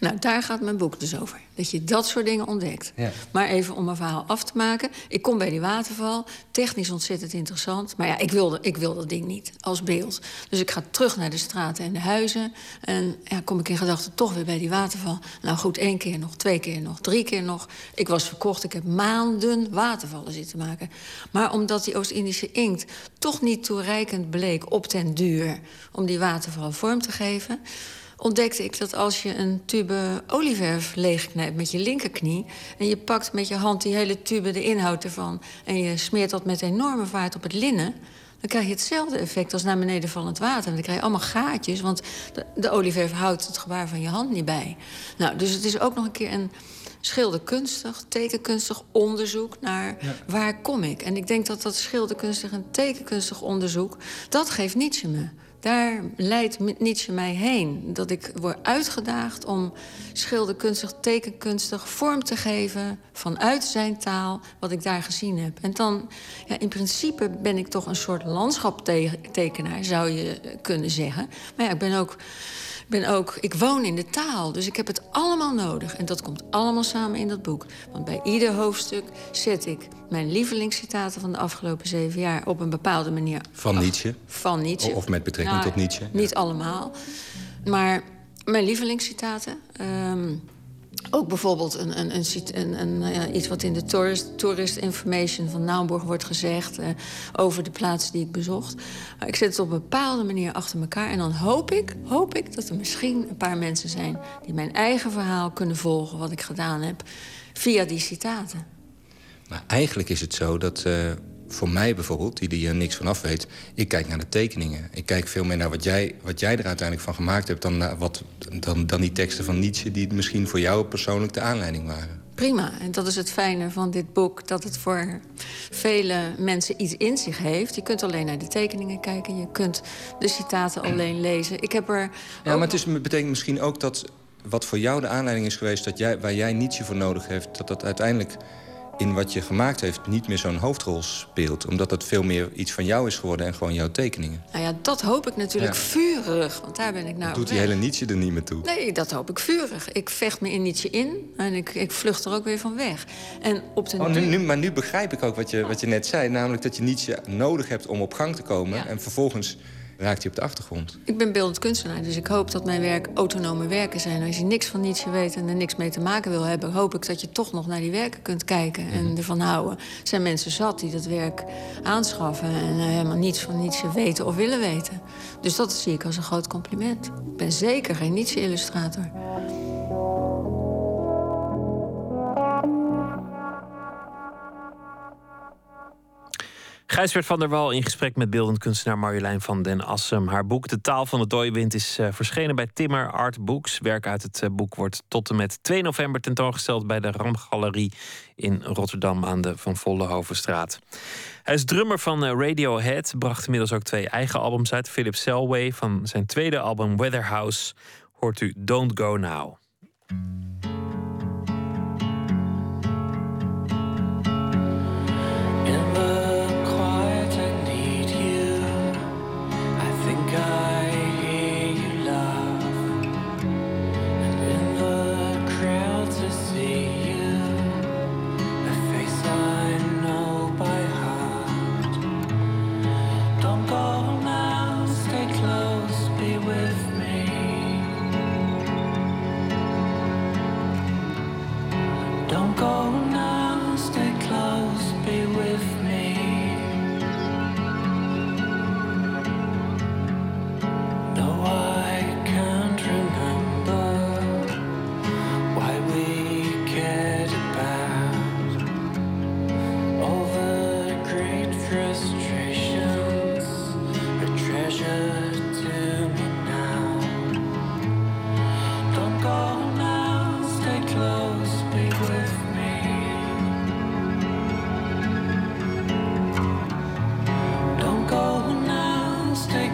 Nou, daar gaat mijn boek dus over. Dat je dat soort dingen ontdekt. Ja. Maar even om mijn verhaal af te maken. Ik kom bij die waterval. Technisch ontzettend interessant. Maar ja, ik wilde, ik wil dat ding niet als beeld. Dus ik ga terug naar de straten en de huizen. En ja, kom ik in gedachten toch weer bij die waterval. Nou goed, één keer nog, twee keer nog, drie keer nog. Ik was verkocht. Ik heb maanden watervallen zitten maken. Maar omdat die Oost-Indische inkt toch niet toereikend bleek op den duur... om die waterval vorm te geven ontdekte ik dat als je een tube olieverf leegknijpt met je linkerknie... en je pakt met je hand die hele tube, de inhoud ervan... en je smeert dat met enorme vaart op het linnen... dan krijg je hetzelfde effect als naar beneden vallend water. En dan krijg je allemaal gaatjes, want de, de olieverf houdt het gebaar van je hand niet bij. Nou, dus het is ook nog een keer een schilderkunstig, tekenkunstig onderzoek naar ja. waar kom ik. En ik denk dat dat schilderkunstig en tekenkunstig onderzoek... dat geeft Nietzsche me. Daar leidt Nietzsche mij heen. Dat ik word uitgedaagd om schilderkunstig, tekenkunstig vorm te geven vanuit zijn taal, wat ik daar gezien heb. En dan, ja, in principe ben ik toch een soort landschaptekenaar, zou je kunnen zeggen. Maar ja, ik ben ook ben ook, ik woon in de taal, dus ik heb het allemaal nodig. En dat komt allemaal samen in dat boek. Want bij ieder hoofdstuk zet ik mijn lievelingscitaten van de afgelopen zeven jaar op een bepaalde manier. Van Nietzsche? Van Nietzsche. Of met betrekking Nou, tot Nietzsche? Niet allemaal. Maar mijn lievelingscitaten. ehm, ook bijvoorbeeld een, een, een, een, ja, iets wat in de tourist, information van Naumburg wordt gezegd... eh, over de plaats die ik bezocht. Ik zet het op een bepaalde manier achter elkaar. En dan hoop ik, hoop ik dat er misschien een paar mensen zijn... die mijn eigen verhaal kunnen volgen, wat ik gedaan heb... via die citaten. Maar eigenlijk is het zo dat eh, voor mij bijvoorbeeld, die er hier niks van af weet... ik kijk naar de tekeningen. Ik kijk veel meer naar wat jij, wat jij er uiteindelijk van gemaakt hebt... Dan, naar wat, dan, dan die teksten van Nietzsche die misschien voor jou persoonlijk de aanleiding waren. Prima. En dat is het fijne van dit boek. Dat het voor vele mensen iets in zich heeft. Je kunt alleen naar de tekeningen kijken. Je kunt de citaten alleen lezen. Ik heb er... Ja, maar het is, betekent misschien ook dat wat voor jou de aanleiding is geweest... Dat jij, waar jij Nietzsche voor nodig heeft, dat dat uiteindelijk in wat je gemaakt heeft... niet meer zo'n hoofdrol speelt. Omdat het veel meer iets van jou is geworden en gewoon jouw tekeningen. Nou ja, dat hoop ik natuurlijk Ja. vurig. Want daar ben ik nou Doet die weg. hele Nietzsche er niet meer toe. Nee, dat hoop ik vurig. Ik vecht me in Nietzsche in en ik, ik vlucht er ook weer van weg. En op de Oh, nu, nu, maar nu begrijp ik ook wat je, wat je net zei. Namelijk dat je Nietzsche nodig hebt om op gang te komen. En vervolgens raakt hij op de achtergrond. Ik ben beeldend kunstenaar, dus ik hoop dat mijn werk autonome werken zijn. Als je niks van Nietzsche weet en er niks mee te maken wil hebben... hoop ik dat je toch nog naar die werken kunt kijken en ervan houden. Er zijn mensen zat die dat werk aanschaffen... en eh, helemaal niets van Nietzsche weten of willen weten. Dus dat zie ik als een groot compliment. Ik ben zeker geen Nietzsche-illustrator. Gijsbert van der Wal in gesprek met beeldend kunstenaar Marjolein van den Assem. Haar boek De Taal van de Dooiwind is uh, verschenen bij Timmer Art Books. Werk uit het uh, boek wordt tot en met 2 november tentoongesteld bij de Ramgalerie in Rotterdam aan de Van Vollenhovenstraat. Hij is drummer van uh, Radiohead, bracht inmiddels ook twee eigen albums uit. Philip Selway van zijn tweede album Weatherhouse hoort u Don't Go Now.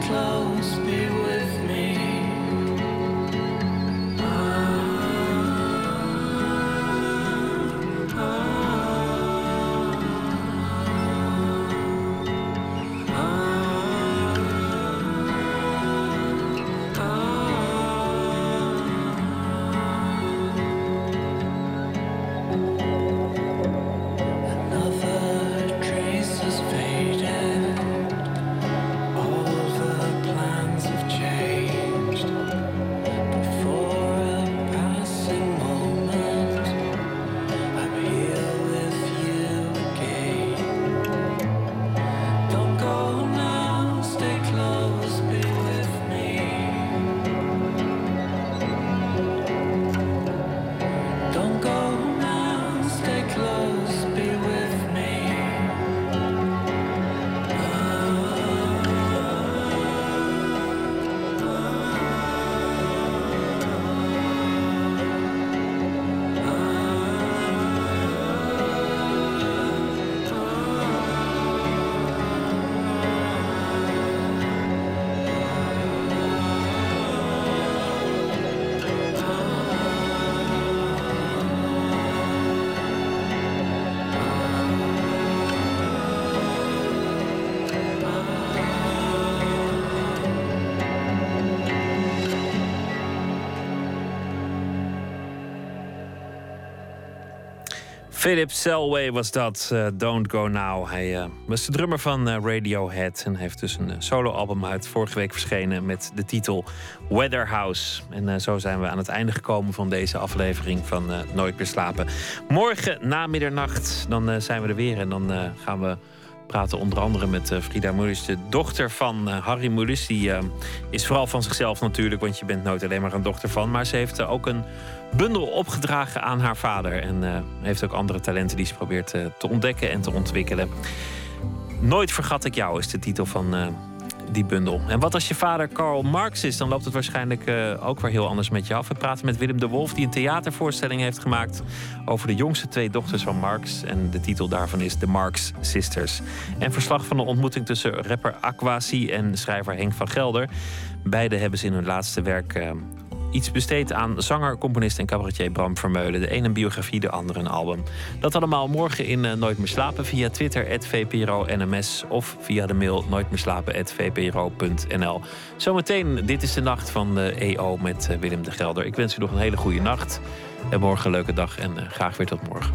close, Philip Selway was dat, uh, Don't Go Now. Hij uh, was de drummer van uh, Radiohead en heeft dus een soloalbum uit vorige week verschenen met de titel Weatherhouse. En zo zijn we aan het einde gekomen van deze aflevering van Nooit meer slapen. Morgen na middernacht dan zijn we er weer en dan gaan we praten onder andere met Frida Moelis, de dochter van Harry Moelis. Die is vooral van zichzelf natuurlijk, want je bent nooit alleen maar een dochter van. Maar ze heeft ook een bundel opgedragen aan haar vader. En heeft ook andere talenten die ze probeert te ontdekken en te ontwikkelen. Nooit vergat ik jou is de titel van die bundel. En wat als je vader Karl Marx is, dan loopt het waarschijnlijk ook weer heel anders met je af. We praten met Willem de Wolf, die een theatervoorstelling heeft gemaakt over de jongste twee dochters van Marx. En de titel daarvan is The Marx Sisters. En verslag van een ontmoeting tussen rapper Aquasi en schrijver Henk van Gelder. Beide hebben ze in hun laatste werk iets besteed aan zanger, componist en cabaretier Bram Vermeulen. De een een biografie, de ander een album. Dat allemaal morgen in uh, Nooit meer slapen via Twitter, @vpro_nms of via de mail nooitmeerslapen@vpro.nl. Zometeen, dit is de nacht van de EO met uh, Willem de Gelder. Ik wens u nog een hele goede nacht. En morgen een leuke dag en uh, graag weer tot morgen.